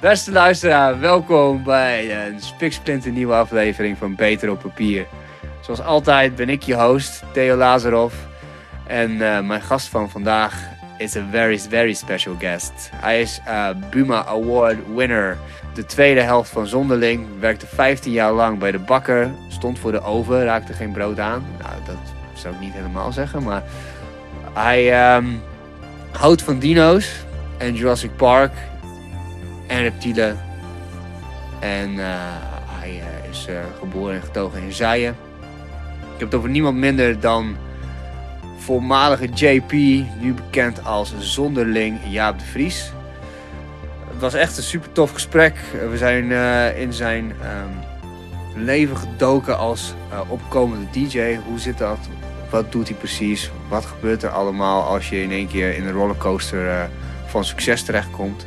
Beste luisteraar, welkom bij een spiksplinter nieuwe aflevering van Beter op Papier. Zoals altijd ben ik je host, Theo Lazarov. En uh, mijn gast van vandaag is een very, very special guest. Hij is uh, Buma Award winner. De tweede helft van Zonderling. Werkte 15 jaar lang bij de bakker. Stond voor de oven, raakte geen brood aan. Nou, dat zou ik niet helemaal zeggen, maar hij um, houdt van dino's en Jurassic Park en reptielen. En uh, hij uh, is uh, geboren en getogen in Zijen. Ik heb het over niemand minder dan voormalige JP, nu bekend als zonderling Jaap de Vries. Het was echt een super tof gesprek. We zijn in zijn um, leven gedoken als opkomende DJ. Hoe zit dat? Wat doet hij precies? Wat gebeurt er allemaal als je in één keer in een rollercoaster van succes terechtkomt?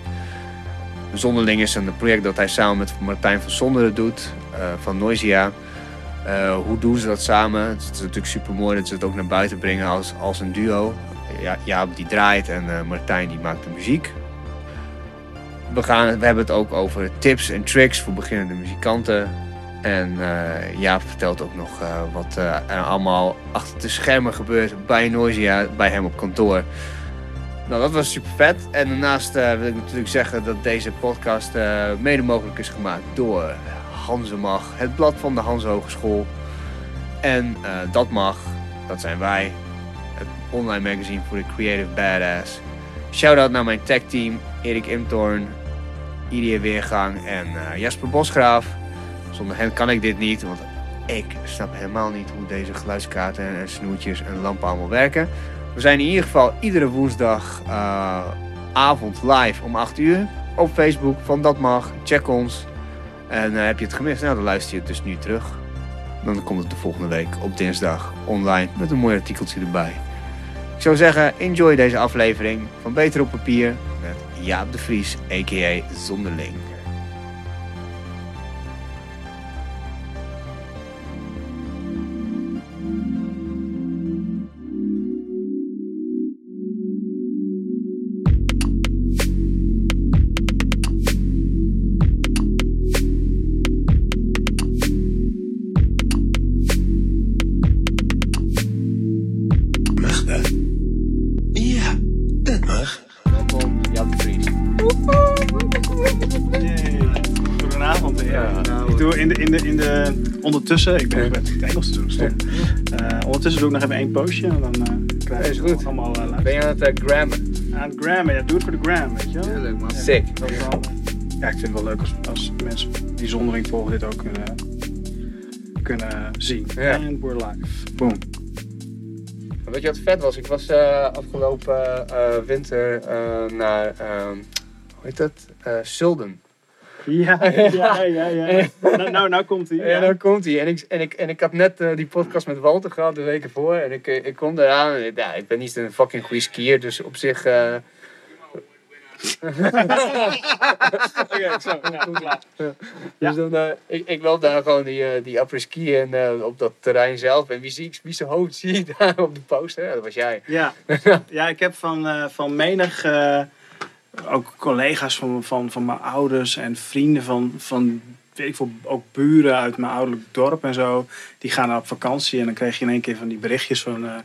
Zonderling is een project dat hij samen met Martijn van Sonderen doet, uh, van Noisia. Uh, hoe doen ze dat samen? Het is natuurlijk super mooi dat ze het ook naar buiten brengen als, als een duo. Ja, Jaap die draait en uh, Martijn die maakt de muziek. We, gaan, we hebben het ook over tips en tricks voor beginnende muzikanten. En Jaap vertelt ook nog wat er allemaal achter de schermen gebeurt bij Noisia, bij hem op kantoor. Nou, dat was super vet. En daarnaast uh, wil ik natuurlijk zeggen dat deze podcast uh, mede mogelijk is gemaakt door Hansemag, het blad van de Hans Hogeschool. En uh, dat mag, dat zijn wij, het online magazine voor de Creative Badass. Shout-out naar mijn tech team, Erik Imtorn, Irie Weergang en Jasper Bosgraaf. Zonder hen kan ik dit niet, want ik snap helemaal niet hoe deze geluidskaarten en snoertjes en lampen allemaal werken. We zijn in ieder geval iedere woensdag uh, avond live om 8 uur op Facebook van Dat Mag. Check ons. En uh, heb je het gemist? Nou, dan luister je het dus nu terug. Dan komt het de volgende week op dinsdag online met een mooi artikeltje erbij. Ik zou zeggen, enjoy deze aflevering van Beter op Papier met Jaap de Vries, a.k.a. Zonderling. Ondertussen, ik ben ja. het Engels te doen. Uh, ondertussen doe ik nog even één postje en dan uh, krijg je goed. allemaal uh, Ben je aan het grammen? Aan het grammen, ja, doe het voor de gram, weet je wel. Ja, leuk man. Sick. Ja, ik vind het wel leuk als, als mensen die zonderling volgen dit ook kunnen, kunnen zien. Ja. And we're live. Boom. Weet je wat vet was? Ik was afgelopen winter naar, hoe heet dat? Sulden. Ja, ja, ja. ja. nou, nou, nou komt hij. Ja. ja, nou komt hij. En ik, en, ik, en ik had net uh, die podcast met Walter gehad de weken voor. En ik, ik kom eraan. En, ja, ik ben niet een fucking goede skier, dus op zich. Uh... Oké, zo. Ja, ja. Dus dan, uh, ik, ik loop daar gewoon die, uh, die après ski en op dat terrein zelf. En wie, zie ik, wie zijn hoofd zie ik daar op de poster? dat was jij. Ja, ja ik heb van, van menig ook collega's van, van, van mijn ouders en vrienden van, van weet ik veel, ook buren uit mijn ouderlijk dorp en zo. Die gaan op vakantie en dan krijg je in één keer van die berichtjes van... Uh,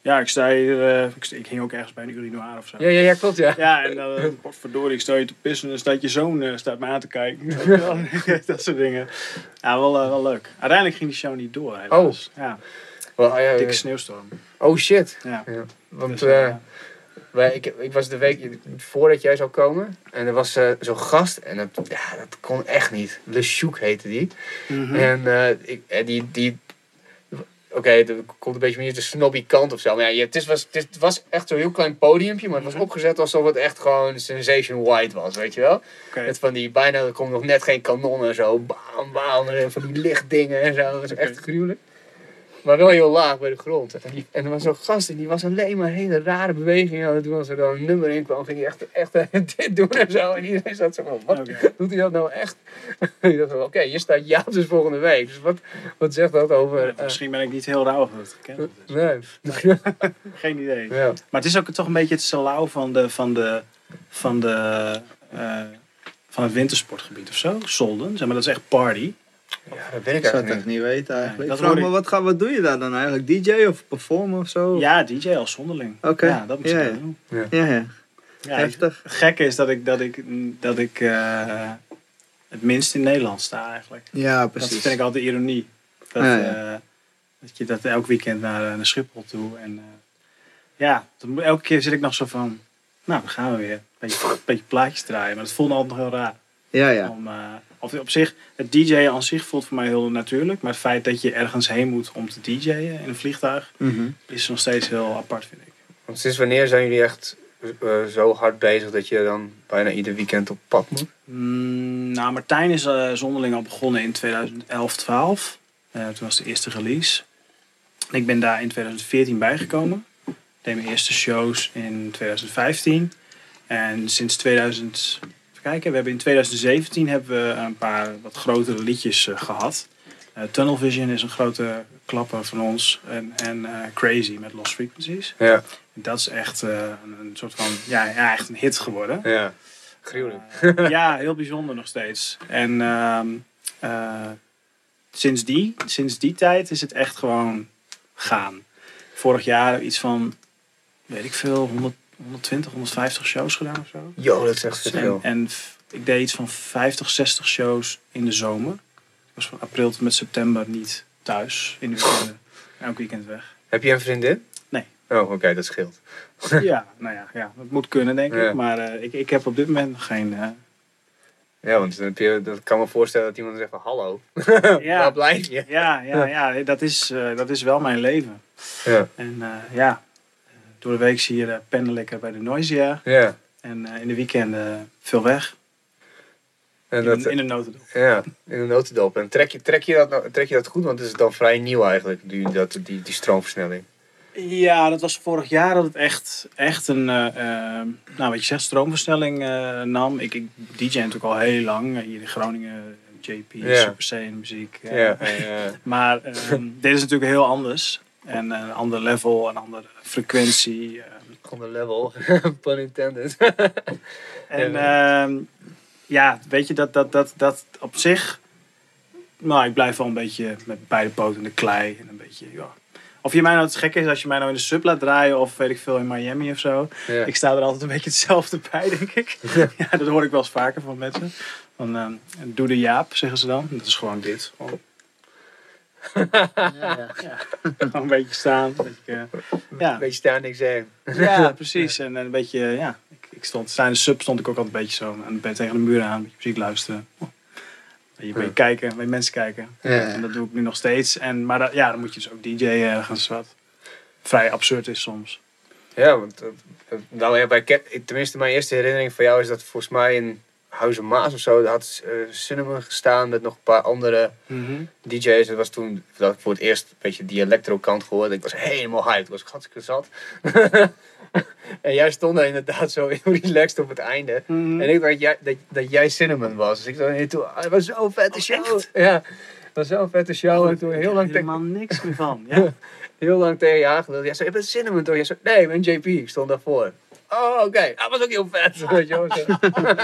ja, ik sta hier... Uh, ik, ik, hing ook ergens bij een urinoir of zo. Ja, ja, ja klopt, ja. Ja, en dan, uh, verdorie, ik sta je te pissen en dan staat je zoon staat me aan te kijken. dat soort dingen. Ja, wel, wel leuk. Uiteindelijk ging die show niet door, helaas. Oh. Ja. Well, Dikke sneeuwstorm. Oh shit. Ja. ja. Want... Dus, wij, ik, ik was de week voordat jij zou komen. En er was uh, zo'n gast. En dat, ja, dat kon echt niet. Le Chouk heette die. Mm -hmm. En uh, ik, die... die Oké, okay, het komt een beetje meer de snobby kant of zo. Maar ja, het, is, was, het was echt zo'n heel klein podiumpje. Maar het was opgezet alsof het echt gewoon Sensation White was, weet je wel? Okay. Met van die, bijna, er komt nog net geen kanonnen en zo. Bam, bam, en van die lichtdingen en zo. Dat was echt gruwelijk. Maar wel heel laag bij de grond. En, en er was zo'n gast en die was alleen maar hele rare bewegingen aan het doen. Als er dan een nummer in kwam, ging hij echt, echt dit doen en zo. En iedereen zat zo van, wat okay. doet hij dat nou echt? ik dacht van, oké, okay, hier staat Jaap dus volgende week. Dus wat, wat zegt dat over... Misschien ben ik niet heel rauw dat gekend dus. Nee. Geen idee. Ja. Maar het is ook toch een beetje het salau van de... Van de, van de uh, van het wintersportgebied of zo. Solden, zeg maar, dat is echt party. Ja, dat weet ik Ik zou het eigenlijk echt niet. niet weten eigenlijk. Ik dat vraag me, ik. wat, ga, wat doe je daar dan eigenlijk? DJ of performen of zo? Ja, DJ als zonderling. Oké. Ja, dat moet je Ja, doen. Ja, ja. Ja, Heftig. Het gekke is dat ik, dat ik, dat ik eh, het minst in Nederland sta eigenlijk. Ja, Dat precies. vind ik altijd ironie. Dat, Ja, ja. eh, dat je dat elk weekend naar, naar Schiphol toe. En eh, ja, dan elke keer zit ik nog zo van, nou, dan gaan we weer. Een beetje, een beetje plaatjes draaien. Maar dat voelt altijd nog heel raar. Ja, ja. Om, eh, of op zich, het DJ'en aan zich voelt voor mij heel natuurlijk. Maar het feit dat je ergens heen moet om te DJ'en in een vliegtuig, Mhm. is nog steeds heel apart, vind ik. Want sinds wanneer zijn jullie echt eh, zo hard bezig dat je dan bijna ieder weekend op pad moet? Mm, nou, Martijn is eh, zonderling al begonnen in 2011, 12. Eh, toen was de eerste release. En ik ben daar in 2014 bijgekomen. Ik deed mijn eerste shows in 2015. En sinds 2000... Even kijken, we hebben in 2017 hebben we een paar wat grotere liedjes eh, gehad. Eh, Tunnel Vision is een grote klapper van ons. En, en eh, Crazy met Lost Frequencies. Ja, En dat is echt eh, een, een soort van... Ja, ja, echt een hit geworden. ja. Gruwelijk. Ja, heel bijzonder nog steeds. En ehm, eh, sinds, die, sinds die tijd is het echt gewoon gaan. Vorig jaar iets van, weet ik veel, 100, 120, 150 shows gedaan of zo. Yo, dat is echt En, veel. en ik deed iets van 50, 60 shows in de zomer. Ik was van april tot met september niet thuis in de weekenden. Elk weekend weg. Heb je een vriendin? Nee. Oh, oké, dat scheelt. Ja, nou ja, ja, dat moet kunnen denk Ja. ik. Maar eh, ik, ik heb op dit moment geen... eh, Ja, want dan heb je, dat kan me voorstellen dat iemand zegt van hallo, Ja. waar blijf je? Ja, ja, ja dat, is, eh, dat is wel mijn leven. Ja, En ja, door de week zie je pendel ik eh, bij de Noisia. ja. En eh, in de weekenden veel weg. En In, dat, in de notendop. ja, in een notendop. En trek je, trek, je dat, nou- trek je dat goed? Want het is dan vrij nieuw eigenlijk, die, dat, die, die stroomversnelling. Ja, dat was vorig jaar dat het echt, echt een, eh, eh, nou wat je zegt, stroomversnelling eh, nam. Ik, ik DJ natuurlijk al heel lang. eh, hier in Groningen, JP, Ja. Super C in de muziek. eh. Maar ehm, dit is natuurlijk heel anders. En eh, een ander level, een andere frequentie. eh, Ander level, pun intended. En ehm, ja, weet je, dat, dat, dat, dat op zich... Nou, ik blijf wel een beetje met beide poten in de klei. En een beetje, ja. Of je mij nou het gekke is als je mij nou in de sub laat draaien... of weet ik veel, in Miami of zo. Ja. Ik sta er altijd een beetje hetzelfde bij, denk ik. ja, dat hoor ik wel eens vaker van mensen. Van, ehm, doe de Jaap, zeggen ze dan. Dat is gewoon dit. Gewoon, gewoon een beetje staan. Een beetje, eh, ja. Beetje staan, niks zeggen. Ja, precies. En een beetje, ja, ik, ik stond, tijdens de sub stond ik ook altijd een beetje zo aan, ben tegen de muur aan, een beetje muziek luisteren. Oh. Een beetje, een beetje kijken, een beetje mensen kijken. Ja. En dat doe ik nu nog steeds. En, maar dat, ja, dan moet je dus ook DJ ergens wat vrij absurd is soms. Ja, want eh, nou ja, bij tenminste mijn eerste herinnering van jou is dat volgens mij in Huizen Maas of zo, daar had eh, Cinnamon gestaan met nog een paar andere DJ's. Dat was toen dat ik voor het eerst een beetje die electro-kant gehoord. Ik was helemaal hyped. Ik was hartstikke zat. en jij stond daar inderdaad zo relaxed op het einde. Mhm. En ik dacht dat jij, dat, dat jij Cinnamon was. Dus ik dacht hier toe, ah, het was zo'n vette Oh, show. echt? Ja, het was zo'n vette show. En toen heel lang, tegen, helemaal niks meer van. Ja. heel lang tegen je aangeluld. Jij zei, je bent Cinnamon toch? Jij zei, nee, ik ben JP. Ik stond daarvoor. Oh, oké. Dat was ook heel vet. Weet je.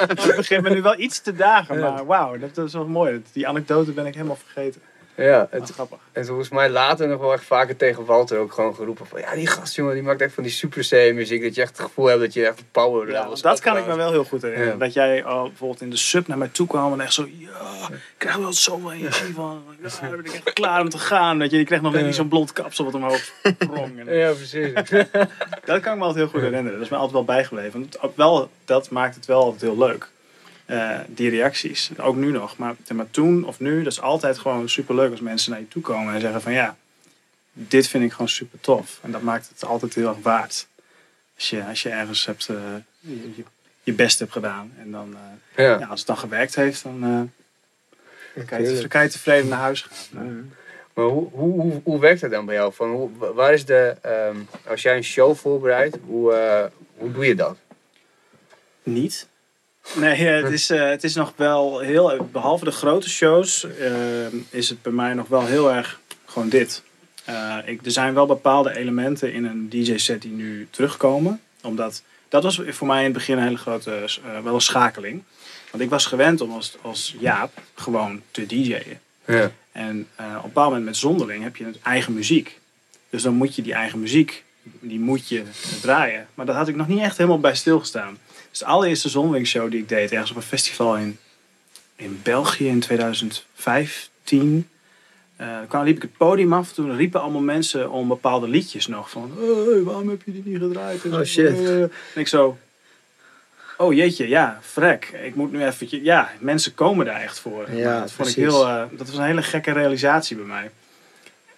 Het begint me nu wel iets te dagen, maar wauw, dat, is wel mooi. Die anekdote ben ik helemaal vergeten. Ja, Dat het, grappig. En volgens mij later nog wel echt vaker tegen Walter ook gewoon geroepen van... Ja, die gast jongen, die maakt echt van die Super C muziek. Dat je echt het gevoel hebt dat je echt power Ja, dat kan ik me wel heel goed herinneren. Ja. Dat jij al bijvoorbeeld in de sub naar mij toe kwam en echt zo... Ja, ik krijg wel zoveel energie van. Ja, daar ben ik echt klaar om te gaan. Weet je, je kreeg nog net niet zo'n blond kapsel wat omhoog sprong. En Ja, precies. Dat kan ik me altijd heel goed herinneren. Dat is me altijd wel bijgebleven. Wel, dat maakt het wel altijd heel leuk. Eh, die reacties. Ook nu nog. Maar, maar toen of nu, dat is altijd gewoon super leuk als mensen naar je toe komen en zeggen van ja, dit vind ik gewoon super tof. En dat maakt het altijd heel erg waard. Als je, als je ergens hebt, eh, je, je- best hebt gedaan. En dan, eh, ja. ja, als het dan gewerkt heeft, dan eh, kan, je, tuurlijk. dan kan je tevreden naar huis gaan. Nou, Maar hoe, hoe, hoe, hoe werkt het dan bij jou? Van hoe, waar is de... ehm, als jij een show voorbereidt, hoe, eh, hoe doe je dat? Niet. Nee, eh, het is, eh, het is nog wel heel... Behalve de grote shows eh, is het bij mij nog wel heel erg gewoon dit. Ik, er zijn wel bepaalde elementen in een DJ-set die nu terugkomen. Omdat dat was voor mij in het begin een hele grote... wel een schakeling. Want ik was gewend om als, als Jaap gewoon te DJ'en. Ja. En op een bepaald moment met zonderling heb je een eigen muziek. Dus dan moet je die eigen muziek, die moet je draaien. Maar daar had ik nog niet echt helemaal bij stilgestaan. Dus de allereerste zonderling show die ik deed, ergens op een festival in, in België in 2015. eh kwam, liep ik het podium af, toen riepen allemaal mensen om bepaalde liedjes nog. Van, hey, waarom heb je die niet gedraaid? En Oh, shit. En ik zo, oh jeetje, ja, frek. Ik moet nu eventjes, ja, mensen komen daar echt voor. Ja, dat vond ik heel, eh, dat was een hele gekke realisatie bij mij.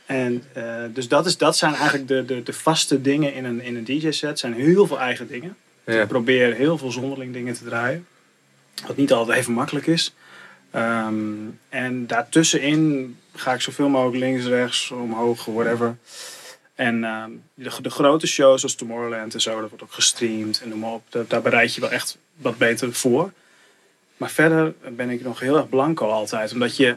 En eh, dus dat, is, dat zijn eigenlijk de, de, de vaste dingen in een, in een DJ-set. zijn heel veel eigen dingen. Ja. Ik probeer heel veel zonderling dingen te draaien. Wat niet altijd even makkelijk is. Ehm, en daartussenin ga ik zoveel mogelijk links, rechts, omhoog, whatever. En ehm, de, de grote shows zoals Tomorrowland en zo, dat wordt ook gestreamd en noem maar op. Daar, daar bereid je wel echt wat beter voor. Maar verder ben ik nog heel erg blanco altijd. Omdat je,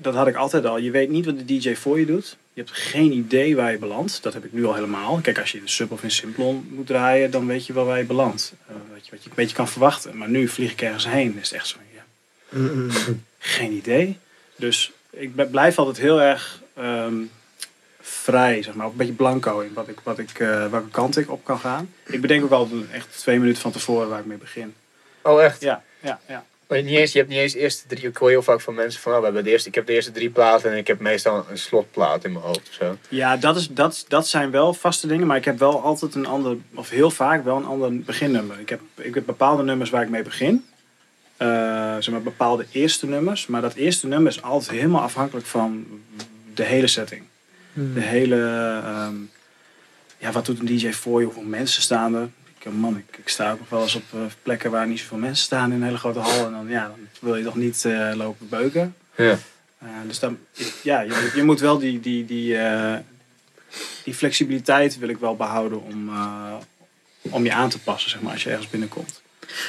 dat had ik altijd al, je weet niet wat de DJ voor je doet. Je hebt geen idee waar je belandt. Dat heb ik nu al helemaal. Kijk, als je in de sub of in Simplon moet draaien, dan weet je wel waar je belandt. Eh, weet je, wat je een beetje kan verwachten. Maar nu vlieg ik ergens heen. is het echt zo, ja, geen idee. Dus ik blijf altijd heel erg ehm, vrij, zeg maar. Ook een beetje blanco in wat ik, wat ik, eh, welke kant ik op kan gaan. Ik bedenk ook altijd echt twee minuten van tevoren waar ik mee begin. Oh, echt? Ja, ja, ja. Maar niet eens, je hebt niet eens de eerste drie. Ik hoor heel vaak van mensen van, oh, we hebben de eerste, ik heb de eerste drie platen en ik heb meestal een slotplaat in mijn hoofd of zo. Ja, dat, is, dat, dat zijn wel vaste dingen, maar ik heb wel altijd een ander, of heel vaak wel een ander beginnummer. Ik heb, ik heb bepaalde nummers waar ik mee begin. Eh, zeg maar bepaalde eerste nummers. Maar dat eerste nummer is altijd helemaal afhankelijk van de hele setting. De hele, ehm, ja, wat doet een DJ voor je? Hoeveel mensen staan er? Ik, eh, man, ik, ik sta ook nog wel eens op eh, plekken waar niet zoveel mensen staan in een hele grote hal. En dan, ja, dan wil je toch niet eh, lopen beuken. Ja. Uh, dus dan, ja, je, moet- je moet wel die, die, die, die flexibiliteit wil ik wel behouden om, om je aan te passen, zeg maar, als je ergens binnenkomt.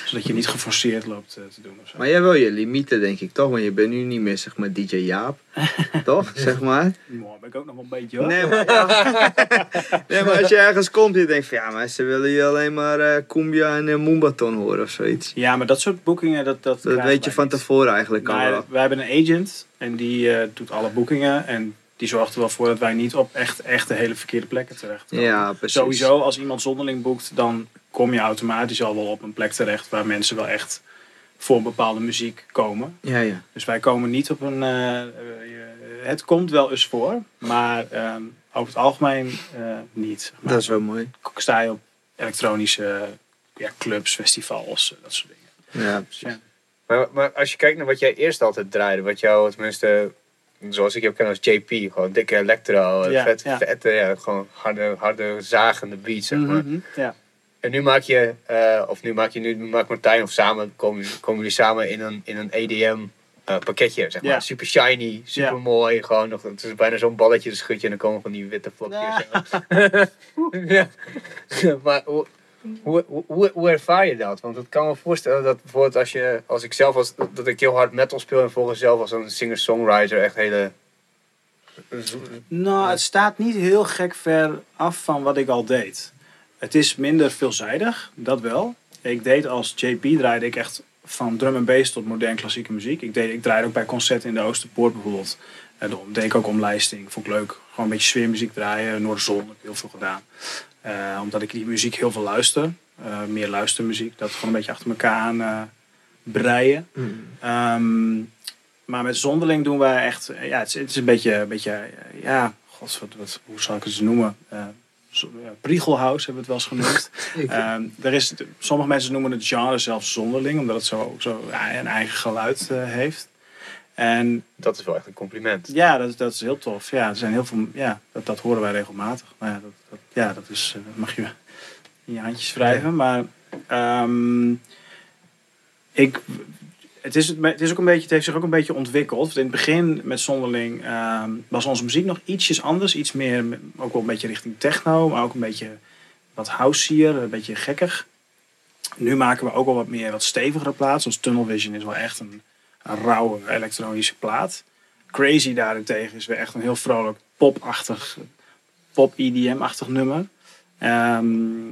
Zodat je niet geforceerd loopt eh, te doen of zo. Maar jij wel je limieten, denk ik, toch? Want je bent nu niet meer, zeg maar, DJ Jaap. toch? Zeg maar. Mooi, ben ik ook nog wel een beetje hoor. Nee, maar, ja. nee, maar als je ergens komt, je denkt van ja, maar ze willen je alleen maar eh Cumbia en uh, Moombaton horen of zoiets. Ja, maar dat soort boekingen, dat, dat, Dat weet je wij van niet. tevoren eigenlijk al wel. wij hebben een agent en die eh, doet alle boekingen. En die zorgt er wel voor dat wij niet op echt, echt de hele verkeerde plekken terecht komen. Ja, precies. Sowieso, als iemand zonderling boekt, dan kom je automatisch al wel op een plek terecht waar mensen wel echt voor een bepaalde muziek komen. Ja, ja. Dus wij komen niet op een. eh, eh, het komt wel eens voor, maar ehm, over het algemeen eh, niet. zeg maar. Dat is wel mooi. Sta je op elektronische ja, clubs, festivals, dat soort dingen. Ja, precies. Ja. Maar, maar als je kijkt naar wat jij eerst altijd draaide, wat jou tenminste, zoals ik je ken als JP, gewoon dikke electro, Ja, vet, ja. vette, ja, gewoon harde, harde zagende beats, zeg maar. Mhm, Ja. En nu maak je, eh, of nu maak je, nu maakt Martijn of samen, komen, komen jullie samen in een, in een EDM eh, pakketje, zeg maar. Super shiny, super mooi, gewoon nog, het is bijna zo'n balletje, dan schud je en dan komen van die witte vlokjes. ja. maar hoe, hoe, hoe, hoe ervaar je dat? Want ik kan me voorstellen dat bijvoorbeeld als je, als ik zelf als, dat ik heel hard metal speel en volgens zelf als een singer-songwriter echt hele... Nou, het staat niet heel gek ver af van wat ik al deed. Het is minder veelzijdig, dat wel. Ik deed als JP draaide ik echt van drum en bass tot modern klassieke muziek. Ik, deed, ik draaide ook bij concerten in de Oosterpoort bijvoorbeeld. En dan deed ik ook omlijsting. Vond ik leuk. Gewoon een beetje sfeermuziek draaien. Noorderzon heb ik heel veel gedaan. Eh, omdat ik die muziek heel veel luister. Eh, meer luistermuziek. Dat gewoon een beetje achter elkaar aan eh, breien. Ehm, maar met Zonderling doen wij echt... Ja, het is, het is een beetje... Een beetje ja, god, wat, wat, hoe zal ik het noemen? Zo- ja, Priegelhouse hebben we het wel eens genoemd. Ehm, er is, sommige mensen noemen het genre zelfs Zonderling. Omdat het zo, zo ja, een eigen geluid eh, heeft. En Dat is wel echt een compliment. ja, dat, dat is heel tof. Ja, er zijn heel veel, ja dat, dat horen wij regelmatig. Nou ja, dat, dat, ja, dat, is, eh, mag je in je handjes wrijven. Maar ehm, ik, het, is, het, is ook een beetje, het heeft zich ook een beetje ontwikkeld. In het begin met Zonderling ehm, was onze muziek nog ietsjes anders. Iets meer, ook wel een beetje richting techno. Maar ook een beetje wat houseier, een beetje gekkig. Nu maken we ook wel wat meer, wat stevigere plaats. Ons Tunnel Vision is wel echt een, rauwe elektronische plaat. Crazy daarentegen is weer echt een heel vrolijk pop-achtig, pop-EDM-achtig nummer. Ehm,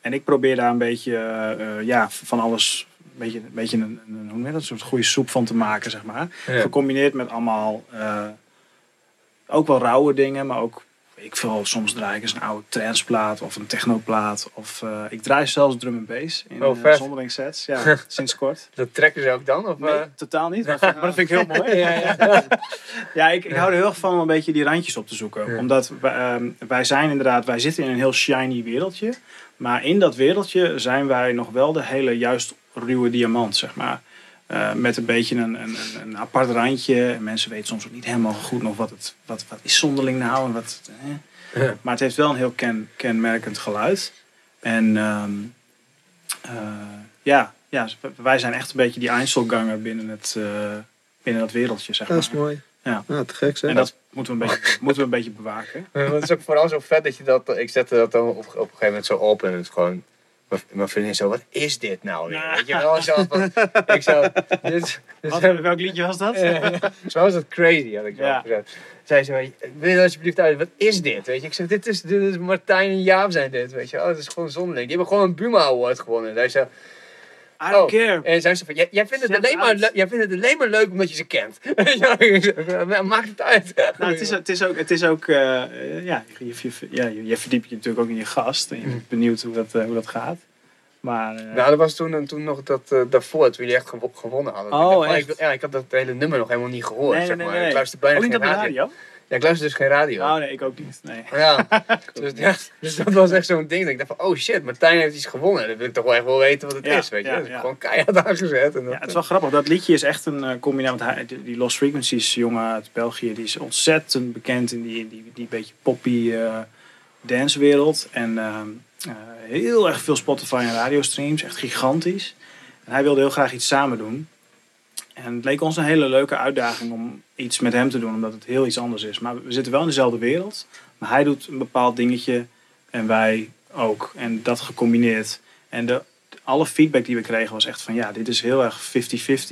en ik probeer daar een beetje eh, ja, van alles beetje, een, beetje een, een, hoe dat, een soort goede soep van te maken, zeg maar. Ja. Gecombineerd met allemaal, eh, ook wel rauwe dingen, maar ook, ik veel, soms draai ik eens een oude tranceplaat of een technoplaat. Of eh, ik draai zelfs drum en bass in Oh, vet. zonderling sets, ja, sinds kort. Dat trekken ze ook dan? Of, Nee, totaal niet, maar, maar dat vind ik heel mooi. ja, ja. Ja, ik, ik hou er heel erg van om een beetje die randjes op te zoeken. Ja. Omdat wij, ehm, wij zijn inderdaad, wij zitten in een heel shiny wereldje. Maar in dat wereldje zijn wij nog wel de hele juist ruwe diamant, zeg maar. Eh, met een beetje een, een, een, een apart randje. En mensen weten soms ook niet helemaal goed nog wat, het, wat, wat is zonderling nou. En wat, eh. Ja. Maar het heeft wel een heel ken, kenmerkend geluid. En ehm, eh, ja, ja, wij zijn echt een beetje die Einzelganger binnen, het, eh, binnen dat wereldje, zeg Dat maar. is mooi. Ja. Ja, te gek zeg. En dat moeten we een beetje, moeten we een beetje bewaken. Het is ook vooral zo vet dat je dat... Ik zette dat dan op, op een gegeven moment zo op en het is gewoon... Mijn- vriendin zo, wat is dit nou weer? Ja. Weet je wel, zo ik zo, dit, dit Wat, welk liedje was dat? Zo is dat crazy, had ik zo Ja. gezegd. Zij zei, wil je alsjeblieft uit, wat is dit? Weet je, ik zeg, dit is, dit is Martijn en Jaap zijn dit, weet je wel. Het is gewoon zonderling. Die hebben gewoon een Buma Award gewonnen. Zij zei, I don't Oh. care. en zij zei van, jij, jij, vindt het Zet alleen maar, uit. jij vindt het alleen maar leuk omdat je ze kent. Ja, Maakt het uit. Nou, het is, het is ook, het is ook eh, ja, je, je, ja, je, verdiept je natuurlijk ook in je gast. En je bent benieuwd hoe dat, eh, hoe dat gaat. Maar eh, Nou, dat was toen, toen nog dat, eh, daarvoor, toen jullie echt gewo- gewonnen hadden. Oh, ik dacht, echt? ik, ja, ik had dat hele nummer nog helemaal niet gehoord, nee, zeg nee, maar. nee. Ik luister bijna op de radio. Radio? Ja, ik luister dus geen radio. Oh nee, ik ook niet. Nee. Ja, dus, ja, dus dat was echt zo'n ding. Dat ik dacht van, oh shit, Martijn heeft iets gewonnen. Dan wil ik toch wel echt wel weten wat het Ja, is, weet je. ja, Dus ik ja. gewoon keihard aangezet. En dat, Ja, het is wel grappig. Dat liedje is echt een eh, combinatie. Want hij, die Lost Frequencies jongen uit België, die is ontzettend bekend in die, die, die beetje poppy eh dancewereld. En eh, heel erg veel Spotify en radiostreams. Echt gigantisch. En hij wilde heel graag iets samen doen. En het leek ons een hele leuke uitdaging om iets met hem te doen, omdat het heel iets anders is. Maar we zitten wel in dezelfde wereld. Maar hij doet een bepaald dingetje en wij ook. En dat gecombineerd. En de, alle feedback die we kregen was echt van ja, dit is heel erg 50-50.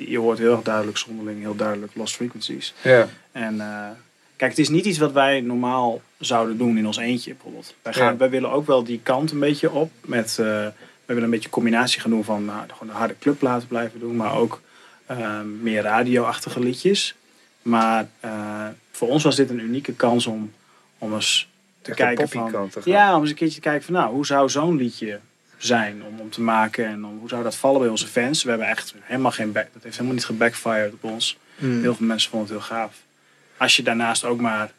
Je hoort heel erg duidelijk zonderling, heel duidelijk lost frequencies. ja. En eh, kijk, het is niet iets wat wij normaal zouden doen in ons eentje bijvoorbeeld. Wij, gaan, Ja. wij willen ook wel die kant een beetje op. Met, eh, we willen een beetje combinatie gaan doen van nou, gewoon de harde clubplaten blijven doen. Maar ook eh, meer radio-achtige liedjes. Maar eh, voor ons was dit een unieke kans om, om eens te Echt kijken van... te gaan. Ja, om eens een keertje te kijken van nou, hoe zou zo'n liedje zijn om, om te maken en om, hoe zou dat vallen bij onze fans. We hebben echt helemaal geen back, dat heeft helemaal niet gebackfired op ons. Hmm. Heel veel mensen vonden het heel gaaf. Als je daarnaast ook maar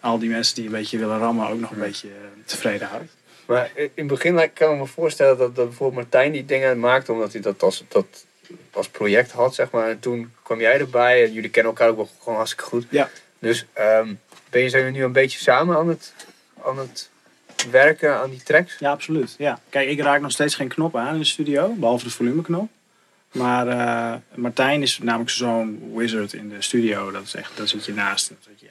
al die mensen die een beetje willen rammen ook nog een beetje eh, tevreden houdt. Maar in het begin kan ik me voorstellen dat, dat bijvoorbeeld Martijn die dingen maakte, omdat hij dat als, dat als project had, zeg maar. En toen kwam jij erbij en jullie kennen elkaar ook wel gewoon hartstikke goed. Ja. Dus ehm, ben je zijn nu een beetje samen aan het, aan het werken aan die tracks? Ja, absoluut. Ja. Kijk, ik raak nog steeds geen knop aan in de studio, behalve de volumeknop. Maar eh, Martijn is namelijk zo'n wizard in de studio. Dat is echt, daar zit je naast. Dat je,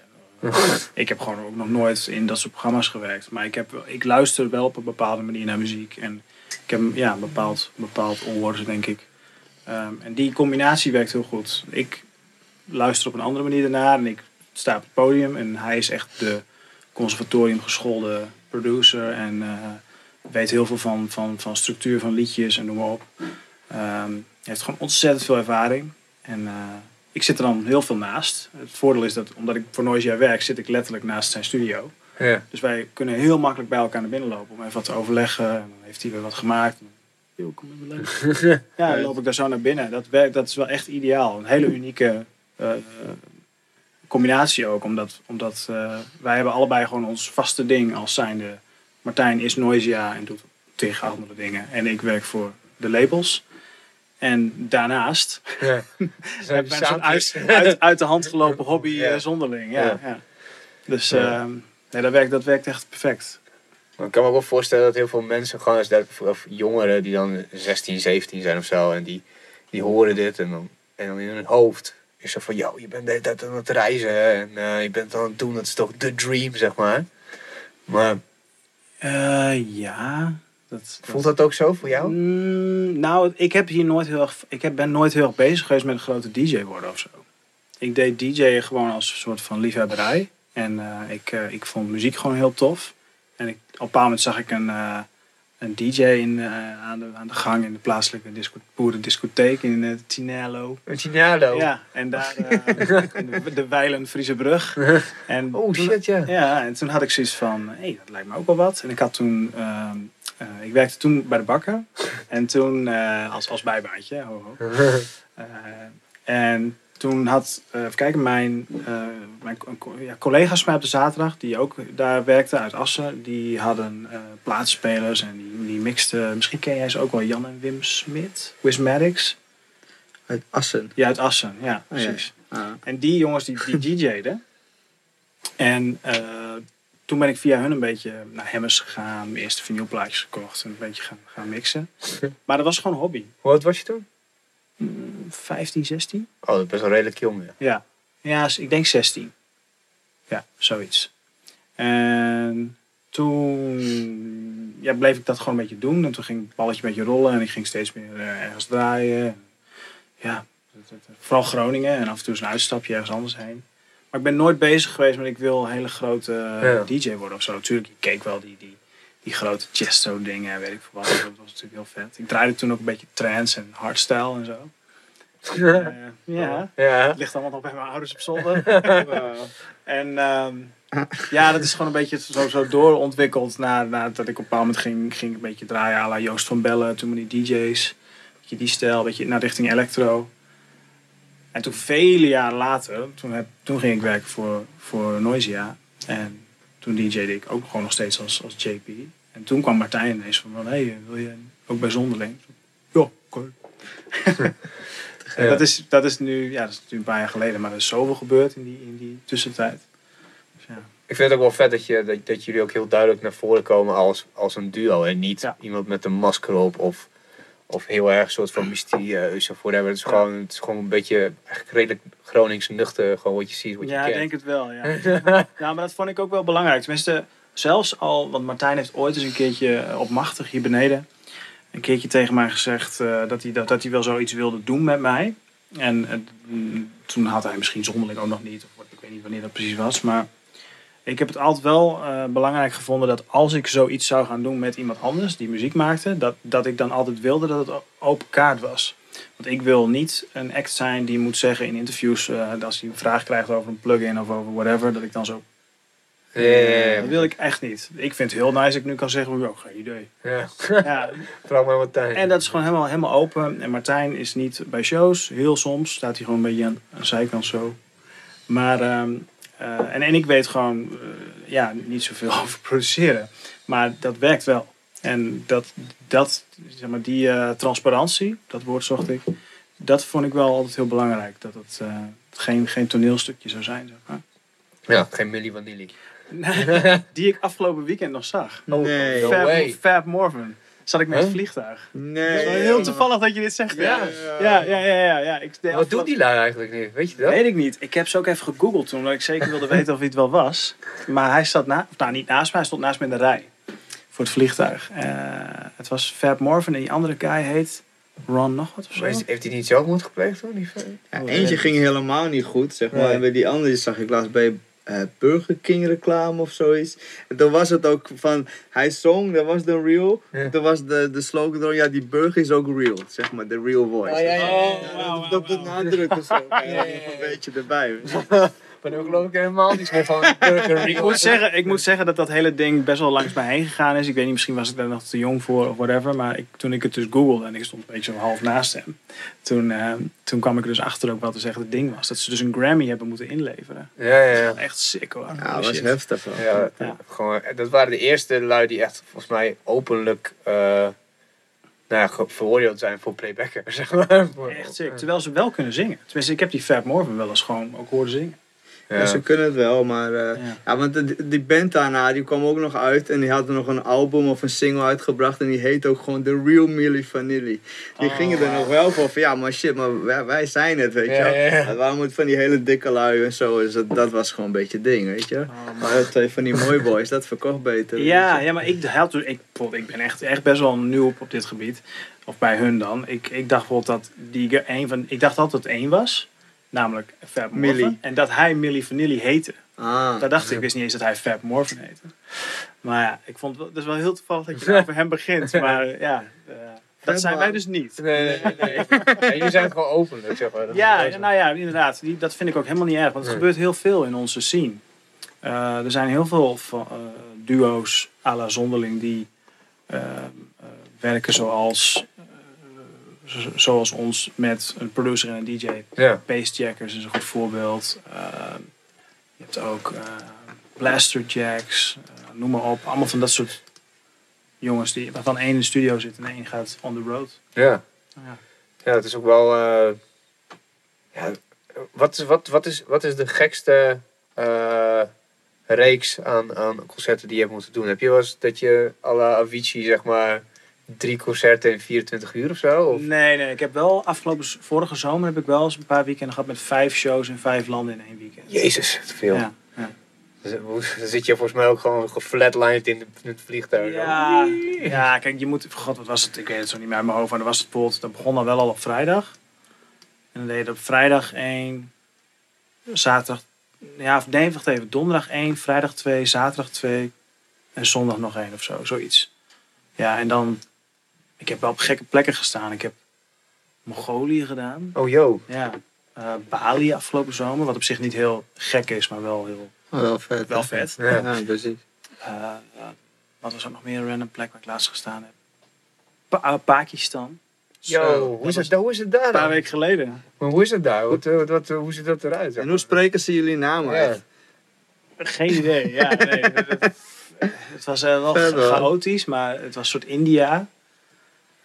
ik heb gewoon ook nog nooit in dat soort programma's gewerkt. Maar ik, heb, ik luister wel op een bepaalde manier naar muziek. En ik heb ja, een bepaald, bepaald oor, denk ik. Ehm, en die combinatie werkt heel goed. Ik luister op een andere manier daarnaar. En ik sta op het podium. En hij is echt de conservatorium geschoolde producer. En eh, weet heel veel van, van, van structuur van liedjes en noem maar op. Hij heeft gewoon ontzettend veel ervaring. En eh, ik zit er dan heel veel naast. Het voordeel is dat omdat ik voor Noisia werk, zit ik letterlijk naast zijn studio. Ja. Dus wij kunnen heel makkelijk bij elkaar naar binnen lopen om even wat te overleggen. En dan heeft hij weer wat gemaakt. En, "Yo, kom even leuk. Ja, dan loop ik daar zo naar binnen. Dat, werkt, dat is wel echt ideaal. Een hele unieke eh, combinatie ook. Omdat, omdat eh, wij hebben allebei gewoon ons vaste ding als zijnde. Martijn is Noisia en doet tegen andere dingen. En ik werk voor de labels. En daarnaast Ja. soort uit, uit, uit de hand gelopen hobby Ja. eh, zonderling. Ja, Ja. Dus ehm, nee, dat, werkt, dat werkt echt perfect. Ik kan me ook wel voorstellen dat heel veel mensen, gewoon als dat, of jongeren die dan 16, 17 zijn of zo, en die, die horen dit en dan, en dan in hun hoofd is zo van, yo, je bent de hele tijd aan het reizen en eh, je bent aan het doen, dat is toch de dream, zeg maar. Maar Eh, ja. Dat, voelt dat ook zo voor jou? Mm, nou, ik heb hier nooit heel erg. Ik heb, ben nooit heel erg bezig geweest met een grote DJ worden of zo. Ik deed DJ'en gewoon als een soort van liefhebberij. En eh, ik, ik vond muziek gewoon heel tof. En ik, op een bepaald moment zag ik een, eh, een DJ in, eh, aan, de, aan de gang in de plaatselijke disco, boerendiscotheek in uh, Tinello. Een Signalo. Ja, en daar eh, de, de Weilen Friese Brug. En Oh shit, ja. Ja, en toen had ik zoiets van, hé, hey, dat lijkt me ook wel wat. En ik had toen, ehm, eh, ik werkte toen bij de bakker. En toen, eh, als, als bijbaantje, ho, ho. Eh, en toen had, eh, even kijken, mijn, eh, mijn ja, collega's van mij op de zaterdag, die ook daar werkten uit Assen, die hadden eh plaatsspelers en die, die mixten, misschien ken jij ze ook wel, Jan en Wim Smit, Wismatics. Uit Assen. Ja, uit Assen, ja, Oh, ja. precies. Ah. En die jongens die, die DJ'den. En toen ben ik via hun een beetje naar Hemmers gegaan, mijn eerste vinylplaatjes gekocht en een beetje gaan, gaan mixen. Maar dat was gewoon een hobby. Hoe oud was je toen? 15, 16? Oh, dat is best wel redelijk jong, ja. Ja. Ja, ik denk 16. Ja, zoiets. En toen ja, bleef ik dat gewoon een beetje doen. En toen ging het balletje een beetje rollen en ik ging steeds meer eh, ergens draaien. Ja, vooral Groningen en af en toe eens een uitstapje ergens anders heen. Maar ik ben nooit bezig geweest met ik wil een hele grote eh, Ja. DJ worden of zo. Natuurlijk, ik keek wel die, die, die grote Chesto dingen en weet ik veel wat. Dat was natuurlijk heel vet. Ik draaide toen ook een beetje trance en hardstyle en zo. Eh, ja, Ja. het ligt allemaal nog bij mijn ouders op zolder. en ehm, ja, dat is gewoon een beetje zo, zo doorontwikkeld. Na, nadat ik op een bepaald moment ging, ging ik een beetje draaien à la Joost van Bellen. Toen met die DJ's. Beetje die stijl, een beetje naar richting electro. En toen vele jaren later, toen, heb, toen ging ik werken voor, voor Noisia. En toen DJ'de ik ook gewoon nog steeds als, als JP. En toen kwam Martijn ineens van, hé, hey, wil je ook bij Zonderling? Ja. En Ja. dat, is, dat is nu, ja, dat is natuurlijk een paar jaar geleden, maar er is zoveel gebeurd in die, in die tussentijd. Dus ja. Ik vind het ook wel vet dat, je, dat, dat jullie ook heel duidelijk naar voren komen als, als een duo. En niet Ja. iemand met een masker op of, of heel erg een soort van mysterieus of whatever. Het is, gewoon, het is gewoon een beetje eigenlijk redelijk Gronings nuchter. Gewoon wat je ziet, wat je ja, ik kent. denk het wel. Ja. ja, maar dat vond ik ook wel belangrijk. Tenminste, zelfs al, want Martijn heeft ooit eens een keertje eh, op Machtig hier beneden, een keertje tegen mij gezegd eh, dat, hij, dat, dat hij wel zoiets wilde doen met mij. En eh, mm, toen had hij misschien zonderling ook nog niet, of ik weet niet wanneer dat precies was, maar ik heb het altijd wel belangrijk gevonden dat als ik zoiets zou gaan doen met iemand anders die muziek maakte, dat, dat ik dan altijd wilde dat het open kaart was. Want ik wil niet een act zijn die moet zeggen in interviews, eh, dat als hij een vraag krijgt over een plugin of over whatever, dat ik dan zo. Ja. Dat wil ik echt niet. Ik vind het heel nice dat ik nu kan zeggen, oh, geen idee. Ja. Ja, Vraag maar wat tijd. en dat is gewoon helemaal, helemaal open. En Martijn is niet bij shows. Heel soms staat hij gewoon een beetje aan de zijkant zo. Maar, ehm, eh, en, en ik weet gewoon eh, ja, niet zoveel over produceren. Maar dat werkt wel. En dat, dat zeg maar, die eh, transparantie, dat woord zocht ik. Dat vond ik wel altijd heel belangrijk. Dat het eh, geen, geen toneelstukje zou zijn. Zeg maar. Ja, geen Milli Vanilli. Die ik afgelopen weekend nog zag. Nee. No Fab, way. Fab Morvan. Zat ik met het vliegtuig. Nee. Het is wel heel toevallig dat je dit zegt. Ja. Ja, ja, ja, ja. ja. Ik, de Wat doet die lui eigenlijk nu? Weet je dat? Weet ik niet. Ik heb ze ook even gegoogeld toen, omdat ik zeker wilde weten of hij het wel was. Maar hij zat na, of nou niet naast mij, hij stond naast me in de rij. Voor het vliegtuig. Eh, het was Fab Morvan en die andere guy heet Ron nog wat of zo. Maar is- heeft hij niet zelfmoord gepleegd hoor? Die? Ja, eentje ging helemaal niet goed, zeg maar. Nee. En bij die andere zag ik laatst bij eh, Burger King reclame of zoiets. En toen was het ook van, hij zong, dat was de real. Ja. Toen was de, de slogan erom, ja, die burger is ook real, zeg maar, de real voice. Oh, ja, ja, ja. Oh, wauw, dat, zo. Ja, ja. Een beetje erbij. Maar nu geloof ik helemaal niets meer van Burger Ik moet, zeggen, ik moet zeggen dat dat hele ding best wel langs mij heen gegaan is. Ik weet niet, misschien was ik daar nog te jong voor of whatever. Maar ik, toen ik het dus googelde en ik stond een beetje zo half naast hem. Toen, eh, toen kwam ik er dus achter ook wat te zeggen het ding was. Dat ze dus een Grammy hebben moeten inleveren. Ja, ja, ja. Echt sick hoor. Ja, dat was heftig. hoor. Ja, Ja. Gewoon, dat waren de eerste lui die echt volgens mij openlijk eh nou ja, veroordeeld zijn voor playbacken. Zeg maar. Echt sick. Terwijl ze wel kunnen zingen. Tenminste, ik heb die Fab Morvan wel eens gewoon ook horen zingen. Ja. Ja. ze kunnen het wel, maar... eh, Ja. ja. want de- die band daarna, die kwam ook nog uit. En die hadden nog een album of een single uitgebracht. En die heet ook gewoon The Real Milli Vanilli. Die Oh, gingen er nog wel voor van, ja, maar shit, maar wij, wij zijn het, weet je Ja, wel. ja, ja. Het waren moet van die hele dikke lui en zo. Dus dat, dat was gewoon een beetje het ding, weet je. Maar twee van die mooie boys, dat verkocht beter. Ja, ja, maar ik, had, dus- ik, bijvoorbeeld, ik ben echt, echt best wel nieuw op, op dit gebied. Of bij hun dan. Ik, ik dacht bijvoorbeeld dat die een van. Ik dacht altijd dat het één was. Namelijk Fab. Millie. En dat hij Millie Vanilli heette. Ah. Daar dacht ik, ik wist niet eens dat hij Fab Morvan heette. Maar ja, ik vond het is wel heel toevallig dat je over hem begint. Maar ja, eh, dat zijn wij dus niet. Nee, nee, nee. Ja, jullie zijn gewoon openlijk, zeg maar. Dat Ja, nou ja, inderdaad. Die, dat vind ik ook helemaal niet erg. Want het Nee. gebeurt heel veel in onze scene. Eh, er zijn heel veel van, eh, duo's à la Zonderling die eh, eh, werken zoals, eh, zo- zoals ons met een producer en een DJ. Ja. Is een goed voorbeeld. Eh, je hebt ook eh, Blaster Jacks, eh, noem maar op. Allemaal van dat soort jongens die, waarvan één in de studio zit en één gaat on the road. Ja. Ja. Ja, het is ook wel. eh, ja, wat, is, wat, wat, is, wat is de gekste eh, reeks aan, aan concerten die je hebt moeten doen? Heb je wel eens dat je à la Avicii, zeg maar, drie concerten in 24 uur of zo? Of? Nee, nee. Ik heb wel afgelopen vorige zomer heb ik wel eens een paar weekenden gehad met vijf shows in vijf landen in één weekend. Jezus, te veel. Ja, ja. Dan zit je volgens mij ook gewoon geflatlined in, het vliegtuig. Ja, ja, kijk, je moet. God, wat was het? Ik weet het zo niet meer uit mijn hoofd. Maar dan was het bijvoorbeeld. Dat begon dan wel al op vrijdag. En dan deed je op vrijdag één. Zaterdag. Ja, of nee, wacht even. Donderdag één, vrijdag twee, zaterdag twee. En zondag nog één of zo. Zoiets. Ja, en dan. Ik heb wel op gekke plekken gestaan. Ik heb Mongolië gedaan. Oh, yo. Ja. eh, Bali afgelopen zomer. Wat op zich niet heel gek is, maar wel heel. Oh, wel vet. Wel vet. Ja. Ja, precies. Eh, eh, wat was ook nog meer een random plek waar ik laatst gestaan heb? Pa- Pakistan. Yo, Zo, hoe, is het, hoe is het daar Een paar weken geleden. Maar hoe is het daar? Wat, wat, wat, hoe ziet dat eruit? En hoe spreken ze jullie Ja. uit? Geen idee. Ja, nee. Het, was wel chaotisch, maar het was een soort India.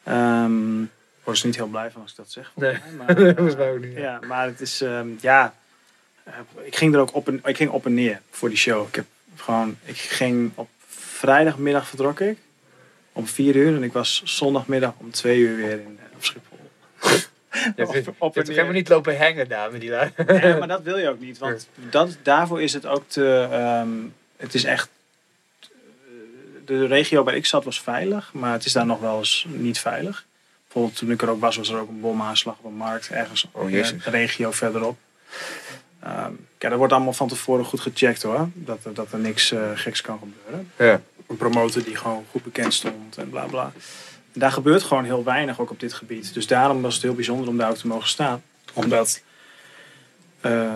Ehm ik word er niet heel blij van als ik dat zeg. mij, maar, eh, Volgens mij ook niet. Ja, maar het is, ehm, ja, eh, ik ging er ook op en, ik ging op en neer voor die show. Ik heb gewoon, ik ging op vrijdagmiddag vertrok ik om vier uur en ik was zondagmiddag om twee uur weer in, eh, op Schiphol. Je hebt, Op- je helemaal niet lopen hangen daar met die lui? Nee, maar dat wil je ook niet, want dat, daarvoor is het ook te, ehm, het is echt, de regio waar ik zat was veilig, maar het is daar nog wel eens niet veilig. Bijvoorbeeld toen ik er ook was, was er ook een bomaanslag op een markt ergens Oh, in de regio verderop. Ehm ja, dat wordt allemaal van tevoren goed gecheckt hoor, dat, er- dat er niks eh, geks kan gebeuren. Ja. Een promotor die gewoon goed bekend stond en bla bla. En daar gebeurt gewoon heel weinig ook op dit gebied. Dus daarom was het heel bijzonder om daar ook te mogen staan. Omdat eh,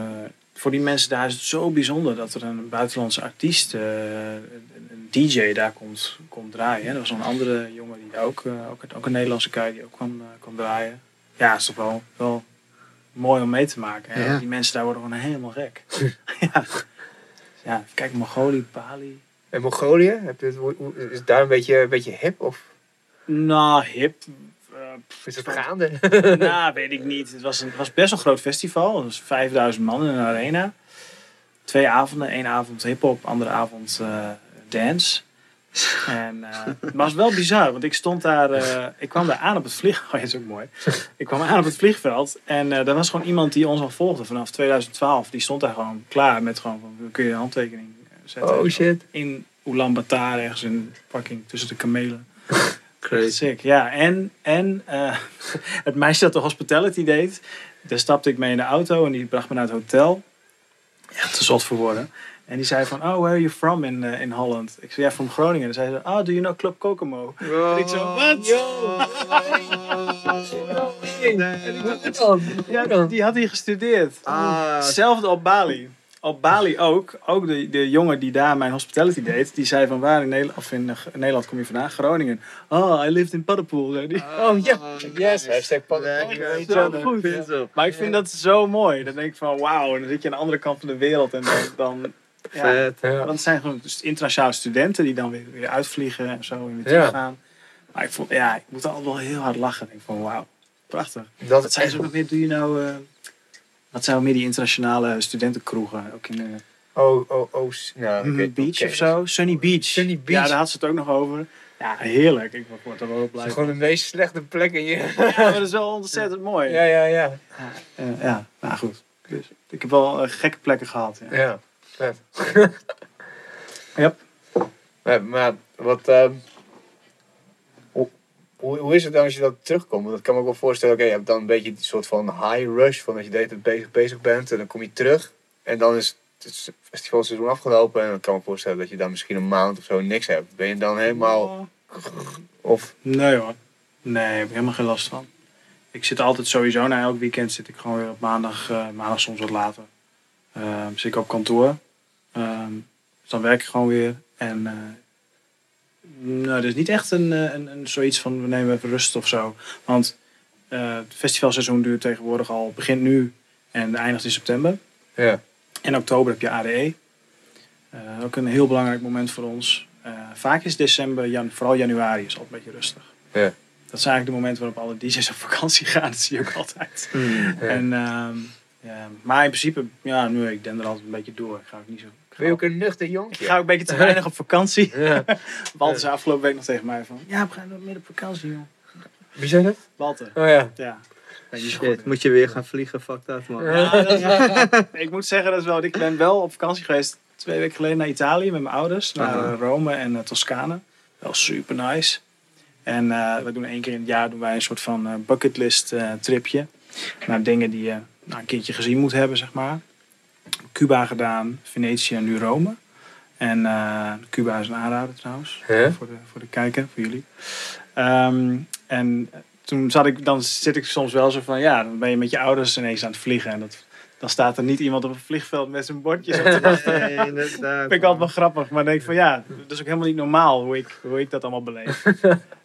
voor die mensen daar is het zo bijzonder dat er een buitenlandse artiest, eh, DJ daar komt, komt draaien. Er was een andere jongen die ook, eh, ook, ook een Nederlandse guy die ook kwam, eh, kwam draaien. Ja, is toch wel, wel mooi om mee te maken. Hè? Ja. Die mensen daar worden gewoon helemaal gek. ja. ja, kijk, Mongolië, Bali. En Mongolië? Heb je het, is het daar een beetje, een beetje hip? Of Nou, hip. eh, is het gaande? nou, weet ik niet. Het was, een, het was best een groot festival. Het was 5000 man in een arena. Twee avonden. Eén avond hip-hop, andere avond dance. En eh, het was wel bizar, want ik stond daar. eh, ik kwam daar aan op het vliegveld. Oh, is ook mooi. Ik kwam aan op het vliegveld en eh er was gewoon iemand die ons al volgde vanaf 2012. Die stond daar gewoon klaar met gewoon. van, Kun je een handtekening zetten? Oh shit. In Ulaanbaatar, ergens in parking tussen de kamelen. Crazy. Sick, ja. En, en het meisje dat de hospitality deed, daar stapte ik mee in de auto en die bracht me naar het hotel. Echt te zot voor woorden. En die zei van, oh, where are you from in, eh, in Holland? Ik zei, ja, from Groningen. En zei ze, oh, do you know Club Kokomo? Wow. ik zo, wat? Ja, die had hier gestudeerd. Ah, Hetzelfde op Bali. Op Bali ook. Ook de, de jongen die daar mijn hospitality deed. Die zei van waar in Nederland, of in, eh, Nederland kom je vandaan? Groningen. Oh, I lived in Paddepoel. zei die. Oh ja. Yes, hashtag. Oh, op. Maar ik vind dat zo mooi. Dan denk ik van wauw, dan zit je aan de andere kant van de wereld. En dan, dan Vet. Ja. want het zijn gewoon dus internationale studenten die dan weer, weer uitvliegen en zo en weer Ja. teruggaan. Maar ik, vond, ja, ik moet altijd wel heel hard lachen. Ik denk van wauw, prachtig. Dat Wat zijn ze ook nog meer? Doe je nou... eh, wat zijn ook meer die internationale studentenkroegen? Ook in Oh, oh, oh. Nou, weet- Beach of zo? Sunny Beach. Sunny Beach. Ja, daar had ze het ook nog over. Ja, heerlijk. Ik word er wel Het blij is van. gewoon de meest slechte plek in je. Ja, maar dat is wel ontzettend mooi. Ja, ja, ja. Eh, ja, nou goed. Dus, ik heb wel eh, gekke plekken gehad. Ja. Ja, vet. Yep. Maar, maar wat... ehm, hoe, hoe, hoe is het dan als je dat terugkomt? Want ik kan me ook wel voorstellen, oké, je hebt dan een beetje die soort van high rush, van dat je de hele tijd bezig, bezig bent en dan kom je terug. En dan is het festivalseizoen afgelopen en dan kan ik me voorstellen dat je dan misschien een maand of zo niks hebt. Ben je dan helemaal... Of... Nee hoor. Nee, heb ik helemaal geen last van. Ik zit altijd sowieso, na elk weekend zit ik gewoon weer op maandag, eh, maandag soms wat later. Ehm, zit ik op kantoor. Ehm, dus dan werk ik gewoon weer. En eh, nou, er is niet echt een, eh, een, een zoiets van we nemen even rust of zo. Want eh, het festivalseizoen duurt tegenwoordig al, begint nu en eindigt in september. Ja. In oktober heb je ADE. Eh, ook een heel belangrijk moment voor ons. Vaak is december, jan vooral januari, is altijd een beetje rustig. Ja. Dat zijn eigenlijk de momenten waarop alle DJ's op vakantie gaan. Dat zie je ook altijd. Hmm. Ja. En, ehm, maar in principe, ja, nu ik den er altijd een beetje door. Ik ga ook niet zo. Ik Ben je ook, een nuchter ik jonkje? ga ook een beetje te weinig op vakantie. Ja. Walter zei afgelopen week nog tegen mij van, ja, we gaan nog meer op vakantie, joh. Wie zei dat? Walter, Oh ja. ja. Shit, goed. moet je weer gaan vliegen, fuck dat man. Ja, dat ik moet zeggen, dat is wel, ik ben wel op vakantie geweest twee weken geleden naar Italië met mijn ouders. Naar Rome en eh, Toscane. Wel super nice. En eh, we doen één keer in het jaar doen wij een soort van eh, bucketlist eh, tripje. Naar dingen die je nou, een keertje gezien moet hebben, zeg maar. Cuba gedaan, Venetië en nu Rome. En eh, Cuba is een aanrader trouwens. Voor, de, voor de kijker, voor jullie. Ehm, en toen zat ik, dan zit ik soms wel zo van, ja, dan ben je met je ouders ineens aan het vliegen. En dat, dan staat er niet iemand op een vliegveld met zijn bordjes op te wachten. Nee, inderdaad. vind ik altijd wel grappig. Maar denk ik van, ja, dat is ook helemaal niet normaal hoe ik, hoe ik dat allemaal beleef.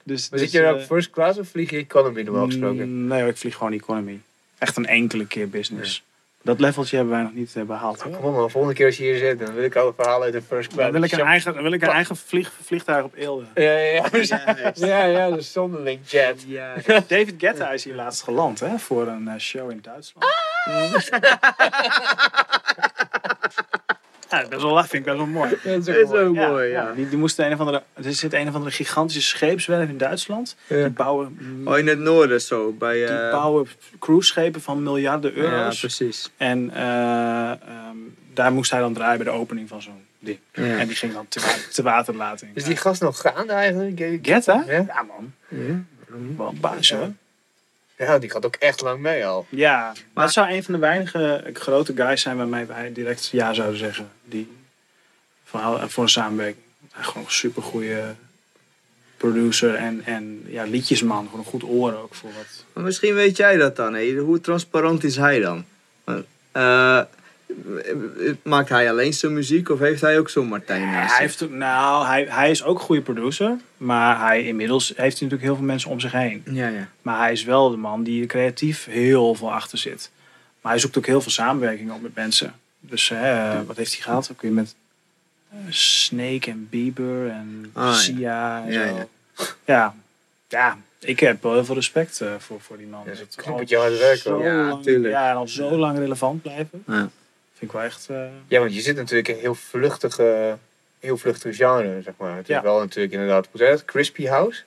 Dus, Maar dus, zit je er op eh, first class of vlieg je economy normaal gesproken? mm, Nee, ik vlieg gewoon economy. Echt een enkele keer business. Dat leveltje hebben wij nog niet eh, behaald. Kom op man, volgende keer als je hier zit, dan wil ik alle verhalen uit de first class. Dan wil ik een eigen, dan wil ik een eigen vlieg, vliegtuig op Eelde. Ja, ja, ja. Ja, Ja, ja, de zonderling jet. Ja. David Guetta is hier laatst geland hè, voor een eh, show in Duitsland. Ja, best wel lach, vind ik best wel mooi. Dat Is ook mooi, ja. Die, die moesten een of andere, er zit een of andere gigantische scheepswerf in Duitsland. Ja. Die bouwen, Oh, in het noorden zo, bij... die eh, bouwen cruiseschepen van miljarden ja, euro's. precies. en eh, ehm, daar moest hij dan draaien bij de opening van zo'n ding. Ja. En die ging dan te, te waterlating. Is die gast nog gaande eigenlijk? Guetta? Ja? Ja man, Ja. wel een baas hoor. Ja, die gaat ook echt lang mee al. Ja, maar dat zou een van de weinige grote guys zijn waarmee wij direct ja zouden zeggen. Die voor, voor een samenwerking. Hij is gewoon een super goede producer en, en ja, liedjesman. Gewoon een goed oor ook voor wat. Maar misschien weet jij dat dan. Hè? Hoe transparant is hij dan? Eh, maakt hij alleen zijn muziek of heeft hij ook zo'n Martijn Ja, hij, zich? heeft, ook- nou, hij, hij is ook een goede producer. Maar hij, inmiddels heeft hij natuurlijk heel veel mensen om zich heen. Ja, ja. Maar hij is wel de man die creatief heel veel achter zit. Maar hij zoekt ook heel veel samenwerking op met mensen. Dus hè, wat heeft hij gehad? Ook weer met eh, Snake en Bieber en Ah, ja. Sia en Ja, zo. ja. Ja. ja. ik heb wel heel veel respect eh, voor, voor die man. Ja, dat Het je hard werk zo hoor. Ja, lang-. Ja, en al zo lang relevant blijven. Ja. Vind ik wel echt... eh, Ja, want je zit natuurlijk in een heel vluchtige, heel vluchtige genre, zeg maar. Het Ja. is wel natuurlijk inderdaad, hoe zeg je dat? Crispy House?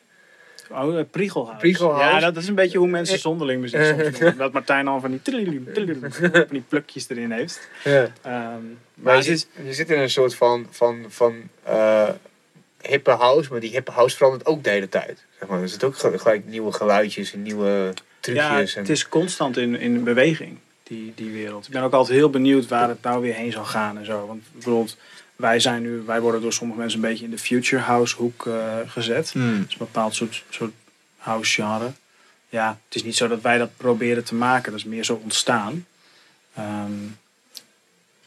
Oh, uh, Priegelhuis. Priegelhuis. Ja, dat is een beetje hoe mensen zonderling muziek soms doen. Dat Martijn al van die, trillium, van die plukjes erin heeft. Ja. Ehm, Maar maar je zit, je zit in een soort van, van, van eh, hippe house, maar die hippe house verandert ook de hele tijd. Zeg maar. Er zitten ook ge- gelijk nieuwe geluidjes en nieuwe ja, trucjes. en, het is constant in, in beweging, die, die wereld. Ik ben ook altijd heel benieuwd waar het nou weer heen zal gaan en zo. Want bijvoorbeeld, wij, zijn nu, wij worden door sommige mensen een beetje in de future house hoek eh, gezet. Hmm. Dat is een bepaald soort, soort house genre. Ja, het is niet zo dat wij dat proberen te maken. Dat is meer zo ontstaan. Ehm,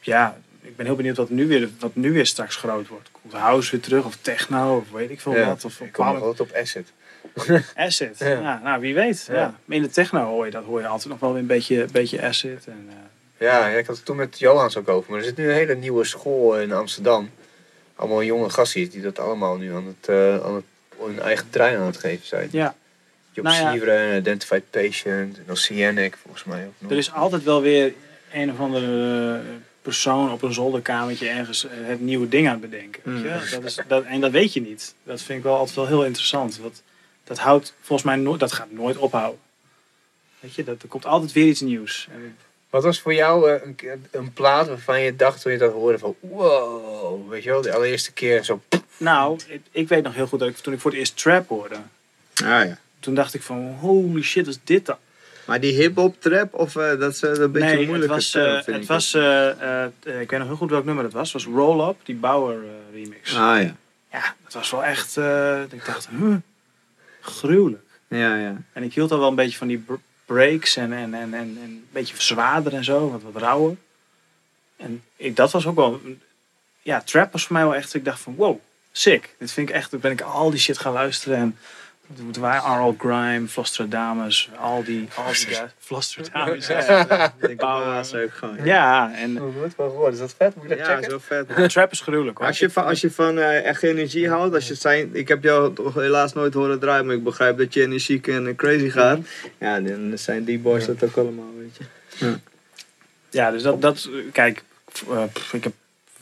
ja, ik ben heel benieuwd wat nu, weer, wat nu weer straks groot wordt. Komt house weer terug of techno of weet ik veel Ja, wat. Of ik kom nog altijd op Acid. acid. Ja. Ja. nou, wie weet. Ja. In de techno hoor je, dat hoor je altijd nog wel weer een beetje, beetje acid. En, eh, Ja, ik had het toen met Johans ook over. Maar er zit nu een hele nieuwe school in Amsterdam. Allemaal jonge gastjes die dat allemaal nu aan het, eh, aan het hun eigen trein aan het geven zijn. ja, Job Nou Identified Patient en Oceanic volgens mij ook nog. er is altijd wel weer een of andere eh, persoon op een zolderkamertje ergens het nieuwe ding aan het bedenken. Weet je? Mm. Dat is, dat, en dat weet je niet. Dat vind ik wel altijd wel heel interessant. Dat, dat houdt volgens mij nooit, dat gaat nooit ophouden. Weet je, dat, er komt altijd weer iets nieuws. Wat was voor jou eh, een, een plaat waarvan je dacht toen je dat hoorde van wow, weet je wel, de allereerste keer zo nou, ik, ik weet nog heel goed dat ik toen ik voor het eerst trap hoorde, Ah ja. toen dacht ik van holy shit, wat is dit dan? Maar die hip-hop trap, of eh, dat is een beetje nee, het was, eh, term, het ik. was ik weet nog heel goed welk nummer het was. Het was Roll Up, die Bauer remix. Ah ja. Ja, dat was wel echt, ik dacht, huh, gruwelijk. Ja, ja. En ik hield al wel een beetje van die br- breaks en, en, en, en, en een beetje zwaarder en zo, wat, wat rauwer. En ik, dat was ook wel, ja, trap was voor mij wel echt, ik dacht van wow, sick. Dit vind ik echt, toen ben ik al die shit gaan luisteren en toen waren R.L. Grime, Flostradamus, al die, al die. Flostradamus. Ik Bouwen. was ook gewoon. Ja, en Hoe goed wel geworden. Is dat vet? Moet ik dat Ja, checken? zo vet. trap is gruwelijk hoor. Als je van, als je van eh, echt energie houdt, als je zijn, ik heb jou toch helaas nooit horen draaien, maar ik begrijp dat je energiek en eh, crazy gaat. Ja, dan zijn die boys dat ook allemaal, weet je. Ja, dus dat, dat kijk, eh, pff, ik heb,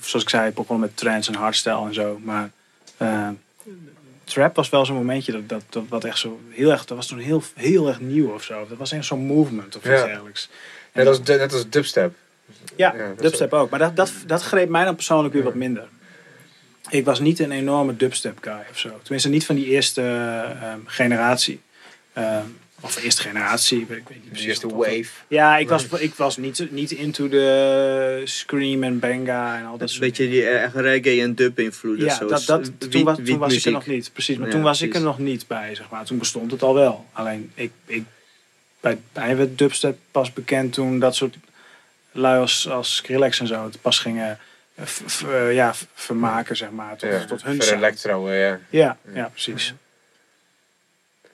zoals ik zei, begonnen met trance en hardstyle en zo. Maar eh, trap was wel zo'n momentje dat, dat, dat wat echt zo heel erg, dat was toen heel, heel erg nieuw of zo. Dat was echt zo'n movement of iets Ja. dergelijks. Net als, net als dubstep. Ja, Ja, dat dubstep ook. Maar dat, dat, dat greep mij dan persoonlijk weer wat minder. Ik was niet een enorme dubstep guy of zo. Tenminste, niet van die eerste eh, generatie. Ehm, of eerste generatie, ik weet, niet Dus precies. eerst de wat dat- wave. Ja, ik was, ik was niet, niet into de scream en banga en al dat Een soort beetje die eh, reggae en dub invloeden. Ja, zo. dat, dat, toen, was, toen was ik er nog niet. Precies, maar Ja, toen was ik er nog niet bij, zeg maar. Toen bestond het al wel. Alleen, ik, ik, bij mij werd dubstep pas bekend toen dat soort lui als, als Skrillex en zo het pas gingen eh, eh, ja, vermaken, zeg maar. Tot, Ja, tot hun voor electro, eh, ja. Ja, ja, precies.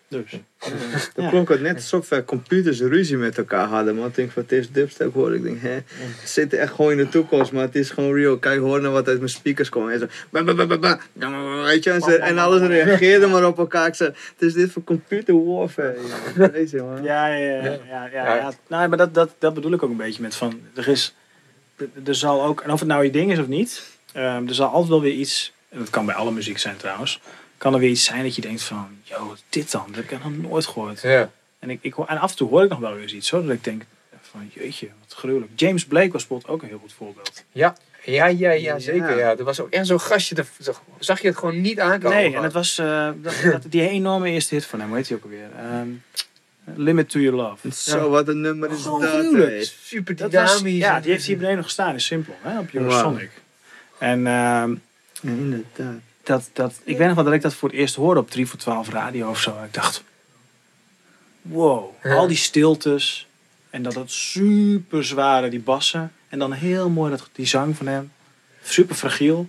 Dus. Dan Ja. klonk het net alsof computers ruzie met elkaar hadden. Man, ik denk van het is dubstep hoor. Ik denk, hè, het zit echt gewoon in de toekomst, maar het is gewoon real. Kijk, hoor nou wat uit mijn speakers komt. En zo, ba, ba, ba, ba, ba. Weet je, en, ze- en alles reageerde maar op elkaar. Ik zei, het is dit voor computer warfare. Ja, Deze, man. Ja, ja, ja. ja, ja, ja, Ja. Nou, maar dat, dat, dat bedoel ik ook een beetje met van, er is, er zal ook, en of het nou je ding is of niet, ehm, er zal altijd wel weer iets, en dat kan bij alle muziek zijn trouwens, kan er weer iets zijn dat je denkt van, yo, dit dan, dat heb ik nog nooit gehoord. Ja. En, ik, ik, en af en toe hoor ik nog wel weer eens iets, hoor, dat ik denk van, jeetje, wat gruwelijk. James Blake was bijvoorbeeld ook een heel goed voorbeeld. Ja, ja, ja, ja, zeker. Ja. Ja. Er was ook echt zo'n gastje, dat zag- je het gewoon niet aankomen. Nee, en het was eh, dat, dat, die enorme eerste hit van hem, hoe heet die ook alweer? Ehm, Limit to Your Love. Zo, wat een nummer is Gewoon dat, gruwelijk. super Dat was, dynamisch. ja, die heeft hier beneden nog gestaan in Simplon, hè, op. Eurosonic. En ehm, Ja, inderdaad. Dat, dat, ik weet nog wel dat ik dat voor het eerst hoorde op 3 voor 12 radio of zo. En ik dacht, wow, Ja. al die stiltes. En dat dat super zware, die bassen. En dan heel mooi dat, die zang van hem. Super fragiel.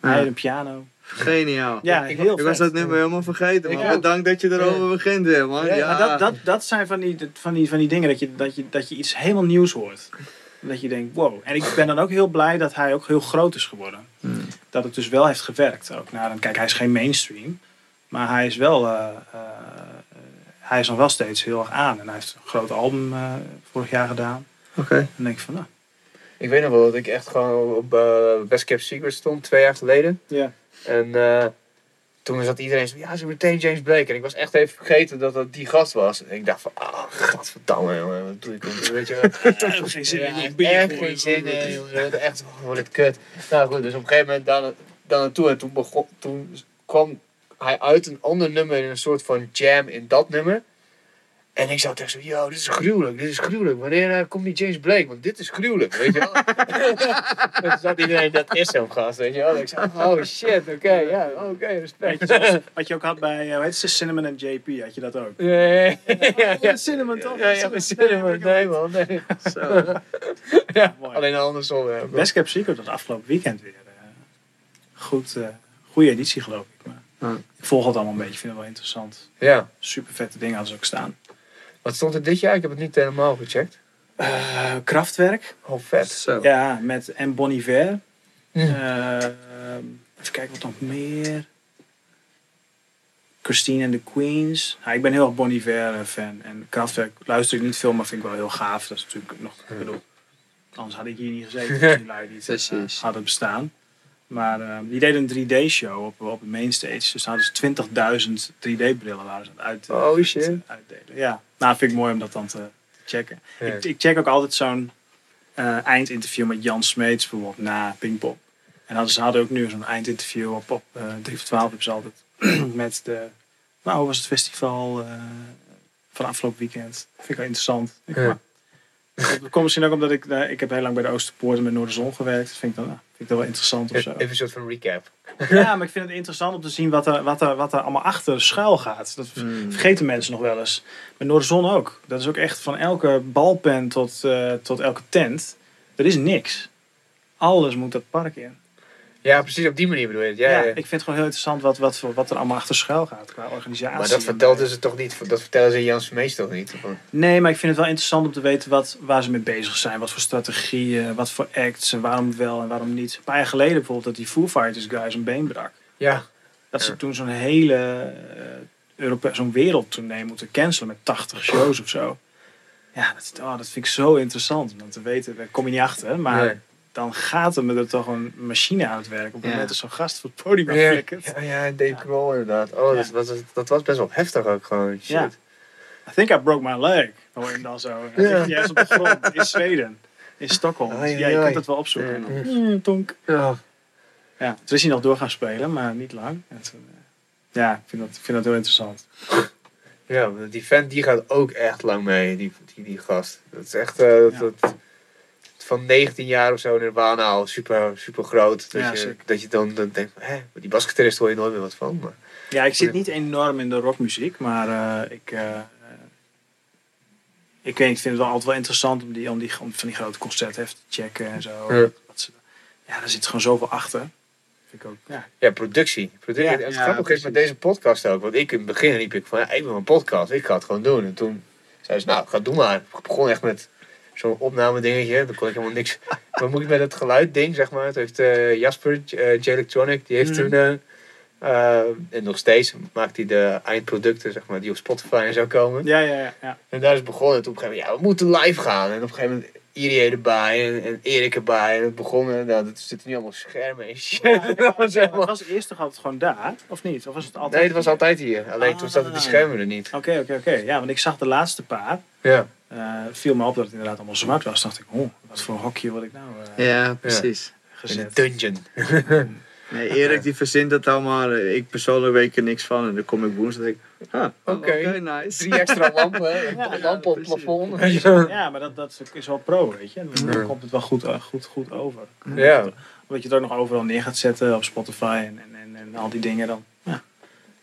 Hij en een piano. Geniaal. Ja, Ik- heel Ik was dat nummer helemaal vergeten, man. ook. Bedankt dat je erover begint weer, man. Ja, Ja, Maar dat, dat, dat zijn van die, van, die, van die dingen dat je, dat, je, dat je iets helemaal nieuws hoort. Dat je denkt, wow. En ik ben dan ook heel blij dat hij ook heel groot is geworden. Hmm. Dat het dus wel heeft gewerkt. Ook naar een, kijk, hij is geen mainstream. Maar hij is wel... eh, eh, hij is nog wel steeds heel erg aan. En hij heeft een groot album eh, vorig jaar gedaan. Oké. En dan denk ik van, nou... Ik weet nog wel dat ik echt gewoon op eh Best Kept Secret stond, twee jaar geleden. Ja. En eh, toen zat iedereen zo, ja, ze meteen James Blake. En ik was echt even vergeten dat dat die gast was. En ik dacht van, ah, gadverdamme, jongen, wat doe ik dan? Weet je wel? geen zin in echt geen zin in, jongen. Echt, oh, wordt het kut. Nou goed, dus op een gegeven moment dan, dan naartoe. En toen, begon, toen kwam hij uit een ander nummer in een soort van jam in dat nummer. En ik zat echt zo, yo, dit is gruwelijk, dit is gruwelijk. Wanneer eh, komt die James Blake? Want dit is gruwelijk, weet je wel. en toen zat iedereen, dat is zo'n gast, weet je wel. Ik zei, oh shit, oké, ja, oké, respect. Weet je, zoals- Wat je ook had bij, eh, hoe heet ze, Cinnamon en JP, had je dat ook? Ja, ja, ja, ja. Cinnamon toch? Ja, ja, cinema, nee man, nee. Zo. Ja, Mooi. alleen andersom. Ja. Best Kept Secret was afgelopen weekend weer. eh, goed, eh, goede editie geloof ik. Maar Ja. Ik volg het allemaal een beetje, vind het wel interessant. ja. Super vette dingen hadden ze ook staan. Wat stond er dit jaar? Ik heb het niet helemaal gecheckt. Eh, Kraftwerk. Oh, vet. Zo. Ja, met en Bon Iver. Hm. Eh, even kijken wat nog meer. Christine and the Queens. Ja, ik ben heel erg Bon Iver eh, fan. En Kraftwerk luister ik niet veel, maar vind ik wel heel gaaf. Dat is natuurlijk nog, ik bedoel, anders had ik hier niet gezeten als die lui niet Precies. hadden bestaan. Maar eh, die deden een 3D-show op, op de mainstage. Dus hadden ze 20.000 3D-brillen waren ze aan het uit, Oh, shit. uitdelen. Ja, nou vind ik mooi om dat dan te checken. Ja. Ik, ik check ook altijd zo'n eh, eindinterview met Jan Smeets bijvoorbeeld na Pinkpop. En hadden, ze hadden ook nu zo'n eindinterview op, op eh 3 voor 12 hebben ze altijd met de, nou hoe was het festival, eh, van afgelopen weekend. Vind ik wel interessant. Ik, Ja. Dat komt misschien ook omdat ik, ik heb heel lang bij de Oosterpoort en met Noorderzon gewerkt. Dat vind ik dan, vind ik dat wel interessant of zo. Even een soort van recap. Ja, maar ik vind het interessant om te zien wat er, wat er, wat er allemaal achter schuil gaat. Dat Hmm. vergeten mensen nog wel eens. Met Noorderzon ook. Dat is ook echt van elke balpen tot, eh, tot elke tent. Er is niks. Alles moet dat park in. Ja, precies op die manier bedoel je het. Ja, Ja, ja. ik vind het gewoon heel interessant wat, wat, voor- wat er allemaal achter schuil gaat qua organisatie. Maar dat En, vertelt eh, ze toch niet, dat vertellen ze Jans Vermees toch niet? Nee, maar ik vind het wel interessant om te weten wat, waar ze mee bezig zijn. Wat voor strategieën, wat voor acts en waarom wel en waarom niet. Een paar jaar geleden bijvoorbeeld dat die Foo Fighters guy zijn been brak. Ja, Dat ze toen zo'n hele Europe zo'n wereldtournee moeten cancelen met 80 shows of zo. Ja, dat, oh, dat vind ik zo interessant om te weten. Daar kom je niet achter, maar Nee. Dan gaat er met er toch een machine aan het werk. Op het Ja. moment dat zo'n gast voor het podium ja, flikkert. ja, ja, Dave Grohl inderdaad. Oh, Ja. dat, was, dat was best wel heftig ook gewoon. Shit. Ja. I think I broke my leg. Hoor je hem dan zo. Ja. Ja. Jij is op de grond in Zweden. In Stockholm. Dus ja, je kunt het wel opzoeken. Ja. Mm, tonk. Ja. Ja, toen is hij nog door gaan spelen, maar niet lang. En toen, eh, ja, ik vind dat, ik vind dat heel interessant. Ja, die vent die gaat ook echt lang mee, die, die, die gast. Dat is echt eh, dat, Ja. dat- van 19 jaar of zo Nirvana al super, super groot. Dat, Ja, je, zeker. dat je dan, dan denkt, hè, die basgitarist hoor je nooit meer wat van. Maar, Ja, ik zit niet enorm in de rockmuziek, maar eh, ik, eh, eh, ik weet ik vind het wel altijd wel interessant om, die, om, die, om van die grote concerten even te checken en zo. Ja. Daar zit gewoon zoveel achter. Vind ik ook, ja. ja, productie. productie. Ja, En het ja, grappige is met deze podcast ook. Want ik in het begin riep ik van, ja, ik wil een podcast. Ik ga het gewoon doen. En toen zei ze, nou, ga het doen maar. Ik begon echt met zo'n opname dingetje. Dan kon ik helemaal niks. Wat moet ik met het geluid ding, zeg maar. Het heeft eh, Jasper, eh, J-Electronic, die heeft Mhm. toen... eh, en nog steeds maakt hij de eindproducten, zeg maar, die op Spotify en zo komen. Ja, ja, ja. ja. En daar is het begonnen. Toen op een gegeven moment, ja, we moeten live gaan. En op een gegeven moment Irie erbij en, en Erik erbij. En het begonnen, nou, dat zitten nu allemaal schermen en shit. dat was Het helemaal... was eerst toch altijd gewoon daar, of niet? Of was het altijd Nee, het was altijd hier. Alleen toen zaten die Ah. schermen er niet. Oké, oké, oké. Ja, want ik zag de laatste paar. Ja. Eh viel me op dat het inderdaad allemaal zwart was. dacht ik, oh, wat voor hokje word ik nou eh, Ja, precies. In de gezet. dungeon. Nee, Erik die verzint het allemaal. Ik persoonlijk weet er niks van. En dan kom ik woensdag en denk ik, ah, Oké. nice. Drie extra lampen. Ja, lampen op het plafond. Ja, maar dat, dat is wel pro, weet je. Dan Ja. komt het wel goed, eh, goed, goed over. Ja. Omdat je het ook nog overal neer gaat zetten op Spotify en, en, en, en al die dingen. Dan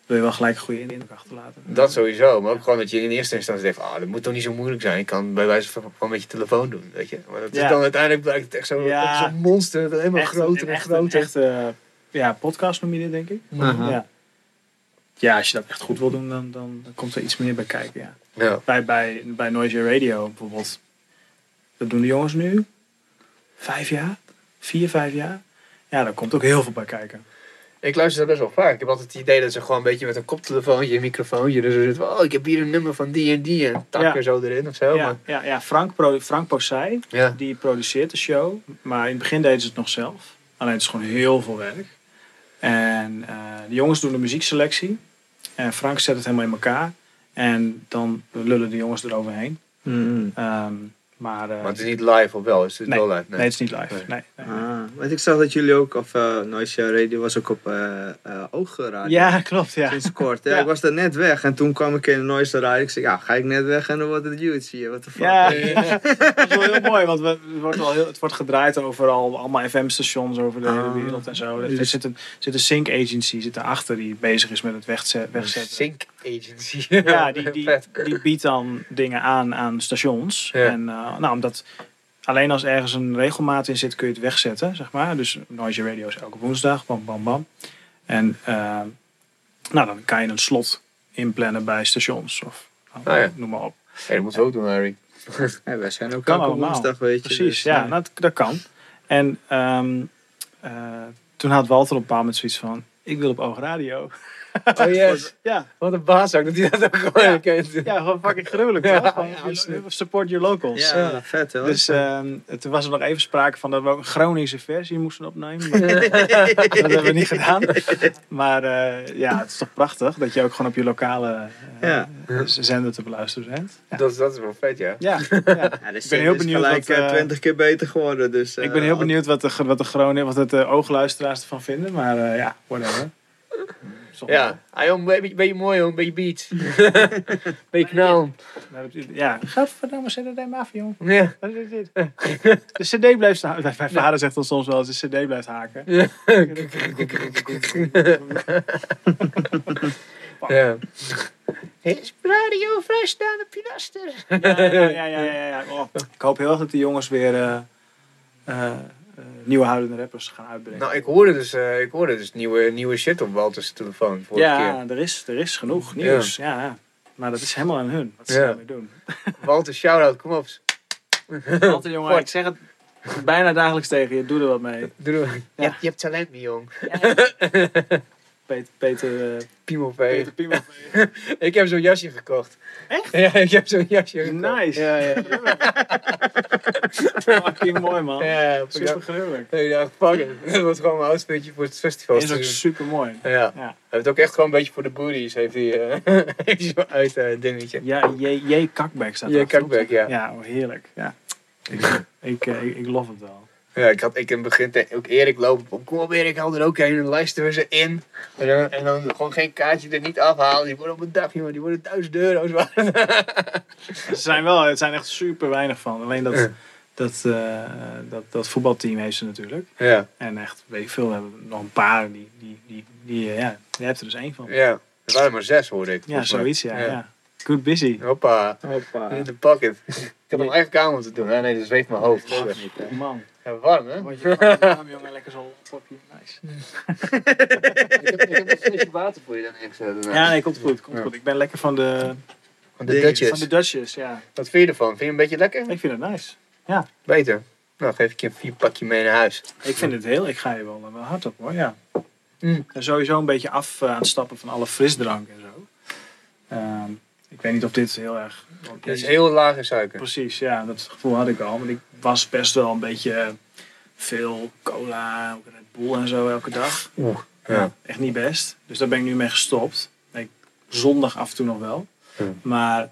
wil je wel gelijk een goede indruk achterlaten. Dat sowieso, maar ook gewoon dat je in eerste instantie denkt, ah, dat moet toch niet zo moeilijk zijn. Ik kan bij wijze van, van met je telefoon doen, weet je. Maar dat is dan uiteindelijk blijkt het echt Ja. zo'n monster, dat helemaal Echt een- groter en echt groter. Een echte ja, podcast noem je dit, denk ik. Ja. ja, als je dat echt goed wil doen, dan, dan, dan komt er iets meer bij kijken. Ja. Ja. Bij, bij, bij Noise Radio bijvoorbeeld. Dat doen de jongens nu. Vijf jaar? Vier, vijf jaar? Ja, daar komt ook heel veel bij kijken. Ik luister dat best wel vaak. Ik heb altijd het idee dat ze gewoon een beetje met een koptelefoontje, een microfoontje, dus er zit van, oh, ik heb hier een nummer van die en die en tak Ja. er zo erin of zo. ja, Maar, ja, ja, Frank, Pro, Frank Posey, ja. die produceert de show. Maar in het begin deden ze het nog zelf. Alleen het is gewoon heel veel werk. En eh, de jongens doen de muziekselectie. En Frank zet het helemaal in elkaar. En dan lullen de jongens eroverheen. Mm. Ehm, maar, eh, maar het is niet live of wel? Is het Nee. wel live? nee. het is niet live. Nee. Ah, want ik zag dat jullie ook, of uh, Noise Radio was ook op uh, uh, Oogradio. Ja, klopt. Ja. Sinds kort. Ja. Ik was daar net weg en toen kwam ik in de Noise Radio. Ik zei, ja, ga ik net weg en dan wordt het huge hier. What the fuck. Ja, dat is wel heel mooi, want we, het, wordt wel heel, het wordt gedraaid overal, allemaal FM-stations over de hele Ah. wereld en zo. Er Dus- zit een, zit een sync agency zit erachter die bezig is met het wegzet, wegzetten. Sync agency. Ja, die, die, die biedt dan dingen aan aan stations. Ja. En uh, nou, omdat alleen als ergens een regelmaat in zit kun je het wegzetten, zeg maar. Dus Noise Radio is elke woensdag, bam, bam, bam. En uh, nou, dan kan je een slot inplannen bij stations of Ah, ja. noem maar op. Hey, dat moeten we ook doen, Harry. Ja, wij zijn ook Kan elke allemaal. woensdag, weet je. Precies, dus, ja, eh, dat, dat kan. En um, uh, toen had Walter op een paar met zoiets van: Ik wil op Oogradio. Oh yes. ja. Wat een baas ook, dat hij dat ook gewoon Ja. herkent. ja, gewoon fucking gruwelijk. Ja, toch? Gewoon, support your locals. ja, vet hoor. Dus um, toen was er nog even sprake van dat we ook een Groningse versie moesten opnemen. Maar dat hebben we niet gedaan. Maar uh, ja, het is toch prachtig dat je ook gewoon op je lokale uh, Ja. zender te beluisteren bent. Ja, Dat, dat is wel vet, ja. ja, ja. ja, dus ik ben heel benieuwd gelijk wat, eh, twintig keer beter geworden. Dus, Ik eh, ben heel benieuwd wat de, wat de Groningen, wat het uh, oogluisteraars ervan vinden. Maar uh, ja, whatever. Ja, ah, jong, beetje, beetje mooi jong, beetje beats. beetje knal. Ja, gadverdamme, CDD Mafia, jongen. Ja. Wat is dit? De CD blijft haken. Mijn vader zegt dan soms wel eens de CD blijft haken. Ja. ja. Is radio vrijstaande pilaster? Ja, ja, ja, ja, ja, ja. Oh, ik hoop heel erg dat die jongens weer eh, eh, nieuwe houdende rappers gaan uitbrengen. Nou, ik hoorde dus, eh, ik hoorde dus nieuwe, nieuwe shit op Walters telefoon vorige ja, er is, er is genoeg nieuws. Ja. Ja, Maar dat is helemaal aan hun. Wat ze Ja. daarmee doen. Walter, shout-out, kom op. Altijd jongen, ik zeg het bijna dagelijks tegen je. Doe er wat mee. Doe, doe. Ja. Je, hebt, je hebt talent, mijn jong. Peter, Peter, eh, Piemelvee. Peter. Ik heb zo'n jasje gekocht. Echt? Ja, ik heb zo'n jasje gekocht. Nice. Ja, ja. Fucking mooi man. Ja, Super gruwelijk. Ik dacht, fuck it. Dat wordt gewoon mijn outfitje voor het festival. Is ook super mooi. Ja. Ja. Hij heeft ook echt gewoon een beetje voor de booties. Heeft hij hij zo'n uit eh, dingetje. Ja, J. Kakback staat J. Kakback, ja. Ja, heerlijk. Ja. Ik, ik, ik, ik love het wel. Ja, ik had ik in het begin te- ook Erik lopen op. Kom op Erik, haal er ook een. En lijsten we ze in. En dan, en dan gewoon geen kaartje er niet afhalen. Die worden op een dag, jongen. Die worden duizend euro's waard. Ze zijn wel, het zijn echt super weinig van. Alleen dat, Ja. dat, eh, dat, dat voetbalteam heeft ze natuurlijk. Ja, En echt, weet ik veel, we hebben nog een paar die, die, die, die eh, ja, je hebt er dus één van. ja. Er waren maar zes, hoorde ik. Ja, zoiets, ja. Ja. ja. Good busy. Hoppa. Hoppa. In de pocket. Ik heb hem eigen kamer moeten doen. Ja, nee, dat zweeft mijn hoofd. Man. Ja, warm, hè? Word je de jongen, lekker zo popje. Nice. ik, heb, ik heb een flesje water voor je dan ingezet. Ja, nee, komt goed. Komt Ja. goed. Ik ben lekker van de, Van de. Dutchess. van de Dutchess, ja. Wat vind je ervan? Vind je hem een beetje lekker? Ik vind het nice. Beter. Nou, geef ik je een vier pakje mee naar huis. Ik vind het heel, ik ga je wel, wel hard op hoor, ja. Mm. En sowieso een beetje af eh, aan het stappen van alle frisdrank en zo. Ehm, ik weet niet of dit heel erg... Het is heel laag in suiker. Precies, ja, dat gevoel had ik al. Want ik was best wel een beetje veel cola, ook Red Bull en zo elke dag. Oeh. Ja. Ja. Echt niet best. Dus daar ben ik nu mee gestopt. Ik, zondag af en toe nog wel. Maar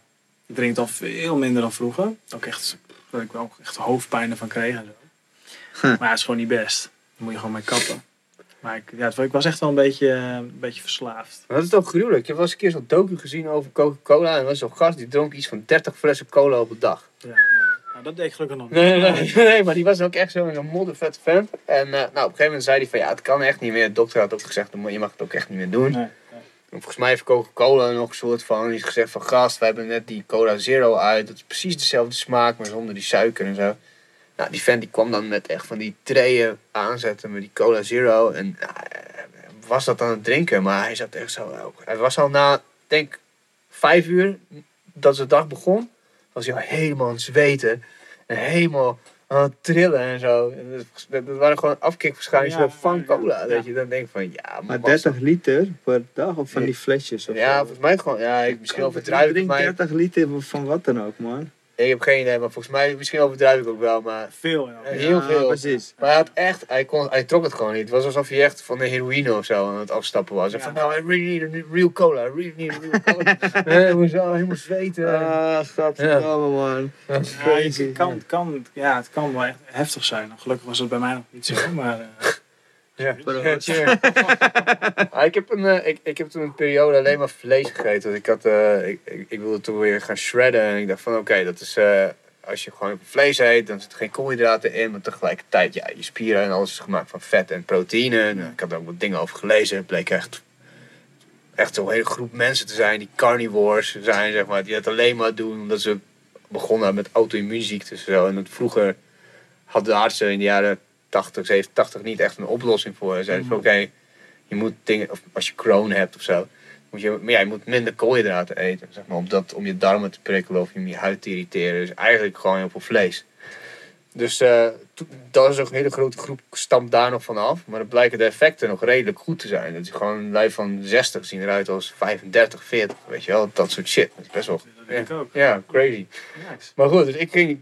ik drink al veel minder dan vroeger. Ook echt, dat ik wel echt hoofdpijn ervan kreeg en zo. Huh. Maar het is gewoon niet best. Daar moet je gewoon mee kappen. Maar ik, ja, ik was echt wel een beetje, eh, een beetje verslaafd. Maar dat is toch gruwelijk. Ik heb wel eens een keer zo'n docu gezien over Coca-Cola. En er was zo'n gast die dronk iets van 30 flessen cola op een dag. Ja, nee. nou, dat deed ik gelukkig nog niet. Nee, nee, nee, maar die was ook echt zo'n moddervet fan. En eh, nou, op een gegeven moment zei hij van ja, het kan echt niet meer. De dokter had ook gezegd, je mag het ook echt niet meer doen. Nee. En volgens mij heeft Coca-Cola nog een soort van, die heeft gezegd van gast, we hebben net die Cola Zero uit. Dat is precies dezelfde smaak, maar zonder die suiker en zo. Nou, die vent die kwam dan met echt van die treien aanzetten met die Cola Zero. En nou, hij was dat aan het drinken, maar hij zat echt zo... Hij was al na, denk vijf uur dat zijn dag begon, was hij al helemaal aan het zweten. En helemaal aan het trillen en zo. En dat, waren gewoon afkikverschijnselen Ja, van cola. ja. Dat je dan denkt van, ja, Maar man, 30 liter per dag of van Nee. die flesjes of Ja, zo? volgens mij gewoon. Ja, ik, misschien overdrijf ik maar. 30 liter van wat dan ook, man. Ik heb geen idee, maar volgens mij, misschien overdrijf ik ook wel. Maar Veel, ja. Heel Ja, veel. precies. Maar hij had echt, hij, kon, hij trok het gewoon niet. Het was alsof hij echt van de heroïne of zo aan het afstappen was. Hij Ja. van, nou, I really need a real cola, I really need a real cola. Eh, Hoezo, helemaal zweten. Ah, godverdomme, man. Ja, Crazy, het, kan, kan, ja, het kan wel echt heftig zijn. Gelukkig was het bij mij nog niet zo. Maar eh, Ja, cheers. Ah, ik, heb een, eh, ik, ik heb toen een periode alleen maar vlees gegeten. Dus ik, had, eh, ik, ik, ik wilde toen weer gaan shredden. En ik dacht van oké, dat is... eh, als je gewoon vlees eet, dan zit er geen koolhydraten in. Maar tegelijkertijd, ja, je spieren en alles is gemaakt van vet en proteïne. Nou, ik had er ook wat dingen over gelezen. Het bleek echt, echt zo'n hele groep mensen te zijn die carnivores zijn, zeg maar. Die dat alleen maar doen omdat ze begonnen met auto-immuunziektes en zo. En dat vroeger hadden de artsen in de jaren 80, 70, 80 niet echt een oplossing voor. Ze zeiden van oké, je moet dingen, of als je Crohn hebt of zo, moet je, maar ja, je moet minder koolhydraten eten, zeg maar, om, dat, om je darmen te prikkelen of om je huid te irriteren. Dus eigenlijk gewoon heel veel vlees. Dus eh, dat is ook een hele grote groep, stamt daar nog van af. Maar dan blijken de effecten nog redelijk goed te zijn. Dat is gewoon een lijf van 60 zien eruit als 35, 40, weet je wel, dat soort shit. Dat is best wel, dat weet ik ook. ja, crazy. Nice. Maar goed, dus ik ging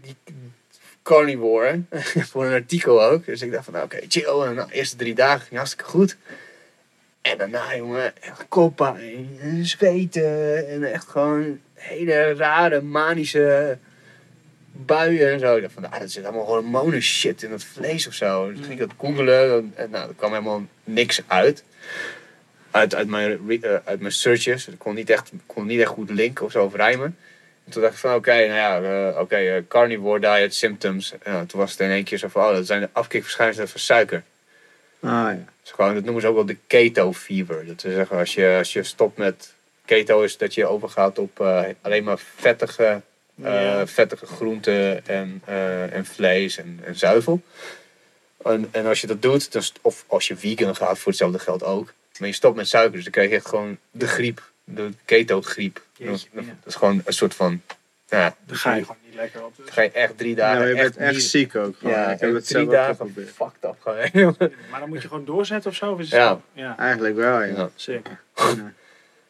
carnivore voor een artikel ook. Dus ik dacht van, nou, oké, chill. En de eerste drie dagen ging hartstikke goed. En daarna, jongen, echt koppijn, en zweten en echt gewoon hele rare, manische buien en zo. Ik dacht van, nou, dat zit allemaal hormonen shit in dat vlees of zo. Dus ging ik dat googelen en, nou, er kwam helemaal niks uit. uit, uit, mijn, eh, uit mijn searches. Ik kon niet echt, kon niet echt goed linken of zo of rijmen. En toen dacht ik van oké, nou ja, eh, oké, eh, carnivore diet symptoms. En toen was het in één keer zo van, oh, dat zijn de afkikverschijnselen van suiker. Ah ja. Dus gewoon, dat noemen ze ook wel de keto fever. Dat wil zeggen, als je, als je stopt met keto is dat je overgaat op eh, alleen maar vettige, vettige groenten en, en vlees en, en zuivel. En, en als je dat doet, dan, of als je vegan gaat, voor hetzelfde geld ook. Maar je stopt met suiker, dus dan krijg je echt gewoon de griep. De keto-griep. Dat, Jeetje, dat is gewoon een soort van... Ja, Dan ga je gewoon niet lekker op. dan ga je echt drie dagen je bent echt, echt ziek ook. Gewoon. Ja, ik heb het drie dagen geprobeerd. fucked up gewoon. Maar dan moet je gewoon doorzetten of zo? Of is het Ja. zo? ja. Eigenlijk wel, ja. Ja. Zeker.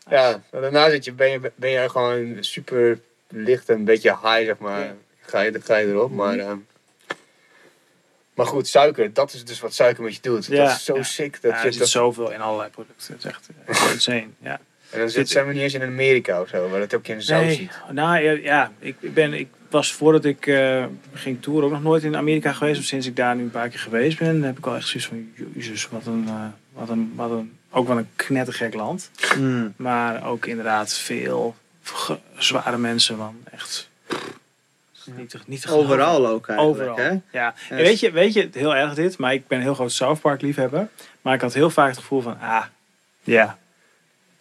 Ja, en daarna zit je, ben, je, ben je gewoon super licht en een beetje high, zeg maar. Ja. Ga, je, ga je erop, maar... ehm, maar goed, suiker, dat is dus wat suiker met je doet. Ja, dat is zo ja. sick. Dat Ja, je, er zit dat, zoveel in allerlei producten. Het is echt, echt insane. Ja. En dan zit, zijn we niet eens in Amerika of zo, waar dat ook in zout Nee, ziet. nou ja, ja ik, ik ben, ik was voordat ik eh, ging toeren ook nog nooit in Amerika geweest. Of sinds ik daar nu een paar keer geweest ben, heb ik al echt zoiets van, jezus, wat een, eh, wat een, wat een, ook wel een knettergek land. Mm. Maar ook inderdaad veel zware mensen, man. Echt. Niet te, niet te. Overal ook eigenlijk, Overal. hè? Ja. En weet je, weet je, heel erg dit, maar ik ben een heel groot South Park liefhebber. Maar ik had heel vaak het gevoel van, ah, ja,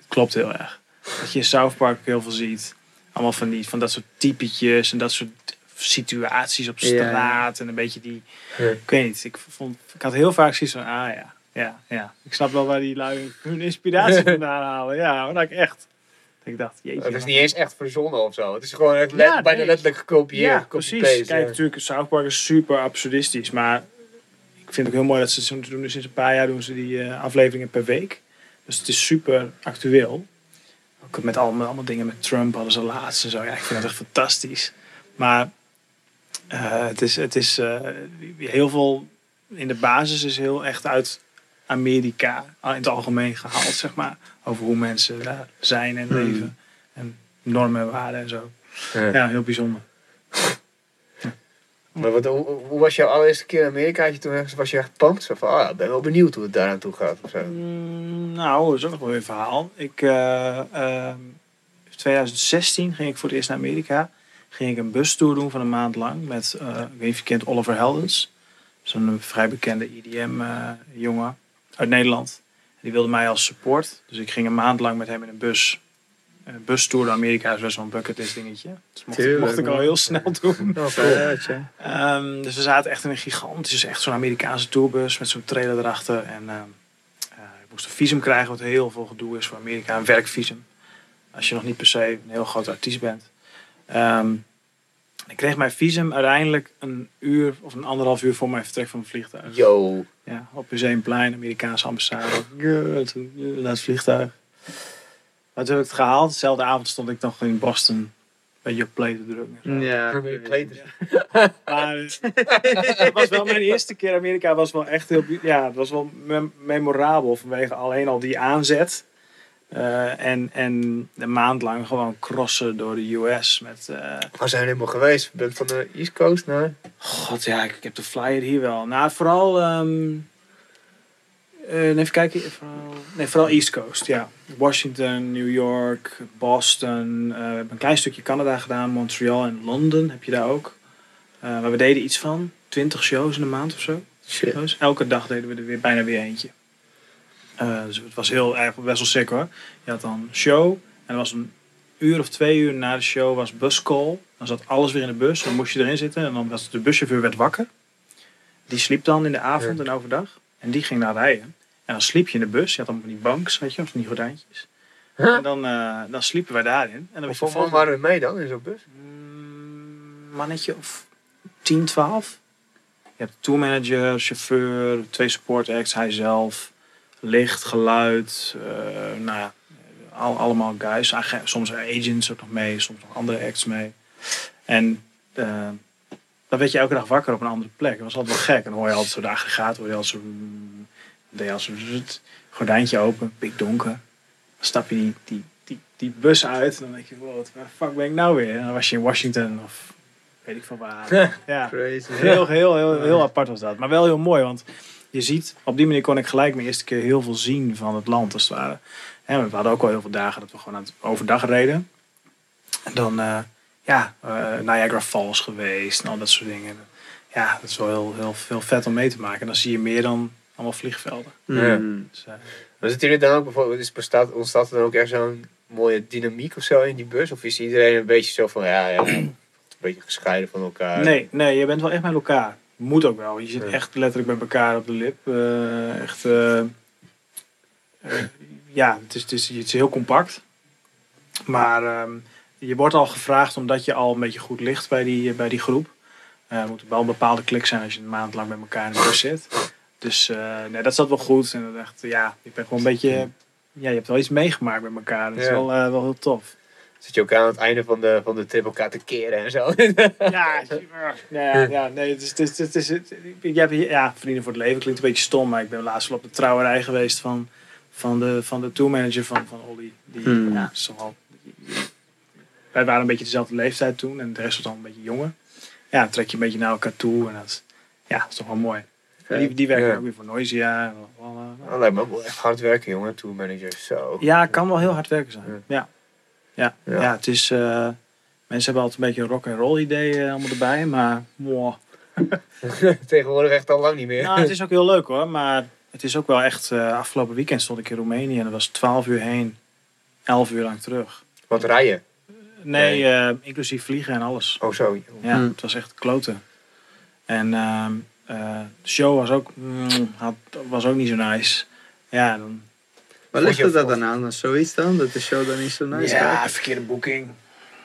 klopt heel erg. Dat je in South Park heel veel ziet. Allemaal van, die, van dat soort typetjes en dat soort situaties op ja. straat. En een beetje die, ik weet niet, ik, vond, ik had heel vaak zoiets van, ah ja, ja, ja. Ik snap wel waar die lui hun inspiratie vandaan halen. Ja, maar dat ik echt, dat ik dacht, jeetje. Het is niet eens echt verzonnen of zo. Het is gewoon let- Ja, bijna letterlijk gekopieerd. Ja, precies. Kijk, ja. natuurlijk, South Park is super absurdistisch. Maar ik vind het ook heel mooi dat ze zo doen. Sinds een paar jaar doen ze die eh, afleveringen per week. Dus het is super actueel. Ook met allemaal, allemaal dingen met Trump hadden ze laatst en zo. Ja, ik vind dat echt fantastisch. Maar eh, het is, het is eh, heel veel... In de basis is heel echt uit Amerika in het algemeen gehaald, zeg maar. Over hoe mensen daar zijn en Hmm. leven. En normen en waarden en zo. Ja. Ja, heel bijzonder. Maar wat, hoe, was jouw allereerste keer in Amerika? Toen was je echt pumped? Zo van, ah, ben wel benieuwd hoe het daar aan toe gaat. Of zo. Mm, nou, dat is ook nog wel weer een verhaal. Ik, eh, ehm, in 2016 ging ik voor het eerst naar Amerika. Ging ik een bustour doen van een maand lang met, eh, ik weet je kent Oliver Heldens. Zo'n vrij bekende EDM-jongen uit Nederland. Die wilde mij als support. Dus ik ging een maand lang met hem in een bus. Een bustour door Amerika is best wel een bucketlist dingetje. Dus mocht, ik- Tuurlijk, mocht ik al heel snel doen. Ehm, dus we zaten echt in een gigantische, echt zo'n Amerikaanse tourbus met zo'n trailer erachter. En ehm, eh, ik moest een visum krijgen, wat heel veel gedoe is voor Amerika, een werkvisum. Als je nog niet per se een heel groot artiest bent. Ehm, ik kreeg mijn visum uiteindelijk een uur of een anderhalf uur voor mijn vertrek van het vliegtuig. Yo. Ja, op Museumplein, Amerikaanse ambassade. Naar het vliegtuig. Maar toen heb ik het gehaald. Dezelfde avond stond ik nog in Boston bij je play te drukken. en zo. Ja. Maar eh, het was wel mijn eerste keer Amerika. was wel echt heel... Ja, het was wel mem- memorabel vanwege alleen al die aanzet. Eh, en, en een maand lang gewoon crossen door de US met... eh, Waar zijn we helemaal geweest? Je bent van de East Coast naar... God, ja, ik, ik heb de flyer hier wel. Nou, vooral... ehm, eh, even kijken. Vooral, nee, vooral East Coast, ja. Washington, New York, Boston. eh, we hebben een klein stukje Canada gedaan. Montreal en Londen heb je daar ook. Eh, maar we deden iets van 20 shows in een maand of zo. Shit. Shows. Elke dag deden we er weer bijna weer eentje. Dus het was heel erg best wel sick hoor. Je had dan een show. En er was een uur of twee uur na de show was buscall. Dan zat alles weer in de bus. Dan moest je erin zitten. En dan was de buschauffeur werd wakker. Die sliep dan in de avond Ja. en overdag. En die ging naar rijden. En dan sliep je in de bus. Je had dan van die banks, weet je, of van die gordijntjes. En dan, eh, dan sliepen wij daarin. En dan Hoeveel man waren we mee dan in zo'n bus? Mm, mannetje of 10, 12. Je hebt tourmanager, chauffeur, twee support acts, hij zelf, licht, geluid, eh, nou ja, al, allemaal guys. Soms agents ook nog mee, soms nog andere acts mee. En eh, dan werd je elke dag wakker op een andere plek. Dat was altijd wel gek. En dan hoor je altijd zo de aggregaat, hoor je altijd zo... Deed je als gordijntje open, pikdonker. Dan stap je die, die, die, die bus uit en dan denk je, wow, waar de fuck ben ik nou weer? En dan was je in Washington of weet ik veel waar. ja, Crazy. heel, heel, heel, heel apart was dat. Maar wel heel mooi, want je ziet, op die manier kon ik gelijk mijn eerste keer heel veel zien van het land als het ware. En we hadden ook wel heel veel dagen dat we gewoon aan het overdag reden. En dan, eh, ja, eh, Niagara Falls geweest en al dat soort dingen. Ja, dat is wel heel, heel, heel vet om mee te maken. En dan zie je meer dan allemaal vliegvelden. Ja. Mm. Dus, eh, Maar zitten jullie dan ook bijvoorbeeld, is bestaat, ontstaat er dan ook echt zo'n mooie dynamiek of zo in die bus? Of is iedereen een beetje zo van, ja, ja een beetje gescheiden van elkaar? nee, nee, je bent wel echt met elkaar. Moet ook wel. Je zit Ja. echt letterlijk met elkaar op de lip. Eh, echt, eh, ja, het is, het, is, het is heel compact. Maar ehm, je wordt al gevraagd omdat je al een beetje goed ligt bij die, bij die groep. Eh, er moet wel een bepaalde klik zijn als je een maand lang met elkaar in de bus zit. Dus eh, nee, dat zat wel goed. En dat echt, ja, ik ben gewoon een beetje... Ja, je hebt wel iets meegemaakt met elkaar. Dat is Ja. wel, eh, wel heel tof. Zit je ook aan het einde van de, van de trip elkaar te keren en zo? Ja, ja, ja, nee, het is, het is, het is, ja, vrienden voor het leven klinkt een beetje stom, maar ik ben laatst wel op de trouwerij geweest van, van de, van de tourmanager van, van Olly. Die, Hmm. ja, is wij waren een beetje dezelfde leeftijd toen en de rest was dan een beetje jonger. Ja, dan trek je een beetje naar elkaar toe en dat ja, dat is toch wel mooi. Die, die werken Ja. ook weer voor Noisia. Dat lijkt me ook wel echt hard werken, jongen, tourmanager. Zo. Ja, kan wel heel hard werken zijn. Ja. Ja, ja, Ja. ja. het is. eh, mensen hebben altijd een beetje een rock and roll idee eh, allemaal erbij, maar. mwah. Tegenwoordig echt al lang niet meer. Nou, het is ook heel leuk hoor, maar het is ook wel echt. eh, afgelopen weekend stond ik in Roemenië en dat was 12 uur heen, 11 uur lang terug. Wat rijden? Nee, eh, inclusief vliegen en alles. Oh, zo. Ja, Hmm. het was echt kloten. En ehm, eh, de show was ook, mm, had, was ook niet zo nice. Ja, dan, Waar ligt het dat dan aan? Dat Zoiets dan? Dat de show dan niet zo nice ja, gaat? verkeerde boeking.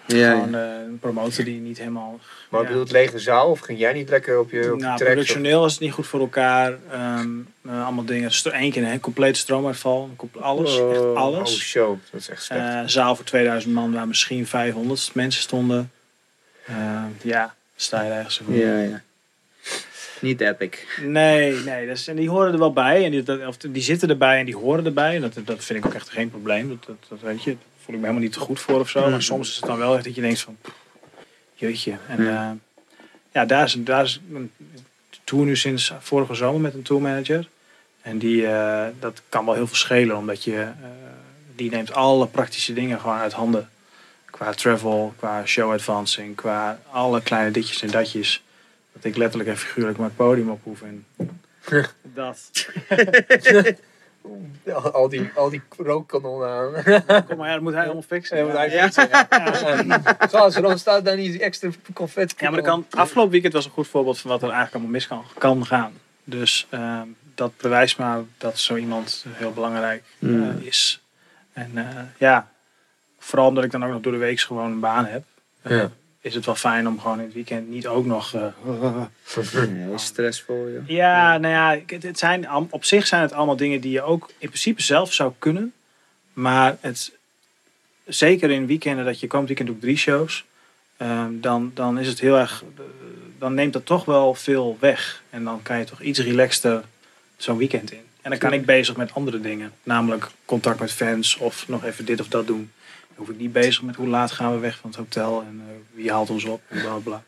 Ja, Gewoon eh, een promotor die niet helemaal. Maar ja. bedoel, het lege zaal? Of ging jij niet lekker op je, op je Nou, productioneel was het niet goed voor elkaar. Ehm, eh, allemaal dingen. Eén keer een complete stroomuitval. Alles. Oh, Echt Oh, alles. show. Dat is echt slecht. Eh, zaal voor 2000 man waar misschien 500 mensen stonden. Eh, ja, sta je er ergens voor. Ja, ja. Niet epic. Nee, nee. Dat is, en die horen er wel bij. En die, dat, of die zitten erbij en die horen erbij. En dat, dat vind ik ook echt geen probleem. Dat, dat, dat weet je. Daar voel ik me helemaal niet te goed voor of zo. Maar soms is het dan wel echt dat je denkt van... Jeetje. En Ja. ja, ja daar, is, daar is een tour nu sinds vorige zomer met een tourmanager. En die, eh, dat kan wel heel veel schelen. Omdat je... eh, die neemt alle praktische dingen gewoon uit handen. Qua travel, qua show advancing, qua alle kleine ditjes en datjes. Dat ik letterlijk en figuurlijk maar het podium op hoef. En dat. Al, al die, al die rookkanonnen aan. Kom maar, ja, dat moet hij allemaal fixen. Ja, hij ja. Gast, waarom staat daar niet extra confetti? Ja, maar kan, afgelopen weekend was een goed voorbeeld van wat er eigenlijk allemaal mis kan, kan gaan. Dus ehm, dat bewijst maar dat zo iemand heel belangrijk eh, Mm. is. En eh, ja, vooral omdat ik dan ook nog door de week gewoon een baan heb. eh, Ja. Is het wel fijn om gewoon in het weekend niet ook nog... eh, Nee, stressvol, joh. Ja, nou ja, het, zijn, op zich zijn het allemaal dingen die je ook in principe zelf zou kunnen. Maar het, zeker in weekenden, dat je komend weekend doe ik drie shows. ehm, dan, dan is het heel erg, eh, dan neemt dat toch wel veel weg. En dan kan je toch iets relaxter zo'n weekend in. En dan kan ik bezig met andere dingen. Namelijk contact met fans of nog even dit of dat doen. Dan hoef ik niet bezig met hoe laat gaan we weg van het hotel en eh, wie haalt ons op en bla bla.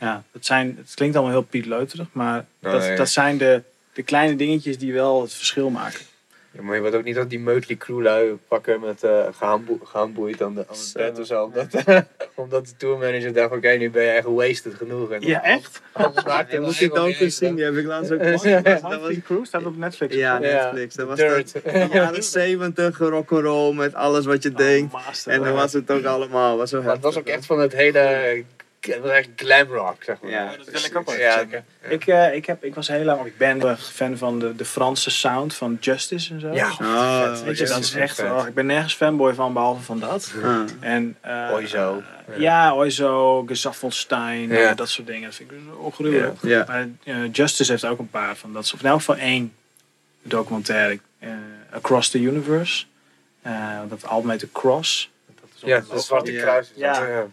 Ja, het, zijn, het klinkt allemaal heel pietleuterig, maar dat, dat zijn de, de kleine dingetjes die wel het verschil maken. Ja, maar je wilt ook niet dat die Mötley Crew lui pakken met eh gehaanboe- gehaanboeid aan, de, aan het bed of zo. Omdat, omdat de tourmanager dacht, oké, nu ben je echt wasted genoeg. En Ja, echt? Alles maakt Je moet die dan eens zien, die heb ik laatst ook gezien. Dat Crue staat op Netflix. Ja, Ja, Netflix. Dat was Dirt. dat de jaren 70 rock'n'roll met alles wat je denkt. Oh, master. En dan was het ook allemaal. Was zo Maar het was ook echt van het hele... Het was echt glam rock, zeg maar. Ja, dat wil ik ook wel Ja, checken. Ik, eh, ik, heb, ik was heel lang, ik ben fan van de, de Franse sound van Justice en zo. Ja, Oh, vet. Weet je, dat is vet. echt, oh, ik ben nergens fanboy van behalve van dat. Ah. En, eh, Oizo. eh, ja, Oizo, Gezaffelstein, Ja. dat soort dingen. Dat vind ik gruwelijk. Ja. Maar eh, Justice heeft ook een paar van dat soort. In elk geval één documentaire, eh, Across the Universe. Eh, dat album heet The Cross. Dat is Ja, een dat logo. Zwarte Ja. Kruis. Ja.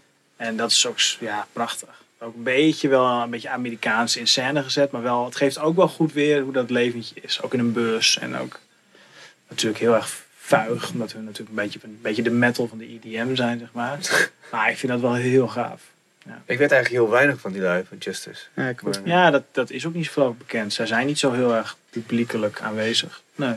Ja. En dat is ook ja, prachtig. Ook een beetje wel een beetje Amerikaans in scène gezet, maar wel, het geeft ook wel goed weer hoe dat leventje is. Ook in een bus en ook natuurlijk heel erg vuig, omdat we natuurlijk een beetje, een beetje de metal van de EDM zijn, zeg maar. Maar ik vind dat wel heel gaaf. Ik weet eigenlijk heel weinig van die lui van Justice. Ja. Maar- Ja, dat, dat is ook niet zoveel over bekend. Zij zijn niet zo heel erg publiekelijk aanwezig. Nee.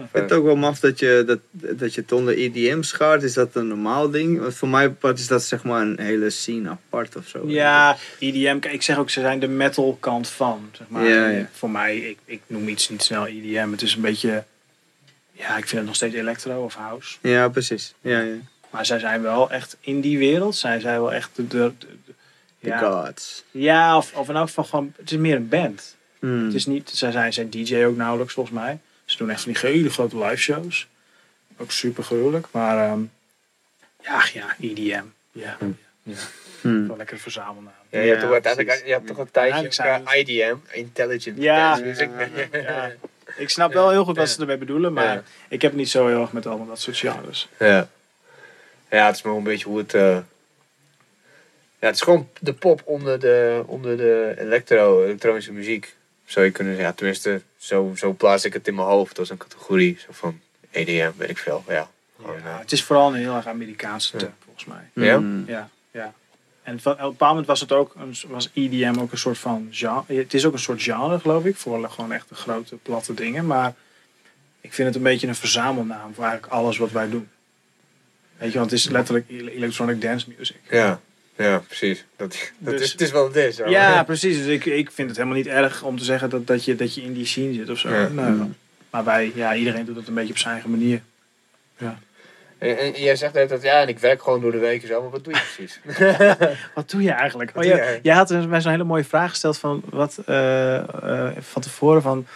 Ik vind het ook wel maf dat je, dat, dat je het onder EDM schaart. Is dat een normaal ding? Want voor mij is dat zeg maar een hele scene apart of zo. Ja, EDM, ik zeg ook, ze zijn de metal kant van. Zeg maar. Ja, ja. Voor mij, ik, ik noem iets niet snel EDM. Het is een beetje, ja, ik vind het nog steeds electro of house. Ja, precies. Ja, ja. Maar zij zijn wel echt in die wereld, zij zijn wel echt de, de, de- ja, gods. ja of, of in elk geval gewoon, het is meer een band. Hmm. Het is niet, zij zijn, zijn DJ ook nauwelijks volgens mij. Ze doen echt van die hele grote live shows. Ook super gruwelijk, maar ehm, ja, ja, EDM. Ja, Hmm. wel lekker verzamelnaam. Ja, je hebt Ja, toch uiteindelijk je hebt toch een tijdje elkaar IDM, Intelligent Ja. Dance Music. Ja. Ik snap wel heel goed wat Ja. ze ermee bedoelen, maar Ja. ik heb het niet zo heel erg met allemaal dat soort genres. Ja. Ja, het is maar een beetje hoe het... eh, Ja, het is gewoon de pop onder de, onder de electro, elektronische muziek. Zou je kunnen zeggen. Ja, tenminste, zo, zo plaats ik het in mijn hoofd als een categorie. Zo van EDM, weet ik veel. Ja. Gewoon, Ja, eh, het is vooral een heel erg Amerikaanse term, volgens mij. Ja? Ja, ja. En op een bepaald moment was het ook, een, was EDM ook een soort van genre. Het is ook een soort genre, geloof ik, voor gewoon echt de grote, platte dingen. Maar ik vind het een beetje een verzamelnaam voor eigenlijk alles wat wij doen. Weet je, want het is letterlijk ele- electronic dance music. ja. Ja, precies. Dat, dat Dus- is, het is wel hoor. Ja, precies. Dus ik, ik vind het helemaal niet erg om te zeggen dat, dat, je, dat je in die scene zit of zo. Ja. Nee. Maar wij, ja, iedereen doet het een beetje op zijn eigen manier. En, en jij zegt net dat ja, en ik werk gewoon door de week en zo, maar wat doe je precies? Wat doe je eigenlijk? Oh, doe ja, jij? jij had mij zo'n hele mooie vraag gesteld van wat eh, eh, van tevoren van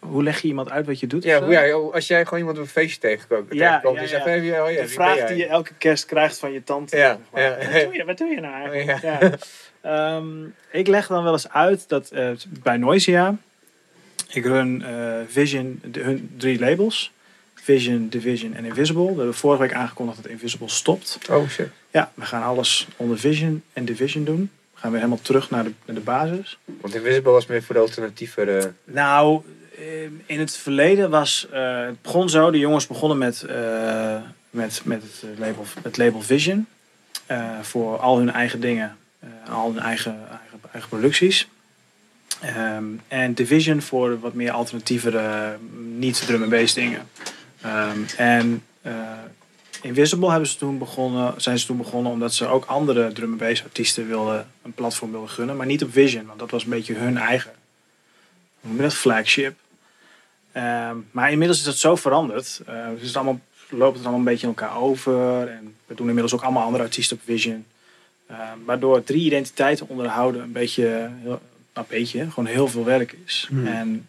hoe leg je iemand uit wat je doet? Ja, ja, als jij gewoon iemand op een feestje tegenkomt, tegenkomt ja, en ja. hey, oh ja, de vraag die je elke kerst krijgt van je tante. Ja, zeg maar. ja. Wat, doe je, wat doe je nou eigenlijk? Ja. Ehm, ik leg dan wel eens uit dat eh, bij Noisia, ik run eh, Vision, de, hun drie labels. Vision, Division en Invisible. We hebben vorige week aangekondigd dat Invisible stopt. Oh shit. Ja, we gaan alles onder Vision en Division doen. We gaan weer helemaal terug naar de, naar de basis. Want Invisible was meer voor de alternatieve... Nou, in het verleden was eh, het begon zo. De jongens begonnen met, eh, met, met het, label, het label Vision. eh, voor al hun eigen dingen. eh, al hun eigen, eigen, eigen producties. Ehm, en Division voor wat meer alternatievere, niet drum and bass dingen. Ehm, en eh, Invisible hebben ze toen begonnen, zijn ze toen begonnen omdat ze ook andere drum and bass artiesten wilden een platform wilden gunnen. Maar niet op Vision, want dat was een beetje hun eigen hoe dat, flagship. Ehm, maar inmiddels is dat zo veranderd. Eh, dus het allemaal, loopt het allemaal een beetje in elkaar over. En we doen inmiddels ook allemaal andere artiesten op Vision. Ehm, waardoor drie identiteiten onderhouden een beetje, heel, nou, een beetje, gewoon heel veel werk is. Hmm. En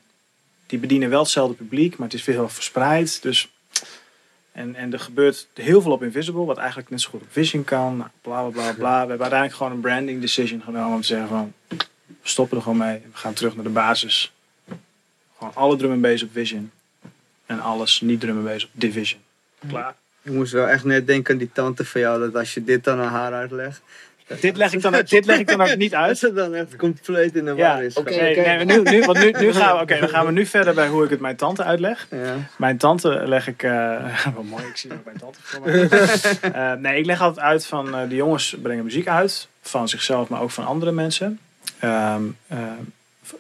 die bedienen wel hetzelfde publiek, maar het is veel heel verspreid. Dus, en, en er gebeurt heel veel op Invisible, wat eigenlijk net zo goed op Vision kan. Nou, bla bla bla bla. We hebben uiteindelijk gewoon een branding decision genomen om te zeggen van we stoppen er gewoon mee. We gaan terug naar de basis. Gewoon alle drum bass op Vision. En alles niet drum bass op Division. Klaar. Ik moest wel echt net denken aan die tante van jou, dat als je dit dan aan haar uitlegt, Dit leg ik dan, dit leg ik dan ook niet dat uit. ze dan echt compleet in de Ja, war is. oké. Nee, nu, nu, want nu, nu, gaan we, oké, dan gaan we nu verder bij hoe ik het mijn tante uitleg. Ja. Mijn tante leg ik... eh wat mooi, ik zie ook mijn tante voor me. Eh, nee, ik leg altijd uit van eh, de jongens brengen muziek uit. Van zichzelf, maar ook van andere mensen. Ehm, eh,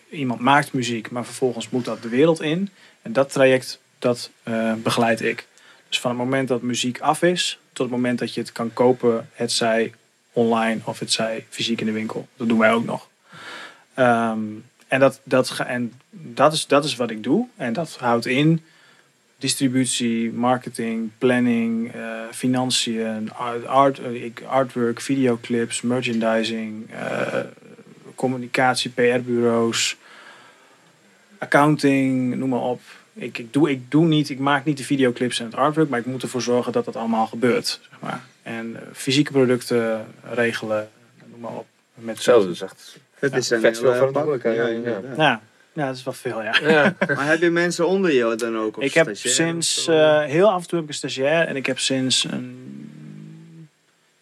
iemand maakt muziek, maar vervolgens moet dat de wereld in. En dat traject, dat eh, begeleid ik. Dus van het moment dat muziek af is, tot het moment dat je het kan kopen, het zij online of het zij fysiek in de winkel. Dat doen wij ook nog. Ehm, en dat, dat, en dat, is, dat is wat ik doe. En dat houdt in distributie, marketing, planning, eh, financiën, art, art, eh, artwork, videoclips, merchandising, communicatie, PR-bureaus, accounting, noem maar op. Ik, ik, doe, ik doe niet, ik maak niet de videoclips en het artwork, maar ik moet ervoor zorgen dat dat allemaal gebeurt. Zeg maar. En eh, fysieke producten regelen, noem maar op. Met Zo, dat is echt... Het is een veel hele verantwoordelijkheid, ja, inderdaad. Ja, ja, dat is wel veel, ja. Ja. Maar heb je mensen onder jou dan ook? Of Ik heb stagiair sinds, eh, heel af en toe heb ik een stagiair en ik heb sinds, een,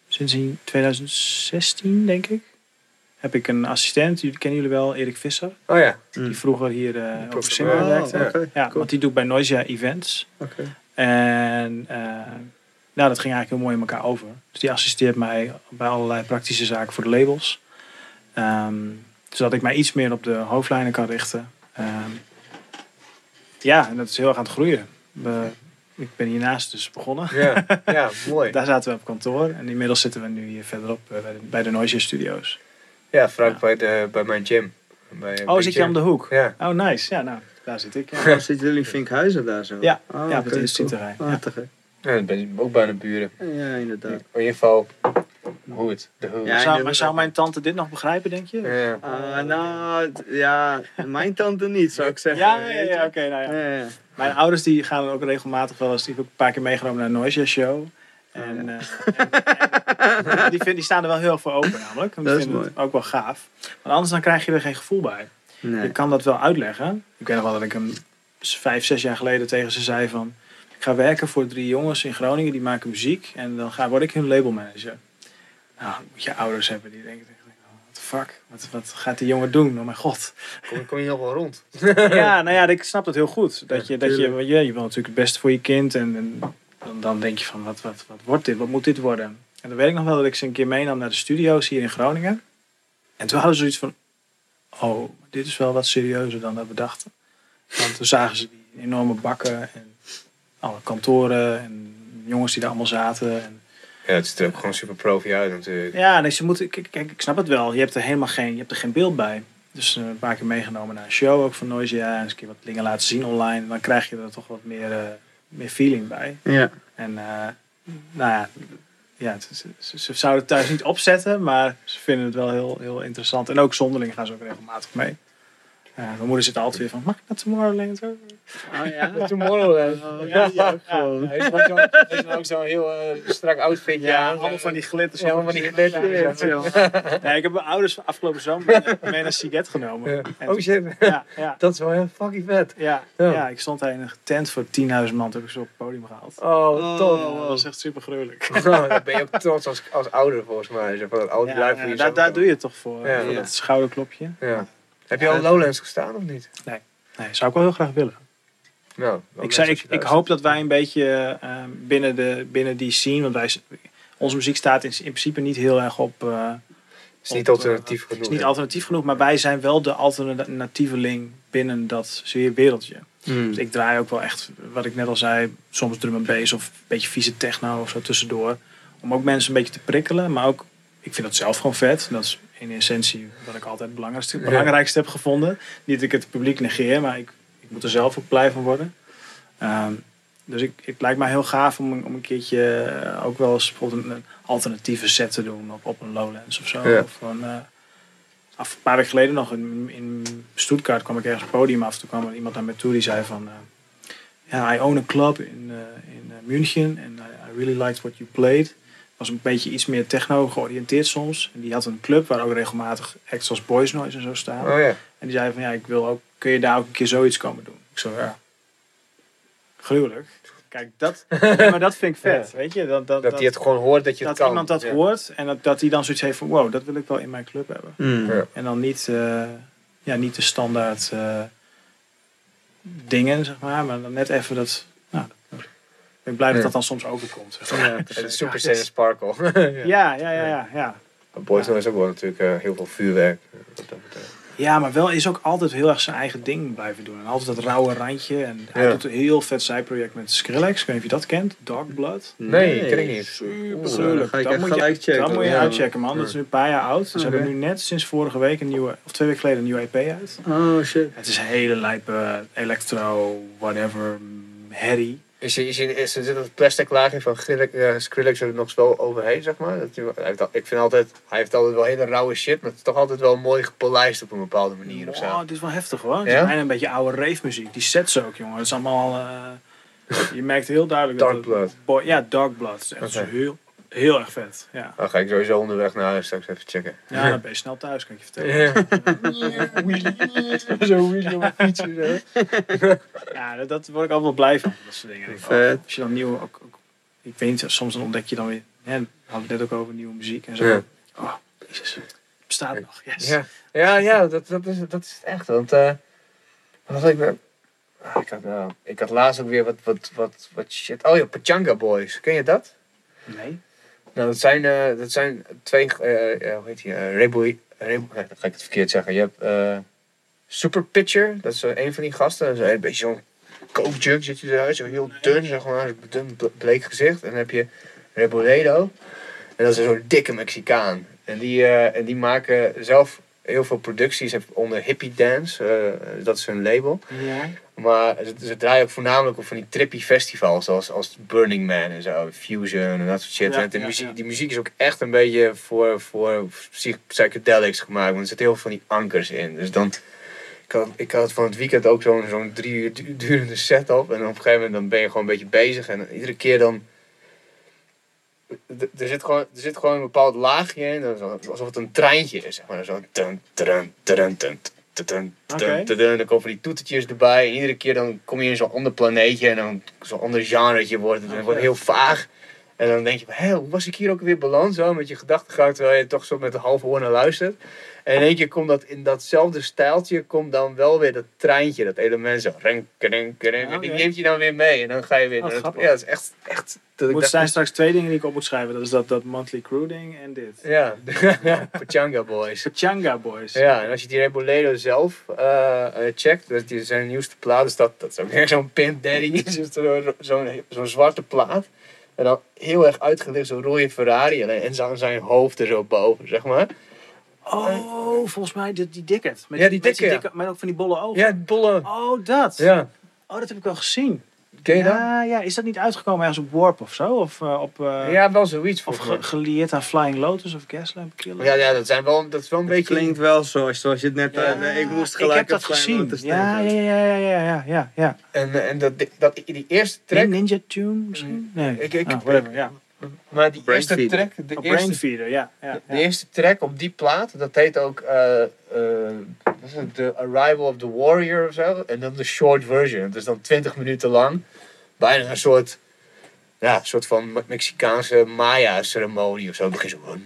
sinds in 2016, denk ik, heb ik een assistent. Jullie kennen jullie wel, Erik Visser. Oh ja. Die vroeger hier eh over programmeur. Simmer Oh, werkte. Ja, cool. want die doet bij Noisia Events. Oké. En eh, nou, dat ging eigenlijk heel mooi in elkaar over. Dus die assisteert mij bij allerlei praktische zaken voor de labels. Ehm, zodat ik mij iets meer op de hoofdlijnen kan richten. Ehm, ja, en dat is heel erg aan het groeien. We, ik ben hiernaast dus begonnen. Ja, ja mooi. Daar zaten we op kantoor. En inmiddels zitten we nu hier verderop eh, bij de, bij de Noisia Studios. Ja, Frank bij, de, bij mijn gym. Bij, Oh, zit je om de hoek? Ja. Oh, nice. Ja, nou, daar zit ik. Ja, Oh, zitten jullie in Vinkhuizen daar zo? Ja, Oh, ja op het instituutterrein. cool. Ja. Dan ben je ook bijna buren. Ja, inderdaad. In ieder geval, hoe het. De. Ja, zou, maar zou mijn tante dit nog begrijpen, denk je? Ja. Ah, nou, ja, mijn tante niet, zou ik zeggen. Ja, ja, ja, oké. nou ja. Ja, ja. Mijn ouders die gaan ook regelmatig wel eens. Die heb ik een paar keer meegenomen naar een Noisia show. En, eh, en- en die, vind, die staan er wel heel veel open namelijk. Die Dat is het ook wel gaaf. Want anders dan krijg je er geen gevoel bij. Nee. Je kan dat wel uitleggen. Ik weet nog wel dat ik hem vijf, zes jaar geleden tegen ze zei van... Ik ga werken voor drie jongens in Groningen, die maken muziek. En dan ga, word ik hun labelmanager. Nou, moet je ouders hebben die denken... What the fuck? Wat, wat gaat die jongen doen? Oh mijn god. Kom, kom je nog wel rond? ja, nou ja, ik snap dat heel goed. Dat je, dat je, je, je wil natuurlijk het beste voor je kind. En, en dan, dan denk je van, wat, wat, wat wordt dit? Wat moet dit worden? En dan weet ik nog wel dat ik ze een keer meenam naar de studio's hier in Groningen. En toen hadden ze zoiets van, oh, dit is wel wat serieuzer dan dat we dachten. Want toen zagen ze die enorme bakken en alle kantoren en jongens die daar allemaal zaten. En Ja, het ziet er ook gewoon super profi uit natuurlijk. ja, nee, ze moeten, kijk, kijk, ik snap het wel. Je hebt er helemaal geen, je hebt er geen beeld bij. Dus eh, een paar keer meegenomen naar een show ook van Noisia. En eens een keer wat dingen laten zien online. En dan krijg je er toch wat meer, eh, meer feeling bij. Ja. En eh, nou ja, ja ze, ze zouden het thuis niet opzetten. Maar ze vinden het wel heel, heel interessant. En ook zonderling gaan ze ook regelmatig mee. Ja, mijn moeder zit altijd weer van, mag ik naar Tomorrowland? hoor?" Oh ja. Tomorrowland. Oh, Ja, ook ja. gewoon. Hij is ook zo'n heel eh, strak outfitje Ja, aan. allemaal van die glitters. Ja, allemaal van die glitters. Ja, ik heb mijn ouders afgelopen zomer mee naar Siget genomen. Oh shit, ja, ja. dat is wel heel fucking vet. Ja, Ja. ik stond daar in een tent voor 10.000 man. Toen heb ik ze op het podium gehaald. Oh, Oh, tof. Ja, dat was echt super gruwelijk. Oh, dan ben je ook trots als, als ouder volgens mij. Zo van dat oude Ja, daar, daar doe je het toch voor. Voor Ja. dat schouderklopje. Ja. Heb je al Lowlands gestaan of niet? Nee, zou ik wel heel graag willen. Nou, Ik, zei, ik, ik hoop dat wij een beetje eh, binnen, de, binnen die scene... Want wij, onze muziek staat in, in principe niet heel erg op... eh. Het is niet op, alternatief eh, genoeg. Het is niet alternatief genoeg, maar wij zijn wel de alternatieveling binnen dat zeer wereldje. Hmm. Dus ik draai ook wel echt, wat ik net al zei, soms drum en bass of een beetje vieze techno of zo tussendoor. Om ook mensen een beetje te prikkelen, maar ook, ik vind dat zelf gewoon vet. Dat is in essentie wat ik altijd het belangrijkste, belangrijkste heb gevonden. Niet dat ik het publiek negeer, maar ik, ik moet er zelf ook blij van worden. Ehm, dus ik, het lijkt mij heel gaaf om, een- om een keertje eh, ook wel eens bijvoorbeeld een, een alternatieve set te doen op, op een Lowlands of zo. Ja. Of een, eh, af, een paar weken geleden nog in, in Stuttgart kwam ik ergens op het podium af. Toen kwam er iemand naar me toe die zei van... eh, Ja, I own a club in, in München and I, I really liked what you played. Was een beetje iets meer techno georiënteerd soms. En die had een club waar ook regelmatig acts als Boys Noise en zo staan. Oh ja. En die zei van ja, ik wil ook, kun je daar ook een keer zoiets komen doen? Ik zo ja, gruwelijk. Kijk, dat, maar dat vind ik vet, weet je? Dat, dat, Dat hij het gewoon hoort dat je dat het kan. iemand dat Ja. hoort en dat, dat hij dan zoiets heeft van wow, dat wil ik wel in mijn club hebben. Hmm. Ja. En dan niet, eh, ja, niet de standaard eh, dingen, zeg maar, maar dan net even dat. Ik ben blij dat dat dan soms overkomt. Zeg maar. Ja, Het is precies. Super Saiyan Sparkle. ja, ja, ja, ja, ja. Is ook wel natuurlijk eh, heel veel vuurwerk. eh, wat dat betreft. Ja, maar wel is ook altijd heel erg zijn eigen ding blijven doen. En altijd dat rauwe randje. En hij Ja. doet een heel vet zijproject met Skrillex. Ik weet niet of je dat kent. Dark Blood. Nee, ken ik niet. Super Oeh, gruwelijk. dan ga ik Dat echt moet je, gelijk checken. dat moet je Ja. uitchecken, man. Dat is nu een paar jaar oud. Ze hebben nu net sinds vorige week een nieuwe, of twee weken geleden, een nieuwe EP uit. Oh shit. Het is een hele lijpe electro, whatever, herrie. Is is is er zit dat plastic laagje van Skrillex, eh, Skrillex er nog wel overheen, zeg maar? Dat hij heeft al- ik vind altijd, hij heeft altijd wel hele rauwe shit, maar het is toch altijd wel mooi gepolijst op een bepaalde manier of zo. Wow, dit is wel heftig hoor. Het is Ja? bijna een beetje oude rave muziek. Die sets ook, jongen. Het is allemaal... eh, je merkt heel duidelijk Dark dat... het- Blood. Ja, Dark Blood. Het is echt Oké. heel, heel erg vet. Ja. Dan ga ik sowieso onderweg naar huis straks even checken. ja, dan ben je snel thuis, kan ik je vertellen. Zo wheelie op een. Ja, dat, dat word ik altijd wel blij van. Dat soort dingen. Vet. oh, als je dan nieuw... Ook, ook, ik weet niet, soms dan ontdek je dan weer... Hè, we hadden het net ook over nieuwe muziek en zo. Ja. Oh, jezus. Het bestaat nog. Yes. Ja, ja, ja dat, dat, is, dat is het echt. Want eh wat had ik nou? Ah, ik, had, nou, ik had laatst ook weer wat, wat, wat, wat shit. Oh ja, Pachanga Boys. Ken je dat? Nee. Nou, dat zijn, eh, dat zijn twee, eh, eh, hoe heet die, dan ga ik het verkeerd zeggen. Je hebt Super Pitcher, dat is een van die gasten. Een beetje zo'n junk zit hij eruit, zo heel dun, zeg maar, zo'n dun ble- bleek gezicht. En dan heb je Reboledo, en dat is zo'n dikke Mexicaan. En die, en die maken zelf heel veel producties onder Hippie Dance, dat is hun label. Ja. Maar ze, ze draaien ook voornamelijk op van die trippy festivals, zoals, als Burning Man en zo, Fusion en dat soort shit. Ja, en de ja, muziek, ja. die muziek is ook echt een beetje voor, voor psych- psychedelics gemaakt, want er zitten heel veel van die ankers in. Dus dan, ik had, ik had van het weekend ook zo'n zo'n drie uur du- durende set op. En op een gegeven moment dan ben je gewoon een beetje bezig. En iedere keer dan... Er zit, gewoon, er zit gewoon een bepaald laagje in, alsof het een treintje is. Zeg maar. Zo, dun, dun, dun, dun, dun, dun, Oké. dun, dun. Dan komen die toetertjes erbij. En iedere keer dan kom je in zo'n ander planeetje. En dan zo'n ander genretje wordt het. En het wordt heel vaag. En dan denk je, van, hé, hoe was ik hier ook weer beland? Zo met je gedachtegang, terwijl je toch zo met een halve oor naar luistert. En in één keer komt dat in datzelfde stijltje, komt dan wel weer dat treintje, dat element zo. Renk, renk, renk. Oh, en die neemt je dan weer mee. En dan ga je weer. Oh, naar het- grappig. ja, dat is echt. echt dat ik Er dacht, zijn straks twee dingen die ik op moet schrijven. Dat is dat, dat monthly crew ding en dit. Ja, Pachanga Boys. Pachanga Boys. Ja, en als je die Reboledo zelf eh, eh, checkt, dat is die zijn nieuwste plaat, is dat, dat is ook weer zo'n Pimp Daddy, zo'n zo, zo'n zo'n zwarte plaat. En dan heel erg uitgelicht, zo'n rode Ferrari, en zo zijn hoofd er zo boven, zeg maar. Oh, volgens mij die, die dikkerd. Met, Ja, die met dikke, ja. Met ook van die bolle ogen. Ja, bolle. Oh, dat. Ja, Oh, dat heb ik wel gezien. Ken je dat? ja, ja, is dat niet uitgekomen ergens op Warp of zo? Of, eh, op, eh, Ja, wel zoiets of ge- mij. gelieerd aan Flying Lotus of Gaslamp Killer? Ja, ja, dat, zijn wel, dat is wel een beetje... klinkt wel zo, zoals je het net... Ja, eh, nee, ik moest ik gelijk heb dat op Flying gezien. Lotus Ja, ja, denken. ja, ja, ja, ja, ja, ja. En, en dat, dat, die eerste track, Ninja Tune misschien? Nee. Ik- ik- Ah, whatever, ja. Maar die eerste Feeder. track, de Oh, eerste Brainfeeder, ja. ja, De, ja. de eerste track op die plaat, dat heet ook is het, The Arrival of the Warrior of zo. En dan de short version. Het is dan 20 minuten lang. Bijna een soort, ja, een soort van Me- Mexicaanse Maya-ceremonie of zo. Het begint zo.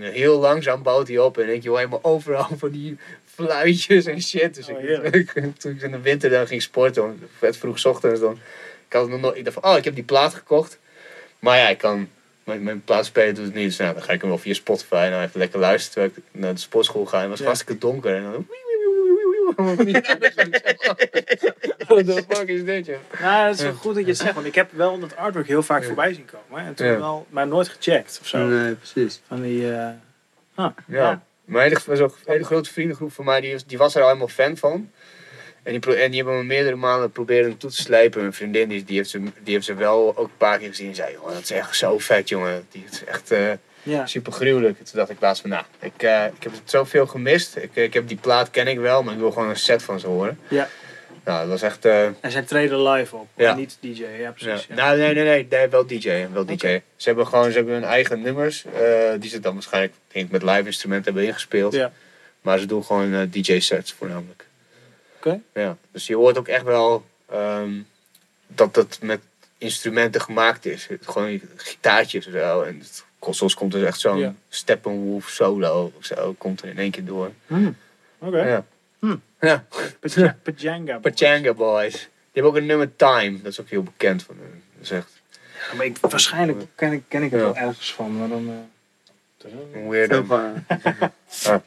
Heel langzaam bouwt hij op. En denk je, hoor helemaal overal van die fluitjes en shit. Dus Oh, ik, toen ik in de winter dan ging sporten, vet vroeg ochtends, dan. Ik had nog nooit. Ik dacht van, oh, ik heb die plaat gekocht. Maar ja, ik kan mijn, mijn plaatspeler doet het niet. Dus nou, dan ga ik hem wel via Spotify en dan even lekker luisteren terwijl ik naar de sportschool ga. En het was Ja. hartstikke donker. En dan... What the fuck is dit, joh? Nou, het is wel goed dat je het zegt, want ik heb wel dat artwork heel vaak voorbij zien komen. hè. En toen Ja. wel, maar nooit gecheckt of zo. Nee, precies. Van die, eh ah, Ja. Mijn hele, was ook een hele grote vriendengroep van mij, die, was- die was er al helemaal fan van. En die, en die hebben me meerdere malen proberen toe te slijpen. Mijn vriendin die, die, heeft ze, die heeft ze wel ook een paar keer gezien. En zei, jongen, dat is echt zo vet, jongen. Die is echt eh, ja. super gruwelijk. Toen dacht ik laatst van, nou, ik, eh, ik heb het zoveel gemist. Ik, ik heb die plaat, ken ik wel, maar ik wil gewoon een set van ze horen. Ja. Nou, dat was echt... eh, En zij treden live op, Ja. niet DJ. Ja, precies. Ja. Nou, nee, nee, nee, nee, wel DJ, wel DJ. Ze hebben gewoon, ze hebben hun eigen nummers, eh, die ze dan waarschijnlijk denk ik, met live instrumenten hebben ingespeeld. Ja. Maar ze doen gewoon eh, DJ sets voornamelijk. Ja, dus je hoort ook echt wel ehm, dat het met instrumenten gemaakt is. Gewoon gitaartjes en zo. En het, soms komt er echt zo'n Ja. Steppenwolf solo of zo, komt er in één keer door. Hmm. Oké. Ja. Hm. Ja, Paja- Pajanga. Boys. Pachanga Boys. Die hebben ook een nummer Time, dat is ook heel bekend van hun. Dat is echt Ja, maar ik, waarschijnlijk ken ik, ken ik het Ja. wel ergens van, maar dan... eh, een weirdo. Ah,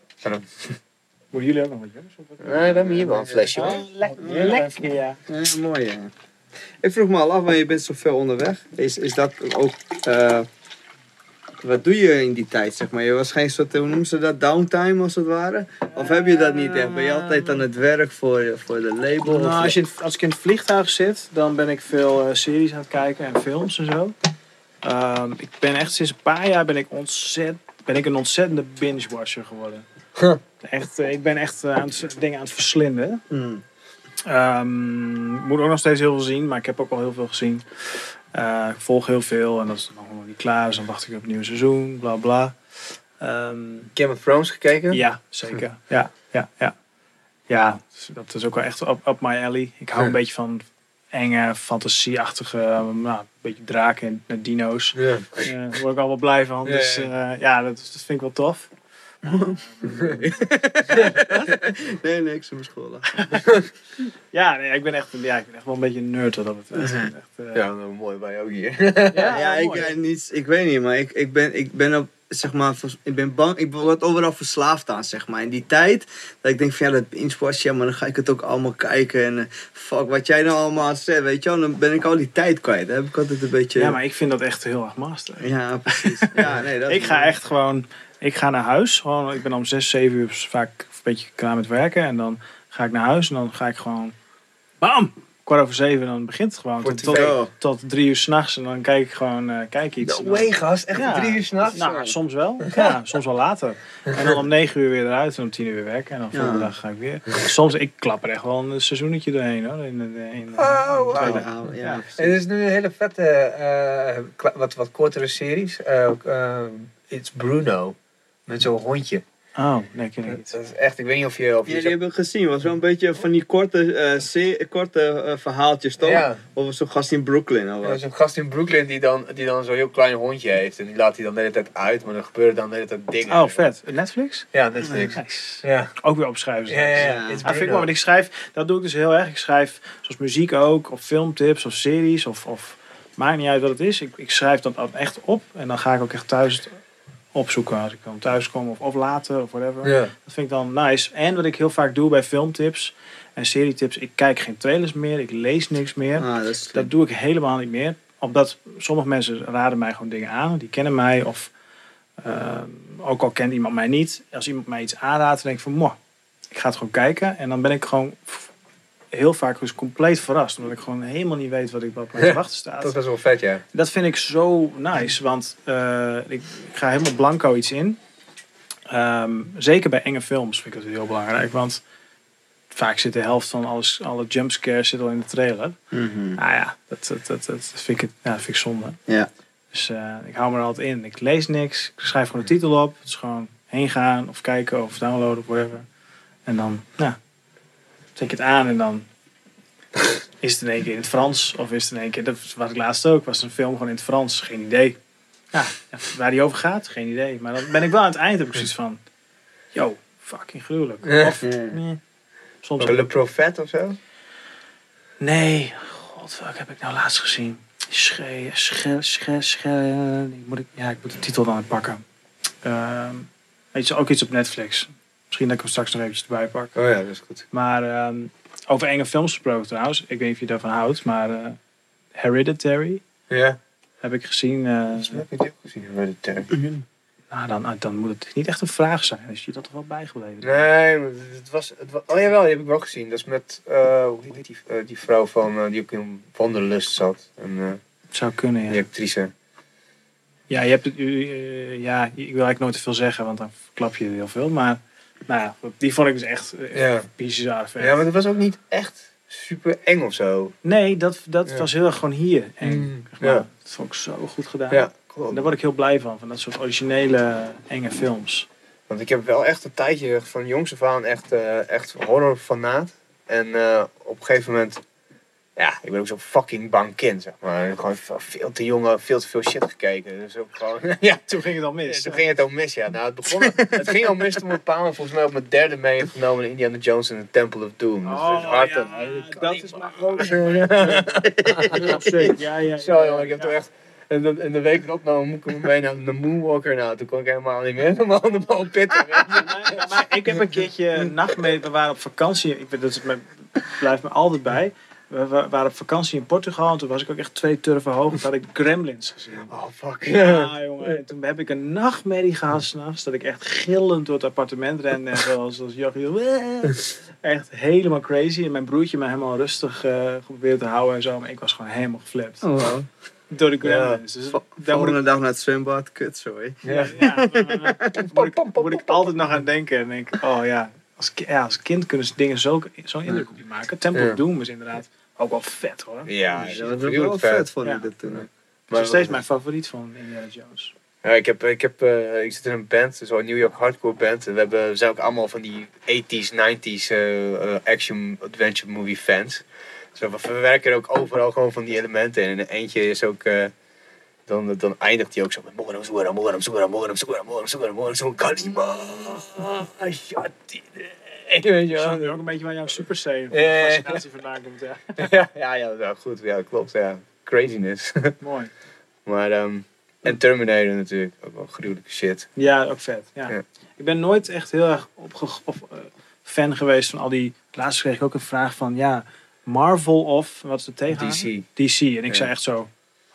Moeten jullie ook nog wat jongens? Of wat? Nee, we hebben hier wel een flesje. hoor. Oh, lekker, lekker, ja. Ja, mooi ja. Ik vroeg me al af, want je bent zo veel onderweg. Is, is dat ook... eh, wat doe je in die tijd, zeg maar? Je was geen soort, hoe noemen ze dat, downtime als het ware? Of heb je dat niet echt? Ben je altijd aan het werk voor, je- voor de label? Nou, als, je in- als ik in het vliegtuig zit, dan ben ik veel eh, series aan het kijken en films en zo. Ehm, ik ben echt sinds een paar jaar ben ik, ontzet, ben ik een ontzettende binge-watcher geworden. Echt, eh, ik ben echt eh, aan het, dingen aan het verslinden. Ik moet ook nog steeds heel veel zien, maar ik heb ook al heel veel gezien. Eh, ik volg heel veel en dat is nog niet klaar, dus dan wacht ik op het nieuwe seizoen, bla bla. Ehm, Game of Thrones gekeken? ja, zeker. Ja, ja, ja. Ja, dus dat is ook wel echt up, up my alley. Ik hou Ja. een beetje van enge, fantasieachtige, nou, een beetje draken en dino's. Ja. Daar word ik al wel blij van. Ja, Dus ja. ja, dat, dat vind ik wel tof. Nee, niks in mijn school. Ja, nee, ik ben echt, ja, ik ben echt wel een beetje een nerd wat dat betreft. Echt, eh, Ja, nou, mooi bij jou hier. Ja, ja, ik, eh, niet, ik weet niet, maar ik, ik ben, ik ben op, zeg maar, ik ben bang, ik word overal verslaafd aan, zeg maar. In die tijd, dat ik denk van, ja, dat ja, maar dan ga ik het ook allemaal kijken. En eh, fuck, wat jij nou allemaal zegt, weet je wel, dan ben ik al die tijd kwijt. Dan heb ik altijd een beetje... Ja, maar ik vind dat echt heel erg master. Ja, precies. Ja, nee, dat Ik ga echt gewoon, ik ga naar huis. Gewoon, ik ben om 6, 7 uur vaak een beetje klaar met werken. En dan ga ik naar huis en dan ga ik gewoon, bam, kwart over zeven. Dan begint het gewoon tot, tot, tot drie uur s'nachts. En dan kijk ik gewoon, eh, kijk iets. No way, gast. Echt Ja. drie uur s'nachts? Nou, soms wel. Ja, soms wel later. En dan om negen uur weer eruit en om tien uur weer werken. En dan volgende Ja. dag ga ik weer. Soms, ik klap er echt wel een seizoenetje doorheen hoor. In, in, Oh, in de wauw. tweede avond. ja, er is nu een hele vette, eh, kla- wat, wat kortere series. Eh, ook, eh, It's Bruno. Met zo'n hondje. Oh, nee, ken ik niet. Dat is echt, ik weet niet of je... Of je Ja, die zo- hebben we gezien. was wel een beetje van die korte, eh, korte eh, verhaaltjes, toch? Ja. Of zo'n gast in Brooklyn. Of Er wat. is een gast in Brooklyn die dan, die dan zo'n heel klein hondje heeft. En die laat hij dan de hele tijd uit, maar dan gebeuren dan de hele tijd dingen. Oh, vet. Netflix? Ja, Netflix. Nice. Ja. Ook weer opschrijven. Ja, ja, ja. Ja. Ja, vind ik wel, want ik schrijf, dat doe ik dus heel erg. Ik schrijf zoals muziek ook, of filmtips, of series, of, of maakt niet uit wat het is. Ik, ik schrijf dat echt op en dan ga ik ook echt thuis opzoeken als ik dan thuis kom of, of later of whatever. Dat vind ik dan nice. En wat ik heel vaak doe bij filmtips en serietips, ik kijk geen trailers meer, ik lees niks meer. Ah, dat doe ik helemaal niet meer. Omdat sommige mensen raden mij gewoon dingen aan. Die kennen mij. Of eh, ook al kent iemand mij niet. Als iemand mij iets aanraadt, dan denk ik van... Moh, ik ga het gewoon kijken. En dan ben ik gewoon heel vaak dus compleet verrast. Omdat ik gewoon helemaal niet weet wat, ik, wat mij te wachten staat. Dat is best wel vet, ja. Dat vind ik zo nice, want eh, ik, ik ga helemaal blanco iets in. Ehm, zeker bij enge films vind ik dat heel belangrijk, want vaak zit de helft van alles, alle jumpscares zit al in de trailer. Mhm. Nou ja, dat, dat, dat, dat vind, ik, ja, dat vind ik zonde. Ja. Dus eh, ik hou me er altijd in. Ik lees niks, ik schrijf gewoon de titel op. Het is gewoon heen gaan of kijken of downloaden of whatever. En dan, nou, zet ik het aan en dan is het in één keer in het Frans. Of is het in één keer, dat was ik laatst ook, was een film gewoon in het Frans. Geen idee. Ja, waar die over gaat, geen idee. Maar dan ben ik wel aan het eind, heb ik zoiets van, yo, fucking gruwelijk. Of, nee, soms Le Prophet of zo? Nee, god, wat heb ik nou laatst gezien? Sche, sche, sche, sche, moet ik, ja, ik moet de titel dan pakken. Ehm weet je, ook iets op Netflix. Misschien dat ik hem straks nog eventjes erbij pak. Oh ja, dat is goed. Maar ehm, over enge films gesproken trouwens. Ik weet niet of je daarvan houdt, maar eh, Hereditary Ja. heb ik gezien. eh, Volgens mij heb ik die ook gezien, Hereditary. nou, dan, dan moet het niet echt een vraag zijn. Is je dat toch wel bijgebleven? Nee, het was, het was... Oh jawel, die heb ik wel gezien. Dat is met... eh hoe heet die, eh, die vrouw van... eh, die ook in Wanderlust zat. En eh, Het zou kunnen, ja. die actrice. Ja, je hebt het, eh, ja, ik wil eigenlijk nooit te veel zeggen, want dan klap je heel veel. Maar nou ja, die vond ik dus echt eh, Ja. bizar vet. Ja, maar dat was ook niet echt super eng of zo. Nee, dat, dat Ja. was heel erg gewoon hier. En, Mm, zeg maar, ja. Dat vond ik zo goed gedaan. Ja, En daar word ik heel blij van, van dat soort originele enge films. Want ik heb wel echt een tijdje van jongs af aan echt, eh echt horrorfanaat. En eh, op een gegeven moment... Ja, ik ben ook zo'n fucking bang kind, zeg maar. Gewoon veel te jong, veel te veel shit gekeken. Dus ook gewoon... ja, Toen ging het al Ja, toen ging het al mis, ja. Nou, het, begon, het ging al mis toen mijn pa me volgens mij op mijn derde mee heeft genomen in Indiana Jones en the Temple of Doom. Dus Oh, hard ja, en- dat is mijn grootste. Ja, ja, Zo jongen, ik heb toch echt... En de, en de week erop nou, moet ik mee naar de Moonwalker. Nou, toen kon ik helemaal niet meer mijn pitten. weet je. Maar, maar ik heb een keertje een nacht mee. We waren op vakantie. Ik, weet- dat is me, blijft me altijd bij. We, we waren op vakantie in Portugal. En toen was ik ook echt twee turven hoog. Toen had ik Gremlins gezien. Oh, fuck. Ja, jongen. En toen heb ik een nachtmerrie gehad s'nachts. Dat ik echt gillend door het appartement rende. En zoals, zoals Jochie. Echt helemaal crazy. En mijn broertje me helemaal rustig eh geprobeerd te houden en zo. Maar ik was gewoon helemaal geflipt. Oh, wow. Door de Gremlins. Dus daar moet Volgende ik, dag naar het zwembad. Kut, sorry. ja, ja, moet, ik, moet ik altijd nog aan denken. En denk, oh ja. Als, ja, als kind kunnen ze dingen zo- zo'n indruk op je maken. Temple Ja. of Doom is inderdaad ook wel vet hoor. Ja, dat dat is was wel vet. vet, vond ik dat toen. Het is nog steeds mijn favoriet van Indiana Jones. Ja, ik, heb, ik, heb, eh, ik zit in een band, zo'n New York hardcore band. En we, hebben, we zijn ook allemaal van die 80s, 90s eh, eh, action adventure movie fans. Dus we verwerken er ook overal gewoon van die elementen in. En eentje is ook, eh, dan, dan eindigt hij ook zo met Moram Soera, Moram Moram Soera, Moram Moram Kalima. Weet je wel. ook een beetje waar jouw Super C fascinatie vandaan komt. Ja. Ja, ja, goed. Ja, klopt. Ja. Craziness. Mooi. maar, ehm, en Terminator natuurlijk. Ook wel gruwelijke shit. Ja, ook vet. Ja. Ja. Ik ben nooit echt heel erg opge of, eh, fan geweest van al die... Laatst kreeg ik ook een vraag van, ja, Marvel of, wat is de tegen? DC. DC. En ik zei echt zo,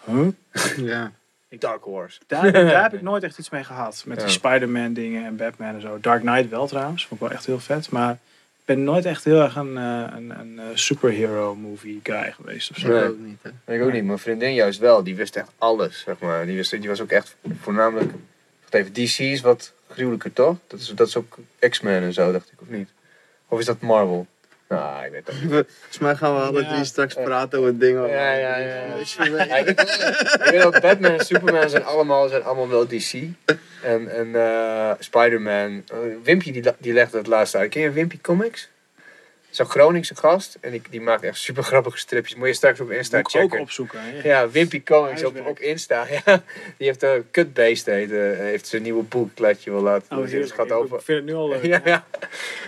huh? Ja. Dark Horse. Daar, daar heb ik nooit echt iets mee gehad. Met Ja. die Spider-Man dingen en Batman en zo. Dark Knight wel trouwens. Vond ik wel echt heel vet. Maar ik ben nooit echt heel erg een, eh, een, een eh, superhero movie guy geweest of zo. Nee. Ik ook niet. Hè. Ik ook niet. Mijn vriendin juist wel. Die wist echt alles, zeg maar. Die, wist, die was ook echt voornamelijk... Wacht even, DC is wat gruwelijker, toch? Dat is, dat is ook X-Men en zo, dacht ik, of niet? Of is dat Marvel? Nou, ik weet het niet. Volgens mij gaan we alle Ja. drie straks praten over dingen. Ja, ja, ja. Ik, weet ook, Batman en Superman zijn allemaal, zijn allemaal wel DC. En, en eh, Spider-Man. eh, Wimpy die, die legde het laatst uit. Ken je Wimpy Comics? Zo'n Groningse gast. En die, die maakt echt super grappige stripjes. Moet je straks op Insta Moet ik ook checken. opzoeken. hè. Ja, Wimpy Comics op, op Insta. Ja, die heeft een Cutbeest heet, eh, heeft zijn nieuwe boek. Laat je wel laten Oh. Het heerlijk. gaat Ik over, vind het nu al leuk. ja, ja.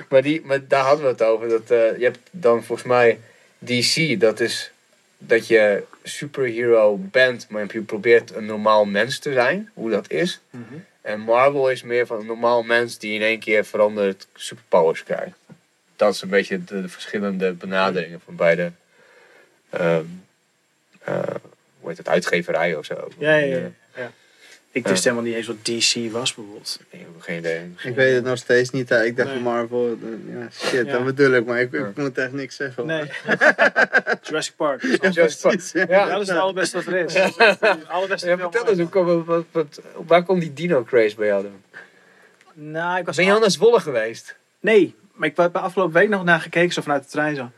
Maar, die, maar daar hadden we het over. Dat, eh, je hebt dan volgens mij DC, dat is dat je superhero bent, maar je probeert een normaal mens te zijn, hoe dat is. Mhm. En Marvel is meer van een normaal mens die in één keer veranderd superpowers krijgt. Dat is een beetje de, de verschillende benaderingen van beide. ehm eh, hoe heet het, uitgeverij of zo. Ja, ja, ja. Eh, ja. Ik wist helemaal niet eens wat DC was bijvoorbeeld. Ik heb geen idee. Ik weet het nog steeds niet. Hè. Ik dacht Nee. Marvel. eh, Ja, shit, Ja. dat bedoel ik. Maar ik, ik moet echt niks zeggen. Nee. Jurassic Park. Ja, Jurassic Park. ja. Ja. dat is het allerbeste wat er is. Allerbeste Ja, vertel eens, hoe kom, wat, wat, waar komt die dino craze bij jou dan? Nou, ik was Ben je al naar Zwolle geweest? Nee, maar ik heb er afgelopen week nog naar gekeken, zo vanuit de trein zo.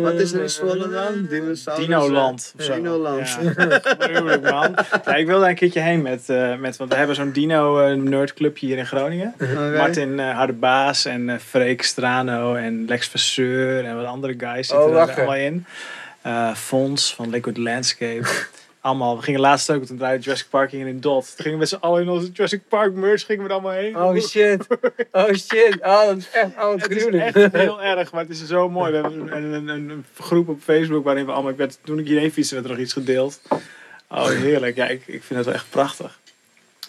Wat is er in Zwolle dan? Dinosaurus? Dinoland. Dinoland. Ja, gruwelijk, man. Ja, ik wil daar een keertje heen met, eh, met want we hebben zo'n dino eh, hier in Groningen. Martin uh, Hardebaas en eh Freek Strano en Lex Vasseur en wat andere guys Oh, zitten er lachen. allemaal in. Eh Fons van Liquid Landscape. Allemaal. We gingen laatst ook, toen draaide Jurassic Park in Dot. Toen gingen we met z'n allen in onze Jurassic Park merch gingen we er allemaal heen. Oh shit. Oh shit. Oh, dat is echt oh, Het is echt heel erg, maar het is zo mooi. We hebben een, een, een, een groep op Facebook waarin we allemaal... Ik werd, toen ik hierheen fietste, werd er nog iets gedeeld. Oh, heerlijk. Ja, ik, ik vind het wel echt prachtig.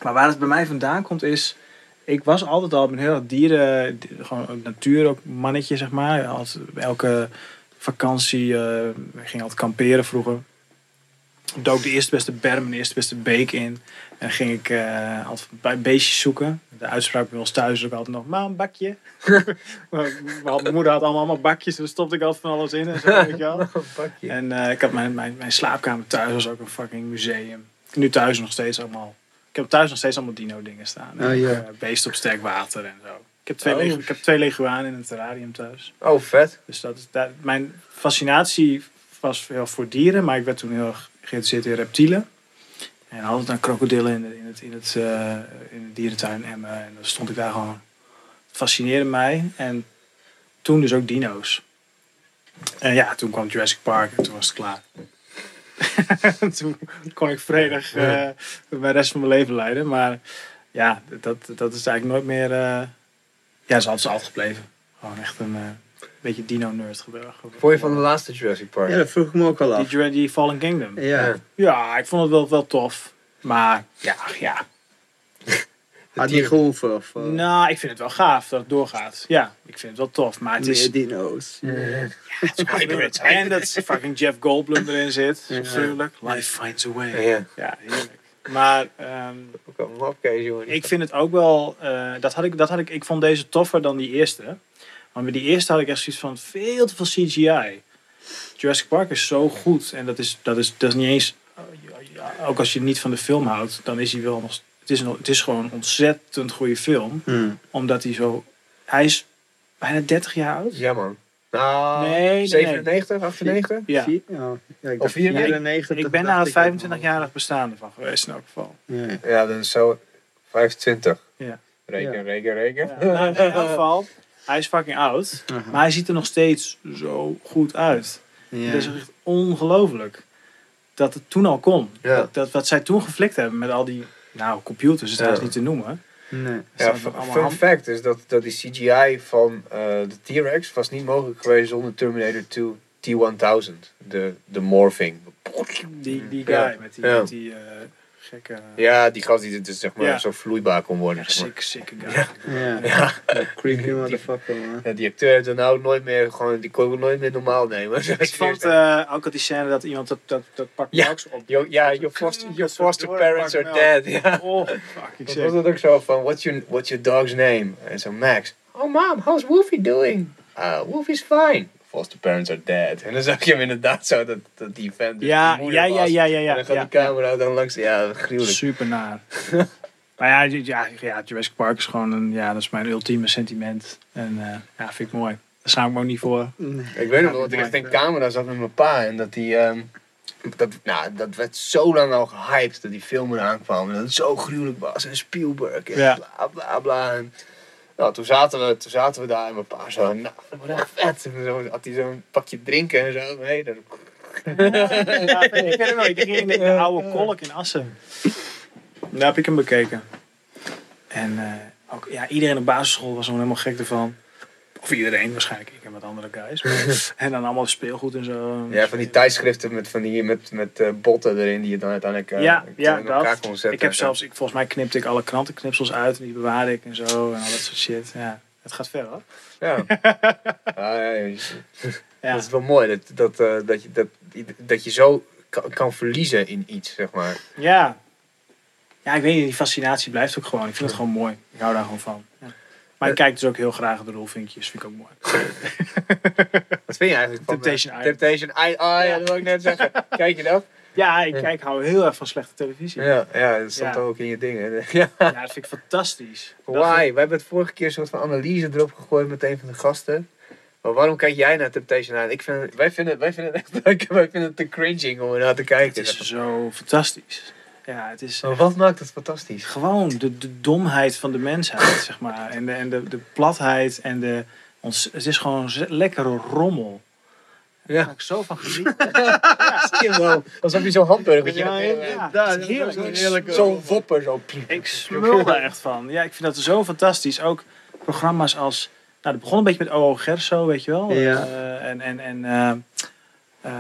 Maar waar het bij mij vandaan komt is... Ik was altijd al een heel dieren... di- Gewoon ook natuur, ook mannetje, zeg maar. Als, elke vakantie... we gingen altijd kamperen vroeger. Ik dook de eerste beste berm en de eerste beste beek in. En dan ging ik eh, altijd bij beestjes zoeken. De uitspraak bij ons thuis is ook altijd nog... Maar een bakje. mijn moeder had allemaal, allemaal bakjes. En daar stopte ik altijd van alles in en zo, weet je wel. Pakje. En eh, ik had mijn, mijn, mijn slaapkamer thuis was ook een fucking museum. Nu thuis nog steeds allemaal. Ik heb thuis nog steeds allemaal dino dingen staan. Oh, ja. eh, beesten op sterk water en zo. Ik heb twee, Oh. ik heb twee leguanen in een terrarium thuis. Oh, vet. Dus dat, mijn fascinatie was heel voor dieren, maar ik werd toen heel erg geïnteresseerd in reptielen. En altijd aan krokodillen in, in, het, in, het, eh, in de dierentuin Emmen. En dan stond ik daar gewoon. Het fascineerde mij. En toen dus ook dino's. En ja, toen kwam Jurassic Park en toen was het klaar. toen kon ik vredig eh de rest van mijn leven leiden. Maar ja, dat, dat is eigenlijk nooit meer... eh, ja, ze is altijd gebleven. Gewoon echt een eh, beetje dino-nerd geworden. Vond je van de laatste Jurassic Park? Ja, dat vroeg ik me ook al Die, af. Jura- die Fallen Kingdom. Ja. Ja, ik vond het wel, wel tof. Maar ja, ja. Had die gehoeven? Of, eh, Nou, ik vind het wel gaaf dat het doorgaat. Ja, ik vind het wel tof. Maar het is... meer dino's. het is hybrids. En dat fucking Jeff Goldblum erin zit. Ja. Natuurlijk. Life finds a way. Ja. Ja, heerlijk. Maar ehm, ik vind het ook wel... eh, dat had ik, dat had ik, ik vond deze toffer dan die eerste. Maar bij die eerste had ik echt zoiets van veel te veel CGI. Jurassic Park is zo goed. En dat is, dat is, dat is niet eens... ook als je niet van de film houdt, dan is hij wel nog... Het is, een, het is gewoon een ontzettend goede film. Hmm. Omdat hij zo... Hij is bijna 30 jaar oud. Ja, man. Nou, Nee, nee, nee. 97, 98? Ja. Vier- ja. ja ik Of dacht vier- 94. Ik ben het ook 25-jarig bestaan ervan geweest in elk geval. Ja, ja. Dan is zo 25. Ja. Reken, Ja. reken, reken. Ja, nou, in elk geval, hij is fucking oud. Aha. Maar hij ziet er nog steeds zo goed uit. Ja. Dat is echt ongelooflijk. dat het toen al kon. Dat, dat wat zij toen geflikt hebben met al die, nou, computers is trouwens Ja. niet te noemen. Nee. Ja, fun fact is dat, dat die CGI van eh, de T-Rex was niet mogelijk geweest zonder Terminator 2 T-1000. De, de morphing. Die, die guy Ja. met die, Ja. met die eh, gekke... Ja, die gast die dus zeg maar Ja. zo vloeibaar kon worden. Ja, zeg maar. sick, sick guy. Ja. Ja. Creepy motherfucker, man. Ja, die acteur heeft er nou nooit meer gewoon, die kon ik nooit meer normaal nemen. Ik vond eh, ook al die scène dat iemand dat, dat, dat pak Ja. melks op. Yo, ja, your foster, your Dat foster parents are dead. Ja. Oh, fuck, ik zeg. was het ook zo van, what's your, what's your dog's name? En zo, Max. Oh mom, how's Wolfie doing? Uh, Wolfie's fine. Foster parents are dead. En dan zag je hem inderdaad zo, dat, dat die vent dus Ja, die ja, ja, ja, ja, ja. En dan gaat ja, die camera dan langs, ja, gruwelijk. Super naar. maar ja, ja, ja, Jurassic Park is gewoon een, ja, dat is mijn ultieme sentiment. En eh, ja, vind ik mooi. Daar schaam ik me ook niet voor. Nee. Ik weet nog wel dat ik echt in camera zat met mijn pa en dat die... ehm, dat, nou, dat werd zo lang al gehyped dat die film eraan kwam. En dat het zo gruwelijk was. En Spielberg en Ja. bla bla bla. En, nou, toen zaten, we, toen zaten we daar en mijn pa zo, nou, dat wordt echt vet. En zo had hij zo'n pakje drinken en zo. Nee, dat, Ja, ik weet het nog. Ik ging in de, de oude kolk in Assen. Daar heb ik hem bekeken. En eh, ook, ja, iedereen op basisschool was gewoon helemaal gek ervan. Of iedereen waarschijnlijk. Ik en wat andere guys. Maar- en dan allemaal speelgoed en zo. ja, van die tijdschriften met, van die, met, met eh, botten erin die je dan uiteindelijk eh, Ja, ja, in elkaar dat. kon zetten. Ik heb zelfs, ik, volgens mij knipte ik alle krantenknipsels uit en die bewaarde ik en zo en al dat soort shit. Ja, het gaat ver hoor. Ja. Ah, ja, ja. Ja. Dat is wel mooi, dat, dat, eh, dat, je, dat, dat je zo kan, kan verliezen in iets, zeg maar. Ja. ja, ik weet niet, die fascinatie blijft ook gewoon. Ik vind het gewoon mooi. Ik hou daar gewoon van. Ja. Maar ik kijk dus ook heel graag de rolvinkjes, vind ik ook mooi. Wat vind je eigenlijk van Temptation eh, Island. Temptation Island. Ah ja, dat wil ik net zeggen. Kijk je dat? Ja, ik kijk, hou heel erg van slechte televisie. Ja, ja dat stond Ja. ook in je dingen. Ja. Ja, dat vind ik fantastisch. Why? We hebben het vorige keer een soort van analyse erop gegooid met een van de gasten. Maar waarom kijk jij naar Temptation Island? Ik vind, wij, vinden, wij vinden het echt leuk. Wij vinden het te cringing om er naar te Het kijken. is zo fantastisch. Ja, het is Maar wat maakt het fantastisch? gewoon de, de domheid van de mensheid, zeg maar. En de, en de, de platheid en de... Ons, het is gewoon lekkere rommel. Daar Ja, ga ik zo van genieten. zie je wel. Alsof je zo'n hamburger Ja, ja. is dat heerlijk. is Zo'n wopper, zo. Ik smul daar echt van. Ja, ik vind dat zo fantastisch. Ook programma's als... Nou, dat begon een beetje met O.O. Gerso, weet je wel. Ja. Eh, en en, en eh, eh,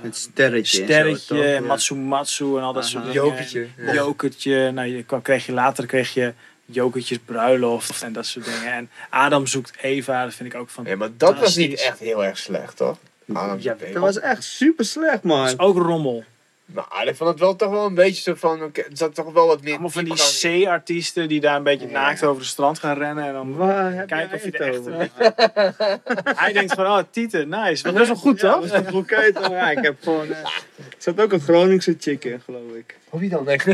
Het sterretje. en zo, Sterretje, toch? Ja. Matsu Matsu en al dat Aha. soort dingen. Jokertje. En Jokertje. Nou, je kreeg je later kreeg je Jokertjes bruiloft en dat soort dingen. En Adam zoekt Eva, dat vind ik ook van. Ja, maar dat was niet echt heel erg slecht, toch? Adam Ja. Dat was echt super slecht, Dat man. is ook rommel. Nou, ik vond het wel toch wel een beetje zo van... oké, er zat toch wel wat meer Allemaal van die. C-artiesten die daar een beetje Ja. naakt over het strand gaan rennen. En dan Waar heb kijken of je het over? Hij denkt van, oh, Tieten, nice. Wat best wel goed, Ja, toch? dat is toch? Ja, ik heb gewoon... eh, Er zat ook een Groningse chick in, geloof ik. Wie dan? echt?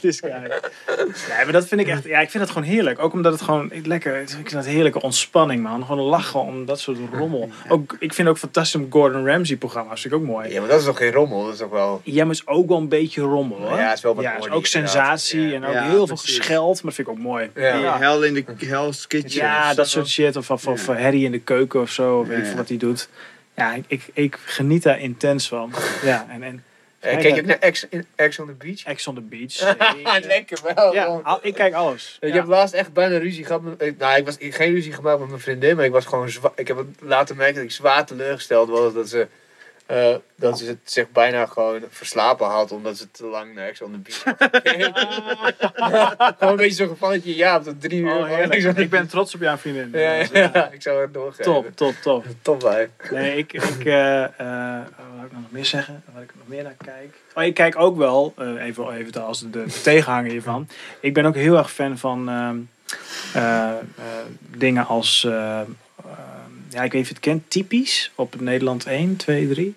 This guy. Nee, maar dat vind ik echt... Ja, ik vind het gewoon heerlijk. Ook omdat het gewoon lekker... Ik vind het heerlijke ontspanning, man. Gewoon lachen om dat soort rommel. Ook, ik vind ook fantastisch om Gordon Ramsay programma's. Vind ik ook mooi. Ja, maar dat is toch geen rommel? Dat is toch wel... Ja, maar het is ook wel een beetje rommel, hoor. Ja, het is wel wat Ja, het is ook sensatie en ook Ja, heel veel precies. gescheld. Maar dat vind ik ook mooi. Ja. Die Ja. Hell in the Hell's Kitchen. Ja, dat soort shit. Of, of, of Ja. herrie in de keuken of zo. Of weet ik Ja. veel wat hij doet. Ja, ik, ik, ik geniet daar intens van. Ja, en, en Kijk je ook naar Ex, on the Beach? Ex on the Beach. Lekker wel. ja, al- ik kijk alles. Ik Ja. heb laatst echt bijna ruzie gehad. Met, ik- nou, ik was ik- geen ruzie gemaakt met mijn vriendin, maar ik was gewoon zwa- Ik heb laten merken dat ik zwaar teleurgesteld was dat ze, eh, dat ze het zich bijna gewoon verslapen had omdat ze te lang naar Ex on the Beach had. Gewoon een beetje zo'n gevalletje, ja, op de drie uur. Oh, heerlijk. Ik ben trots op jouw vriendin. Ja, ja, ja, ik zou het doorgeven. Top, top, top. Top bij. Nee, ik, ik eh, eh, wat ik nog meer zeggen? Waar ik nog meer naar kijk. Oh, ik kijk ook wel, eh, even, even als de, de tegenhanger hiervan. Ik ben ook heel erg fan van ehm, eh, eh, dingen als, eh, ja, ik weet niet of je het kent, typisch op Nederland 1, 2, 3.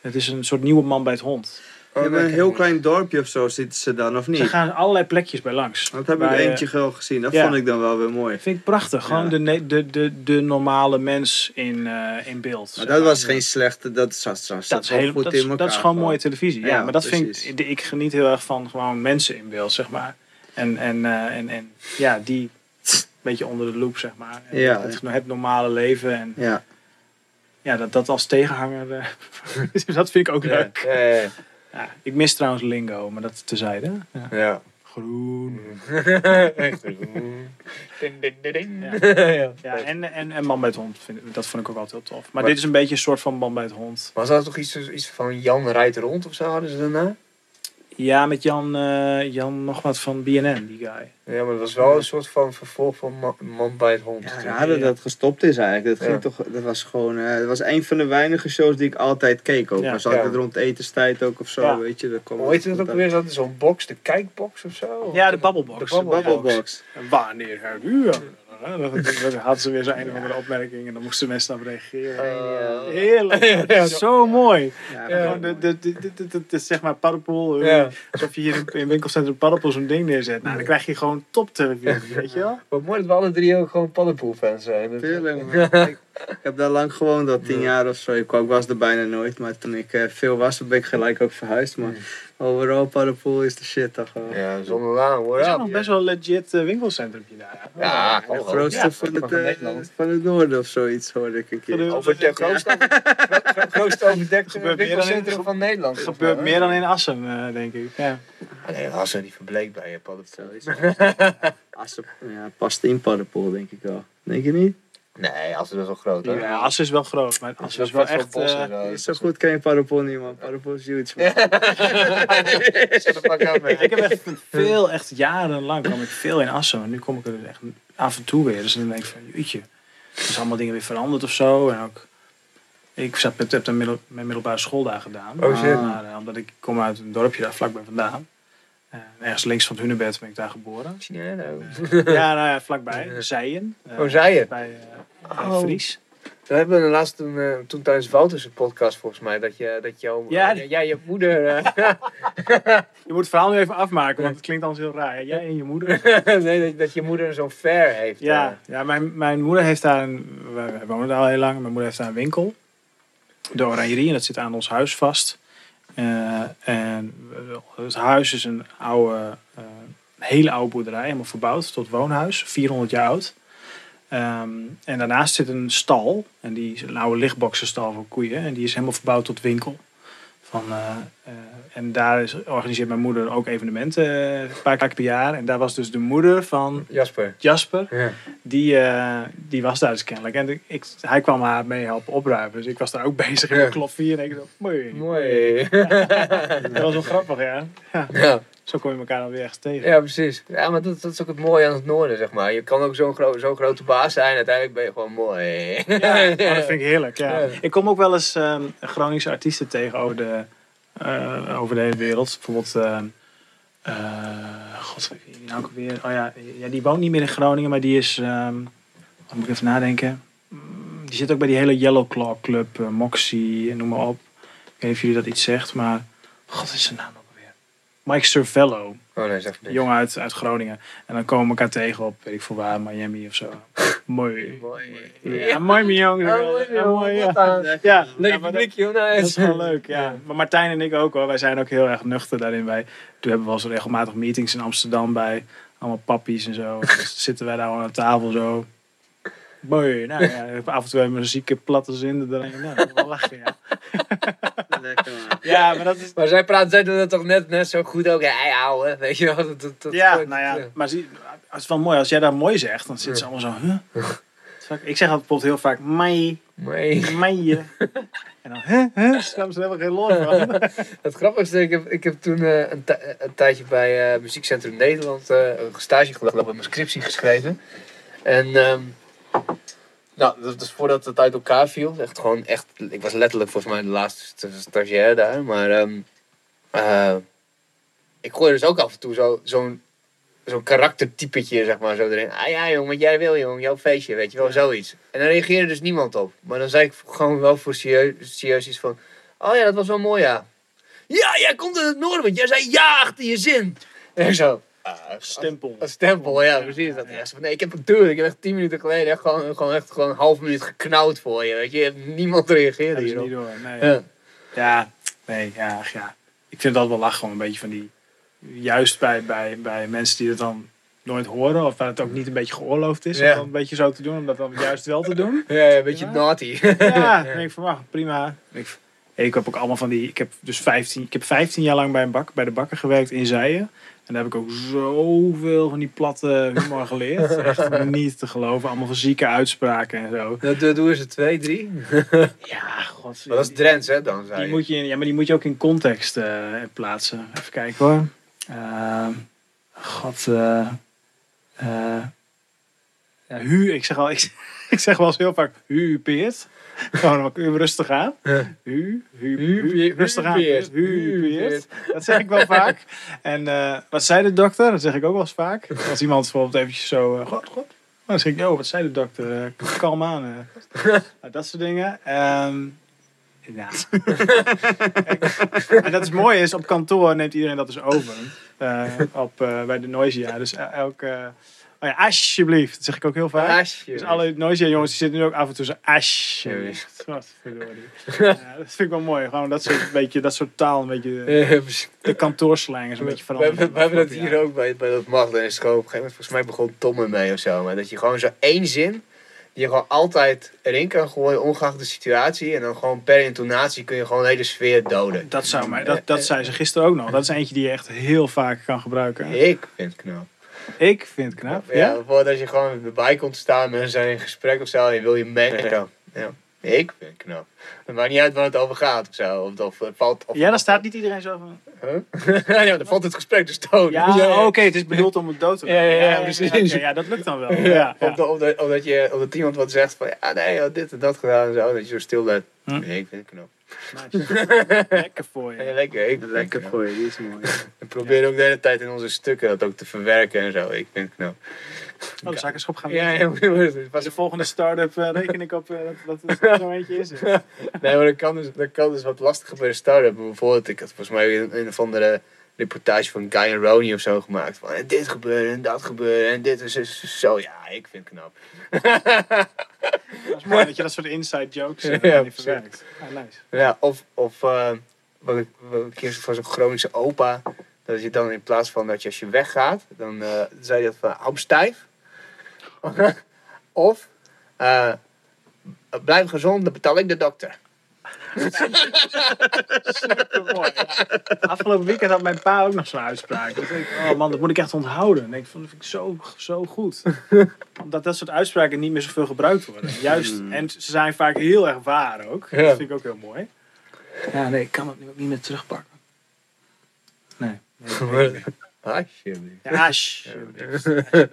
Het is een soort nieuwe man bij het hond. Je hebt een heel klein dorpje of zo zitten ze dan, of Ze niet? gaan allerlei plekjes bij langs. Dat heb ik Bij, eh, eentje wel gezien. Dat ja. vond ik dan wel weer mooi. Vind ik prachtig. Gewoon Ja. de, de, de, de normale mens in, eh, in beeld. Maar dat was geen slechte, dat zat, zat, Dat is, heel, goed dat, in elkaar. dat is gewoon mooie televisie. Ja, Ja, maar dat precies. vind ik, ik geniet heel erg van gewoon mensen in beeld, zeg maar. En, en, eh, en, en ja, die beetje onder de loep, zeg maar. En Ja, het, het normale leven. En Ja, ja, dat, dat als tegenhanger, eh, dat vind ik ook leuk. ja, ja, Ja, ik mis trouwens lingo, maar dat tezijde. Ja. ja. Groen. Echt. Ding, ding, ding, ding. Ja. Ja. Ja, en, en, en Man bij het Hond, vind, ik- dat vond ik ook altijd heel tof. Maar, Maar- dit is een beetje een soort van Man bij het Hond. Was dat toch iets, iets van Jan rijdt rond of zo hadden ze daarna? Ja, met Jan, eh, Jan nog wat van BNN, die guy. Ja, maar dat was wel een soort van vervolg van Man, man bij het hond. Ja, raar dat dat gestopt is eigenlijk. Dat, ging Ja. toch, dat was gewoon, eh, dat was een van de weinige shows die ik altijd keek ook. Ja. maar altijd Ja. rond etenstijd ook of zo, Ja. weet je. Dat kwam Hoe heet het ook weer? Zo'n box, de kijkbox of zo? Ja, de Babbelbox. De Babbelbox. Bubblebox. En Wanneer ik u aan? Dan dan hadden ze weer zo'n een of andere opmerking en dan moesten mensen daarop reageren. Eh, Heerlijk. Ja. Zo mooi. Ja, de, de, de, de, de, de- de- zeg maar paddenpoel. Ja. Alsof je hier in, in winkelcentrum paddenpoel zo'n ding neerzet. Nou, dan krijg je gewoon top televisie, weet je wel? Wat mooi dat we alle drie ook gewoon paddenpoelfans zijn. Tuurlijk, ik, ik heb daar lang gewoond, al tien jaar of zo. Ik, ik was er bijna nooit, maar toen ik eh, veel was, ben ik gelijk ook verhuisd. Maar overal Parapool is de shit toch gewoon. Ja, zonder laan, hoor. Het is Ja, nog best wel een legit eh, winkelcentrumje daar. Ja, De grootste Ja, van, van het, eh, van het noorden of zoiets hoorde ik een keer. de- Over het grootste, gro- gro- grootste overdekte winkelcentrum van Nederland. Het gebeurt meer dan in Assen, eh, denk ik. Ja. Ah, Nee, Hassen die verbleek bij je paddenpoel. Assen, ja, past in Parapool denk ik wel. Denk je niet? Nee, Assen is wel groot hoor. Ja, Assen is wel groot, maar Assen is wel echt... eh, Zo goed ken je Parapool niet man. Parapool is huge man. ik heb echt veel, echt jarenlang kwam ik veel in Assen. Maar nu kom ik er dus echt af en toe weer. Dus dan denk ik van, jeetje. Er zijn allemaal dingen weer veranderd of zo. En ook, ik zat met, heb middel, mijn middelbare school daar gedaan. Oh, shit. Maar, eh, omdat ik kom uit een dorpje daar vlakbij vandaan. Eh, ergens links van het Hunebed ben ik daar geboren. ja, nou ja, vlakbij. Zijen. Eh, Oh, Zijen. Bij, eh Oh. Fries. We hebben laatst toen, eh, toen tijdens Wouters' podcast volgens mij dat je, dat jouw, Ja. jij je moeder, eh, Je moet het verhaal nu even afmaken, want het klinkt anders heel raar. Jij en je moeder. nee, dat, dat je moeder zo'n fair heeft. Ja, ja mijn, mijn moeder heeft daar een. Wij wonen daar al heel lang. Mijn moeder heeft daar een winkel. De Oranjerie. En dat zit aan ons huis vast. Eh, en het huis is een oude, eh, hele oude boerderij. Helemaal verbouwd tot woonhuis. 400 jaar oud. Ehm, en daarnaast zit een stal. En die is een oude lichtboxenstal voor koeien. En die is helemaal verbouwd tot winkel. Van, eh, eh, en daar is, organiseert mijn moeder ook evenementen eh, een paar keer per jaar. En daar was dus de moeder van Jasper. Jasper. Ja. Die, die was daar dus kennelijk. En ik, ik- hij kwam haar mee helpen opruimen. Dus ik was daar ook bezig in Ja. mijn kloffie. En ik dacht, mooi. Mooi. Dat was wel grappig, ja. ja. Zo kom je elkaar dan weer echt tegen. ja, precies. Ja, maar dat, dat is ook het mooie aan het noorden, zeg maar. Je kan ook zo'n gro zo'n grote baas zijn. Uiteindelijk ben je gewoon mooi. Ja, oh, dat vind ik heerlijk. Ja. Ja. Ik kom ook wel eens ehm, Groningse artiesten tegen over de, eh, over de hele wereld. Bijvoorbeeld, ehm, eh, god, die nou ook weer? Oh ja, ja, die woont niet meer in Groningen, maar die is, ehm moet ik even nadenken. Mm, Die zit ook bij die hele Yellow Claw Club, eh, Moxie, noem maar op. Ik weet niet of jullie dat iets zegt, maar god, is zijn naam? Mike Cervello. Oh nee, zeg jongen uit, uit Groningen. En dan komen we elkaar tegen op, weet ik veel waar, Miami of zo. Mooi. Mooi. Ja, mooi, mijn jongen. Ja, mooi, Ja, ja. maar dat, publiek, joh. dat is wel leuk, ja. Maar Martijn en ik ook hoor. Wij zijn ook heel erg nuchter daarin. Wij toen hebben we wel eens regelmatig meetings in Amsterdam bij allemaal pappies en zo. Dan zitten wij daar aan tafel zo. Mooi, nou ja, af en toe hebben we een zieke platte zin erin. Nou, wel lachen, ja. Lekker man. Ja, maar dat is... Maar zij praten, zij doen dat toch net, net zo goed ook. Ja, ouwe, weet je wel. Dat, dat, dat- Ja, dat- nou ja, maar zie, het is wel mooi. Als jij dat mooi zegt, dan zitten ze allemaal zo, huh? Ik zeg altijd bijvoorbeeld heel vaak, mai, Nee. mai. En dan, huh, huh? Daar snappen ze helemaal geen lol van. Het grappigste, ik heb, ik heb toen eh, een, tij- een tijdje bij eh, Muziekcentrum Nederland eh, een stage gelopen en mijn scriptie geschreven. En ehm, nou, dat voordat het uit elkaar viel. Echt gewoon echt, ik was letterlijk volgens mij de laatste st- stagiair daar. Maar ehm, eh, ik gooi dus ook af en toe zo- zo'n zo'n karaktertypetje, zeg maar, zo erin. Ah ja, jong, wat jij wil, jong, jouw feestje, weet je wel, zoiets. En dan reageerde dus niemand op. Maar dan zei ik gewoon wel voor serieus, serieus iets van... Oh ja, dat was wel mooi, ja. Ja, jij komt uit het noorden, want jij zei ja achter je zin. En ik zo... ah, Stempel. Een stempel, ja, precies. Dat, ja, van, nee, ik heb natuurlijk, ik heb echt tien minuten geleden echt gewoon, gewoon, echt gewoon een half minuut geknauwd voor je, weet je. Je hebt niemand reageerde Dat is hierop. niet door. Nee. Ja. Ja, nee, ja, ach, ja. Ik vind dat wel lachen, gewoon een beetje van die. Juist bij, bij, bij mensen die het dan nooit horen. Of waar het ook niet een beetje geoorloofd is. Ja. Om dat een beetje zo te doen. Om dat dan juist wel te doen. Ja, ja, een beetje Ja. naughty. Ja, ik van, prima. Ik, ik heb ook allemaal van die... Ik heb dus 15, ik heb 15 jaar lang bij, een bak, bij de bakker gewerkt in Zijen. En daar heb ik ook zoveel van die platte humor geleerd. Echt niet te geloven. Allemaal van zieke uitspraken en zo. Dat doen ze twee, drie. Ja, god. Maar dat is Drents, hè, dan zei Die je. moet je, ja, maar die moet je ook in context eh, plaatsen. Even kijken hoor. Ehm God. eh eh, ja, hu, ik zeg, al, ik, ik zeg wel eens heel vaak hu peert. Gewoon wat even rustig aan. Hu, hu, Hu, rustig aan. hu. Dat zeg ik wel vaak. En eh, wat zei de dokter? Dat zeg ik ook wel eens vaak. Als iemand bijvoorbeeld eventjes zo... eh, God, God. Dan zeg ik, yo, wat zei de dokter? Eh, kalm aan. Nou, dat soort dingen. Ehm, ja. en dat is mooi is, op kantoor neemt iedereen dat dus over. Op, bij de Noisia. Dus elke... oh ja, alsjeblieft. Dat zeg ik ook heel vaak. Dus alle Noisia jongens die zitten nu ook af en toe zo alsjeblieft. Godverdorie. Ja, dat vind ik wel mooi. Gewoon dat soort, beetje, dat soort taal, een beetje de, de kantoorslang is een beetje we, veranderd. hebben, we hebben dat hier ook bij, bij dat is gewoon op een gegeven moment, volgens mij begon Tom ermee of zo. Maar dat je gewoon zo één zin, die je gewoon altijd erin kan gooien, ongeacht de situatie. En dan gewoon per intonatie kun je gewoon de hele sfeer doden. Dat zou mij, dat, dat zei ze gisteren ook nog. Dat is eentje die je echt heel vaak kan gebruiken. Ik vind het knap. Ik vind het knap. Ja, Ja? bijvoorbeeld als je gewoon erbij komt staan, mensen zijn in gesprek of zo, en je wil je mengen. Zo. Ja. Ik vind het knap. Het maakt niet uit waar het over gaat of zo. Of, of, valt, of, Ja, dan staat niet iedereen zo van... Huh? ja, dan valt het gesprek dus dood. Ja, oké, het is bedoeld om het dood te Ja, ja, ja, precies. oké, ja, dat lukt dan wel. Ja, ja. Of, dat, of, dat, of dat je, of dat iemand wat zegt van, ja, nee, je had dit en dat gedaan en zo. Dat je zo stil blijft. Hm. Nee, ik vind het knap. Nice. Lekker voor Ja, je. lekker. Ik Lekker voor je, die is mooi. We proberen ook de hele tijd in onze stukken dat ook te verwerken en zo. Ik vind het knap. Oh, de zakenschap gaan we Ja, doen. ja, de volgende start-up eh, reken ik op eh, dat, dat het zo eentje is. Nee, maar dat kan, dus, dat kan dus wat lastiger bij de start-up. Bijvoorbeeld, ik had volgens mij een, een of andere reportage van Guy en Ronnie of zo gemaakt. Van en dit gebeurde en dat gebeurde en dit is zo. Ja, ik vind het knap. Dat is mooi dat je dat soort inside jokes eh, Ja, verwerkt. Ah, nice. Ja, of, of eh, wat ik, hier van zo'n Groningse opa. Dat je dan in plaats van dat je als je weggaat, dan eh, zei hij dat van hou stijf. of blijf gezond, dan betaal ik de dokter. Mooi, ja. Afgelopen weekend had mijn pa ook nog zo'n uitspraak. Dus ik, oh man, dat moet ik echt onthouden. En ik vond dat vind ik zo, zo goed. Omdat dat soort uitspraken niet meer zoveel gebruikt worden. Juist, en ze zijn vaak heel erg waar ook. Ja. Dat vind ik ook heel mooi. Ja, nee, ik kan het nu ook niet meer terugpakken. Nee. nee, nee. Alsjeblieft. Ja, alsjeblieft. alsjeblieft.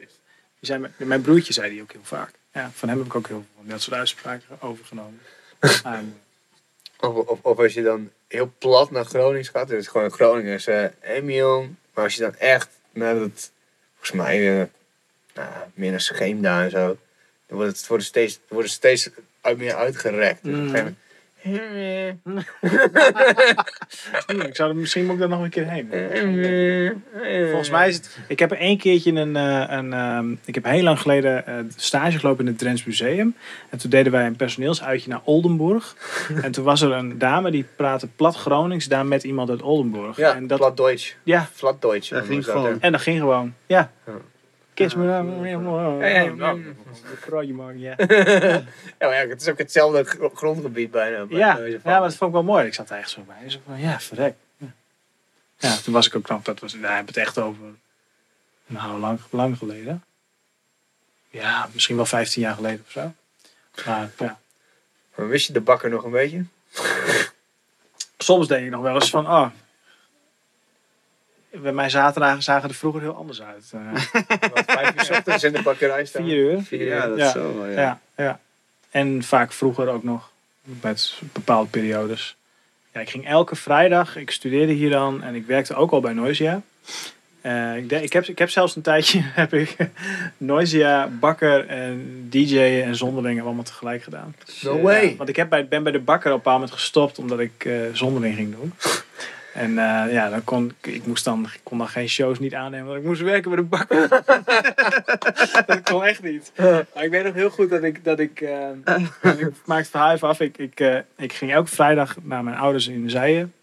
Die zijn, mijn- mijn broertje zei die ook heel vaak. Ja, van hem heb ik ook heel veel van dat soort uitspraken overgenomen. Ah, Of, of, of als je dan heel plat naar Groningen gaat, dus gewoon Groningers, eh Emiel. Maar als je dan echt naar het, volgens mij, eh, nou, meer naar Scheemda en zo, dan wordt het, wordt het steeds, wordt het steeds uit, meer uitgerekt. Dus een Hmm, ik zou er misschien moet ik daar nog een keer heen. Volgens mij is het. Ik heb er één keertje een. eh, een ehm, ik heb heel lang geleden eh, stage gelopen in het Drents Museum. En toen deden wij een personeelsuitje naar Oldenburg. en toen was er een dame die praatte plat Gronings daar met iemand uit Oldenburg. Ja, en dat, plat Deutsch. ja, Flat Deutsch. Dat noemen ging gewoon. en dat ging gewoon. Ja. Kiss me dan. Ja, ja, ja. Het is ook hetzelfde gro- grondgebied bijna. bij Ja, ja, maar dat vond ik wel mooi. Ik zat er echt zo bij. Zo van, ja, verrek. Ja. ja, toen was ik ook nog, dat was, daar heb ik het echt over, nou, lang, lang geleden. Ja, misschien wel 15 jaar geleden of zo. Maar ja, Maar wist je de bakker nog een beetje? soms denk ik nog wel eens van, oh, bij mijn zaterdagen zagen er vroeger heel anders uit. Eh, Want vijf uur 's ochtends in de bakkerij staan. vier uur. Vier Ja, dat Ja. is zo ja. Ja, ja. En vaak vroeger ook nog, met bepaalde periodes. Ja, ik ging elke vrijdag, ik studeerde hier dan en ik werkte ook al bij Noisia. Eh, ik, ik, heb, ik heb zelfs een tijdje heb ik Noisia, Bakker en DJ en Zonderling allemaal tegelijk gedaan. No way. Ja, want ik heb bij, ben bij de Bakker op een bepaald moment gestopt omdat ik eh Zonderling ging doen. En eh, ja, dan kon ik, moest dan, ik kon dan geen shows niet aannemen, want ik moest werken bij de Bakker. dat kon echt niet. Maar ik weet nog heel goed dat ik, dat ik, eh, ik maak het verhaal even af. Ik, ik, eh, ik ging elke vrijdag naar mijn ouders in Zijen.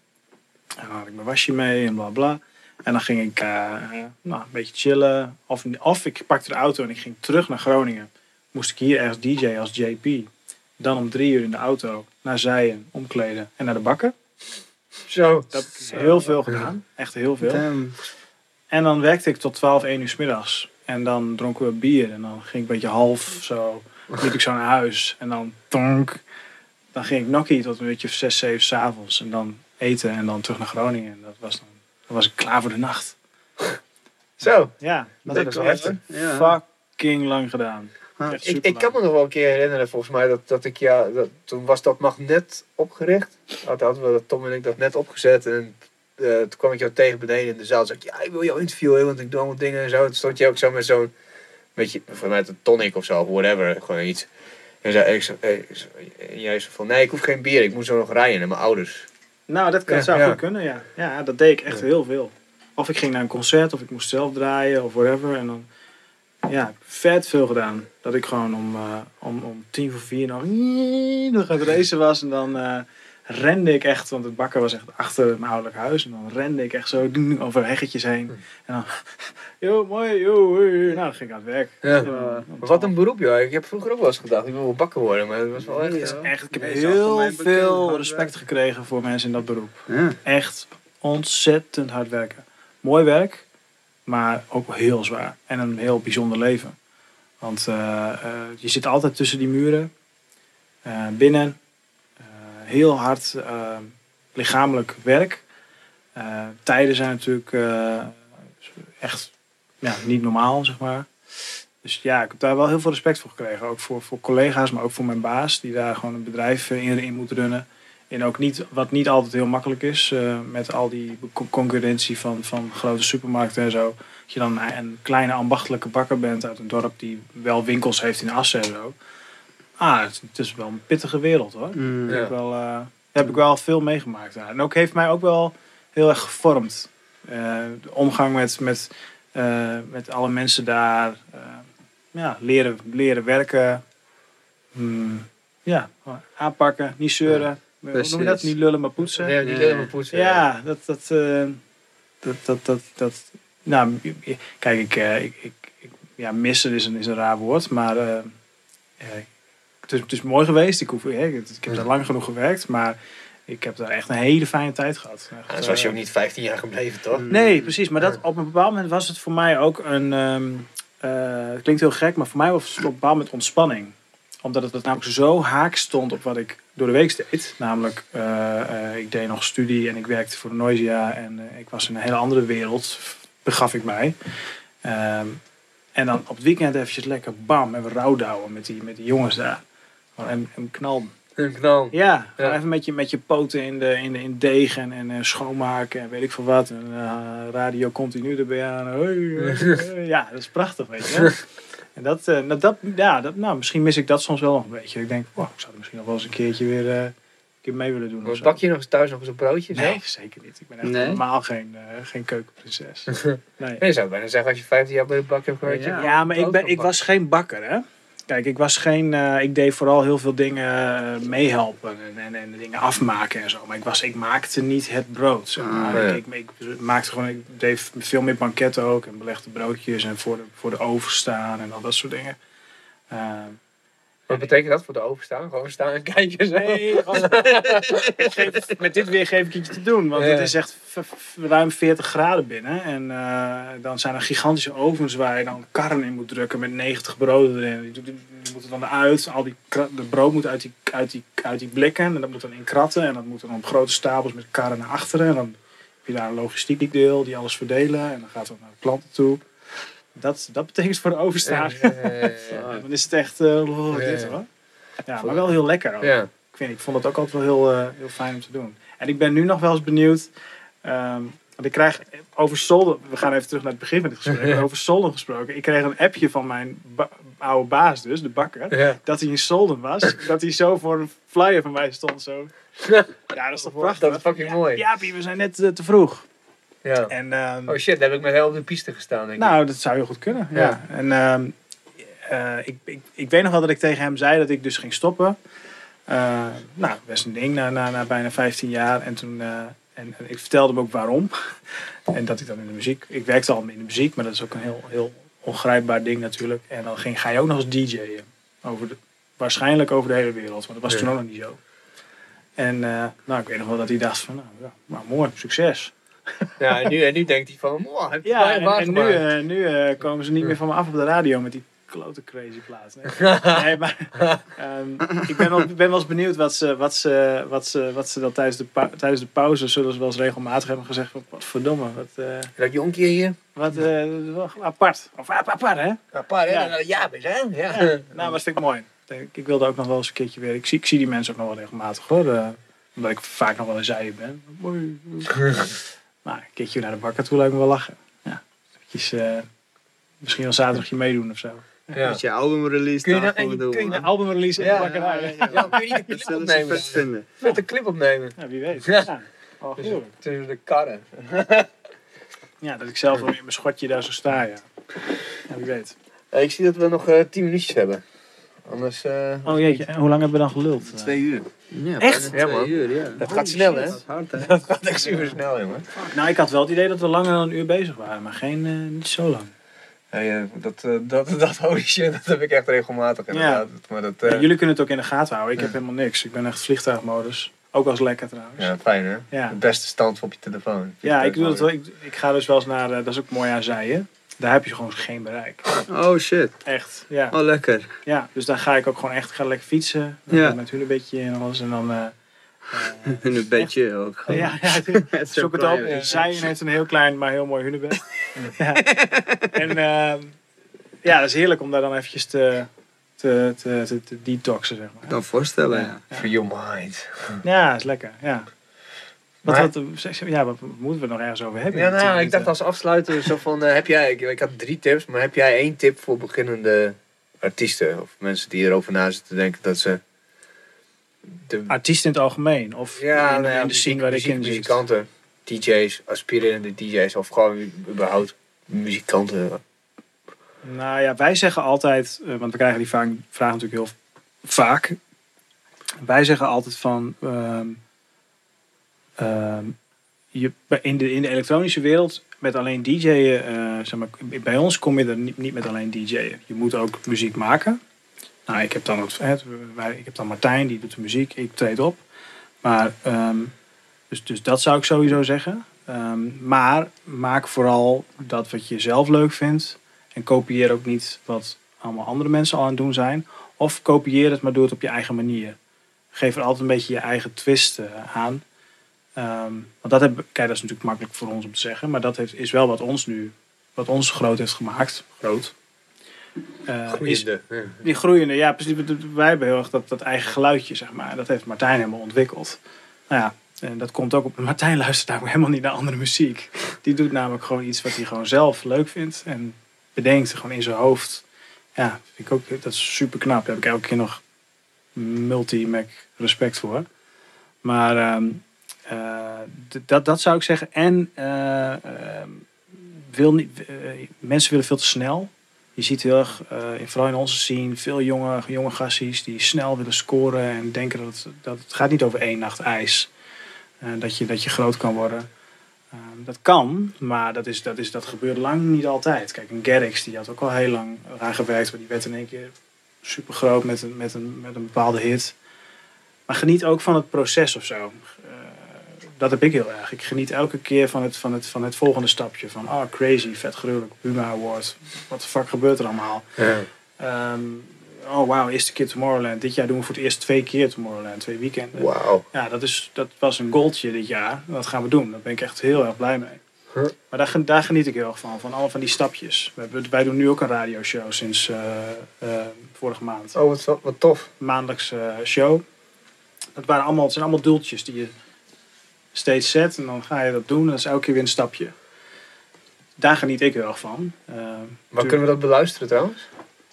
En dan had ik mijn wasje mee en bla bla. En dan ging ik nou, een beetje chillen. Of, of ik pakte de auto en ik ging terug naar Groningen. Moest ik hier ergens DJ als JP. Dan om drie uur in de auto naar Zijen, omkleden en naar de bakken. Zo. Dat heb ik heel veel gedaan. Echt heel veel. Damn. En dan werkte ik tot 12, 1 uur 's middags. En dan dronken we bier. En dan ging ik een beetje half zo. liep ik zo naar huis. En dan tonk. Dan ging ik nokkie tot een beetje of 6, 7 s'avonds. En dan eten en dan terug naar Groningen. En dat was dan, dan was ik klaar voor de nacht. Zo. Ja, dat Dat heb ik echt. Ja. fucking lang gedaan. Ik, ik kan me nog wel een keer herinneren, volgens mij, dat, dat ik ja, dat, toen was dat magnet opgericht. Had, hadden we dat, Tom en ik dat net opgezet. En eh, toen kwam ik jou tegen beneden in de zaal. Toen zei ik, ja, ik wil jou interviewen, want ik doe allemaal dingen en zo. Toen stond je ook zo met zo'n, beetje, mij een tonic of zo, of whatever, gewoon iets. En, zei, ik, zo- eh, en jij van, nee, ik hoef geen bier, ik moet zo nog rijden naar mijn ouders. Nou, dat kan, Ja, zou ja. goed kunnen, ja. Ja, dat deed ik echt Ja. heel veel. Of ik ging naar een concert, of ik moest zelf draaien, of whatever. En dan, ja, ik heb vet veel gedaan. Dat ik gewoon om, eh, om, om tien voor vier nog, nog aan het racen was. En dan eh, rende ik echt, want het bakken was echt achter mijn ouderlijk huis. En dan rende ik echt zo over heggetjes heen. En dan, yo, mooi, hey. nou, dan ging ik aan het werk. Ja. En, Maar eh, wat een beroep, joh. Ik heb vroeger ook wel eens gedacht, ik wil wel bakken worden, maar het was wel echt... Nee, eh. Echt, ik heb Nee, heel veel hard respect werken. gekregen voor mensen in dat beroep. Ja. Echt ontzettend hard werken. Mooi werk, maar ook heel zwaar. En een heel bijzonder leven. Want eh, eh, je zit altijd tussen die muren. eh, binnen. heel hard lichamelijk werk. Tijden zijn natuurlijk echt ja, niet normaal, zeg maar. Dus ja, ik heb daar wel heel veel respect voor gekregen. Ook voor, voor collega's, maar ook voor mijn baas. Die daar gewoon een bedrijf in, in moet runnen. En ook niet, wat niet altijd heel makkelijk is. eh, met al die co- concurrentie van, van grote supermarkten en zo. Dat je dan een, een kleine ambachtelijke bakker bent uit een dorp die wel winkels heeft in Assen en zo. Ah, het, het is wel een pittige wereld hoor. Mm. Ja. heb, ik wel, eh, daar heb ik wel veel meegemaakt. daar. En ook heeft mij ook wel heel erg gevormd. Eh, de omgang met, met, eh, met alle mensen daar. eh, ja, leren, leren werken. Hmm, ja, aanpakken, niet zeuren. Noem je dat? Niet lullen, maar poetsen. Nee, die Ja. helemaal poetsen. Ja, dat, dat, eh, dat, dat, dat, dat, nou, kijk, ik, eh, ik, ik, ik- ja, missen is een, is een raar woord, maar eh, het, is, het is mooi geweest. Ik, hoef, hè, ik, ik heb daar lang genoeg gewerkt, maar ik heb daar echt een hele fijne tijd gehad. Echt, En zo was je ook niet 15 jaar gebleven, toch? Nee, precies. Maar dat, op een bepaald moment was het voor mij ook een. ehm, eh, het klinkt heel gek, maar voor mij was het op een bepaald moment ontspanning. Omdat het, het namelijk zo haak stond op wat ik door de week deed. Namelijk, eh, eh, ik deed nog studie en ik werkte voor de Noisia. En eh, ik was in een hele andere wereld, begaf ik mij. Ehm, en dan op het weekend eventjes lekker bam, even rouwdouwen met die, met die jongens daar. En, en. Een knal. Ja, even met je, met je poten in de, in de in deeg en, en schoonmaken en weet ik veel wat. En radio continu erbij aan. Ja, dat is prachtig, weet je. En dat, eh, nou, dat, ja, dat, nou, misschien mis ik dat soms wel nog een beetje. Ik denk, wow, ik zou er misschien nog wel eens een keertje weer eh, een keer mee willen doen. of zo. bak je nog eens thuis nog eens een broodje? Nee, zeker niet. Ik ben echt Nee? helemaal geen, eh, geen keukenprinses. Nee. Nee, je zou bijna zeggen als je 15 jaar bij de bak hebt gewerkt. Ja. Ja, maar ik, ben, ik was geen bakker, hè. Kijk, ik was geen... eh, ik deed vooral heel veel dingen eh, meehelpen en, en, en dingen afmaken en zo. Maar ik, was, ik maakte niet het brood, zeg maar. Ah, ja. ik, ik, ik maakte gewoon... Ik deed veel meer banketten ook en belegde broodjes en voor de, voor de oven staan en al dat soort dingen. Eh, Wat betekent dat voor de openstaan? Gewoon staan en kijken zo? Nee, gewoon- Ik geef- met dit weer geef ik iets te doen. Want Ja. het is echt ruim 40 graden binnen. En eh, dan zijn er gigantische ovens waar je dan karren in moet drukken met 90 broden erin. Die, moeten dan eruit. Al die de brood moet uit die, uit, die, uit die blikken. En dat moet dan in kratten. En dat moet dan op grote stapels met karren naar achteren. En dan heb je daar een logistiek deel die alles verdelen. En dan gaat het naar de klanten toe. Dat, dat betekent voor de overstaan. Ja. Dan is het echt eh, oh, Ja, dit ja. hoor. Ja, maar wel heel lekker ook. Ja. Ik, ik vond het ook altijd wel heel, eh, heel fijn om te doen. En ik ben nu nog wel eens benieuwd. ehm, want ik krijg over Solden, we gaan even terug naar het begin van het gesprek, over Solden gesproken. Ik kreeg een appje van mijn ba- oude baas dus, de bakker, Ja. dat hij in Solden was. dat hij zo voor een flyer van mij stond zo. Ja, dat is toch prachtig? Dat is fucking mooi. Ja, we zijn net eh, te vroeg. Ja. En, ehm, Oh shit, daar heb ik met heel op de piste gestaan, denk ik. nou, dat zou heel goed kunnen. Ja. Ja. En ehm, eh, ik, ik, ik weet nog wel dat ik tegen hem zei dat ik dus ging stoppen. Eh, nou, best een ding na, na, na bijna 15 jaar. En toen, eh, en, en ik vertelde hem ook waarom. En dat ik dan in de muziek... Ik werkte al in de muziek, maar dat is ook een heel, heel ongrijpbaar ding natuurlijk. En dan ging, ga je ook nog eens DJ'en. Over de, waarschijnlijk over de hele wereld, maar dat was Ja. toen ook nog niet zo. En nou, ik weet nog wel dat hij dacht van, nou, ja, maar mooi, succes. Ja, en nu, en nu denkt hij van, wow, heb je Ja, en, nu, gemaakt?" eh, nu eh, komen ze niet meer van me af op de radio met die klote crazy plaat. Nee, nee maar ehm, ik ben wel, ben wel eens benieuwd wat ze, wat ze, wat ze, wat ze dan tijdens de, tijdens de pauze zullen ze wel eens regelmatig hebben gezegd van, wat verdomme, wat, eh, Dat jonkje hier. wat apart. Of ap- apart, hè? Apart, hè? Ja, ja, hè? Ja. Ja, nou, dat vind ik mooi. Ik, ik wilde ook nog wel eens een keertje weer. Ik zie, ik zie die mensen ook nog wel regelmatig hoor. omdat ik vaak nog wel een zijen ben. Mooi. Maar een keertje naar de bakker toe lijkt me wel lachen. Ja. Eventjes, eh, misschien wel zaterdagje meedoen of zo. Ja. Met je album release Kun je daar gewoon en doen. kun je. Een albumrelease in Ja, de bakkerij. Ja, Ja, kun je niet een Dat clip opnemen? vinden. Met een clip opnemen. wie weet. Ja. Ja. Oh, Dus tussen de karren. ja, dat ik zelf wel in mijn schotje daar zo sta, ja. Ja, wie weet. Eh, ik zie dat we nog eh 10 minuutjes hebben. Anders. eh, Oh jeetje, en hoe lang hebben we dan geluld? Twee uur. Ja, Echt? bijna Ja, man. twee uur, ja. dat gaat snel, hè? Dat is hard, hè? Dat gaat echt super snel, jongen. Nou, ik had wel het idee dat we langer dan een uur bezig waren, maar geen, eh, niet zo lang. Ja, ja, dat, eh, dat, dat holy shit, dat heb ik echt regelmatig inderdaad. Maar dat, eh, Ja, jullie kunnen het ook in de gaten houden. Ik heb helemaal niks. Ik ben echt vliegtuigmodus. Ook als lekker trouwens. ja, fijn hè? Ja. De beste stand op je telefoon. Ja, ik doe dat wel. Ik, ik ga dus wel eens naar, eh, dat is ook mooi aan Zijen. Daar heb je gewoon geen bereik. Oh shit. Echt, ja. Oh, lekker. ja. Dus dan ga ik ook gewoon echt, ga lekker fietsen. Dan Ja. Met een beetje en alles. En dan, eh, eh, En een bedje ook. gewoon. ja, ja, Het is zoek het op. Zijen heeft een heel klein, maar heel mooi hunebed. ja. En ehm, ja, dat is heerlijk om daar dan eventjes te, te, te, te, te detoxen, zeg Ik maar. kan me voorstellen, ja. For your mind. Ja, dat is lekker, ja. Wat, Maar- wat, ja, wat moeten we nog ergens over hebben? Ja, nou, ik dacht als afsluiter zo van, eh, heb jij, ik, ik had drie tips, maar heb jij één tip voor beginnende artiesten of mensen die erover na zitten te denken dat ze de, Artiesten in het algemeen? Of ja, in, nou ja, in de scene waar ik in zit? muzikanten, DJ's, aspirerende DJ's of gewoon überhaupt muzikanten. Nou ja, wij zeggen altijd, eh, want we krijgen die vraag, vraag natuurlijk heel vaak. Wij zeggen altijd van, ehm, ehm, je, in, de, in de elektronische wereld met alleen DJ'en, eh, zeg maar, bij ons kom je er niet, niet met alleen DJ'en. Je moet ook muziek maken. Nou, ik heb dan, het, ik heb dan Martijn, die doet de muziek, ik treed op. Maar, ehm, dus, dus dat zou ik sowieso zeggen. Ehm, maar maak vooral dat wat je zelf leuk vindt. En kopieer ook niet wat allemaal andere mensen al aan het doen zijn. Of kopieer het, maar doe het op je eigen manier. Geef er altijd een beetje je eigen twist aan. Ehm, want dat, heb, kijk, dat is natuurlijk makkelijk voor ons om te zeggen. Maar dat heeft, is wel wat ons nu, wat ons groot heeft gemaakt. Groot. Is, Groeiende. Die groeiende, ja, precies. Wij hebben heel erg dat, dat eigen geluidje, zeg maar. Dat heeft Martijn helemaal ontwikkeld. Nou ja, en dat komt ook op. Martijn luistert namelijk helemaal niet naar andere muziek. Die doet namelijk gewoon iets wat hij gewoon zelf leuk vindt. En bedenkt gewoon in zijn hoofd. Ja, vind ik ook, dat is super knap. Daar heb ik elke keer nog multi-mac respect voor. Maar ehm, eh, dat, dat zou ik zeggen. En eh, ehm, wil niet, eh, mensen willen veel te snel. Je ziet heel erg, eh, in- vooral in onze scene, veel jonge, jonge gassies die snel willen scoren en denken dat het, dat het gaat niet over één nacht ijs. Eh, dat, je, dat je groot kan worden. Ehm, dat kan, maar dat, is, dat, is, dat gebeurt lang niet altijd. Kijk, een Garrix die had ook al heel lang eraan gewerkt, maar die werd in één keer super groot met een, met, een, met een bepaalde hit. Maar geniet ook van het proces of zo. Dat heb ik heel erg. Ik geniet elke keer van het, van het, van het volgende stapje. Van, ah, crazy, vet gruwelijk, Puma Award. Wat de fuck gebeurt er allemaal? Ja. Ehm, oh, wauw, eerste keer Tomorrowland. Dit jaar doen we voor het eerst twee keer Tomorrowland, twee weekenden. Wauw. Ja, dat, is, dat was een goaltje dit jaar. Dat gaan we doen. Daar ben ik echt heel erg blij mee. Huh. Maar daar, daar geniet ik heel erg van. Van alle van die stapjes. We hebben, wij doen nu ook een radioshow sinds eh, eh, vorige maand. Oh, wat, wat tof. Maandelijks eh, show. Dat waren allemaal, het zijn allemaal doeltjes die je steeds zet. En dan ga je dat doen. En dat is elke keer weer een stapje. Daar geniet ik heel erg van. Eh, Maar kunnen we dat beluisteren trouwens?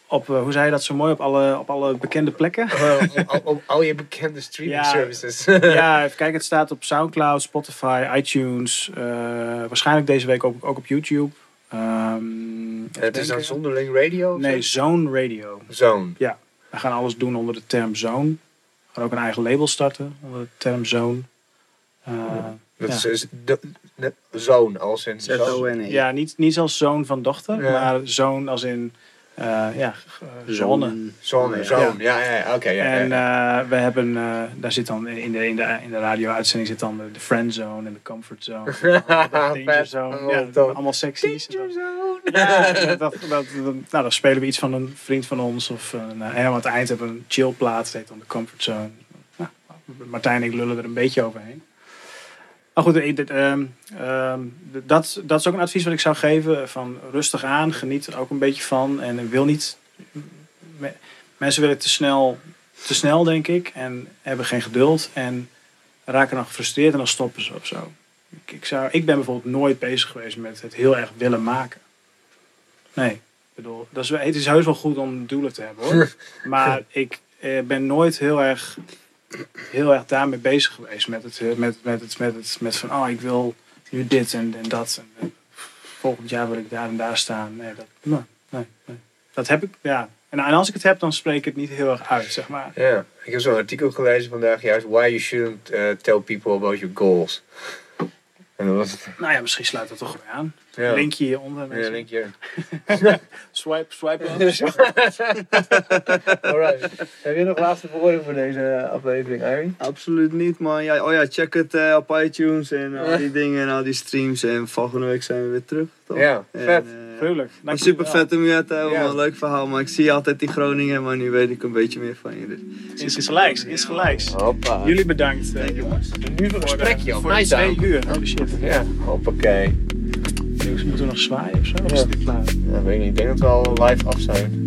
op, eh, hoe zei je dat zo mooi? Op alle, op alle bekende plekken? Uh, op, op- op al je bekende streaming Ja. services. ja, even kijken. Het staat op Soundcloud, Spotify, iTunes. eh, waarschijnlijk deze week ook, ook op YouTube. Ehm, het is dan zonderling radio? Nee, zo? Zone Radio. Zone. We gaan alles doen onder de term Zone. We gaan ook een eigen label starten onder de term Zone. Eh, Dat Ja. is, is de, de- zoon, als in zoon. Z-O-N-E. Ja, niet, niet als zoon van dochter, Ja. maar zoon als in eh, ja, eh, zonne. Zoon, ja. zoon. Ja, ja, ja, oké. ja, En ja. eh, we hebben, eh, daar zit dan in de, in de, in de radio-uitzending zit dan de, de friend zone en de comfort zone. de danger zone. Ja, allemaal dat- Ja, dat, dat, dat- nou, dan spelen we iets van een vriend van ons. Of een, eh, en aan het eind hebben we een chillplaat, dat heet dan de comfort zone. Nou, Martijn en ik lullen er een beetje overheen. Maar goed, dit, ehm, ehm, dat, dat is ook een advies wat ik zou geven. Van rustig aan, geniet er ook een beetje van. En wil niet... me- mensen willen te snel, te snel, denk ik. En hebben geen geduld. En raken dan gefrustreerd en dan stoppen ze of zo. Ik, ik, zou, ik ben bijvoorbeeld nooit bezig geweest met het heel erg willen maken. Nee, ik bedoel, dat is, het is heus wel goed om doelen te hebben hoor. Maar ik eh, ben nooit heel erg, heel erg daarmee bezig geweest. Met het, eh, met, met het, met het, met van, oh ik wil nu dit en, en dat. En, eh, volgend jaar wil ik daar en daar staan. Nee, dat, nee, nee, dat heb ik, ja. En, en als ik het heb, dan spreek ik het niet heel erg uit, zeg maar. Ja, ik heb zo'n artikel gelezen vandaag, juist why you shouldn't eh, tell people about your goals. En dat was het. Nou ja, misschien sluit dat toch weer aan. Ja. Linkje hieronder. Ja, mensen. denk je. Swipe, swipe. Alright. Heb je nog laatste woorden voor deze aflevering, Ari? Absoluut niet, man. Ja, oh ja, check het eh, op iTunes en al die dingen en al die streams. En volgende week zijn we weer terug, toch? Ja, En, vet. Maar super vet om je te hebben, Ja. man. Leuk verhaal. Maar ik zie altijd die Groningen, maar nu weet ik een beetje meer van je. Dus. Insgelijks, insgelijks. Hoppa. Jullie bedankt. you, jongens. Een uur Voor, gesprekje, voor Nice twee uur. Holy shit. Ja, hoppakee. Jongens, moeten we nog zwaaien of zo? Of Ja. is het klaar? Ja, weet ik niet. Ik denk dat we al live af zijn.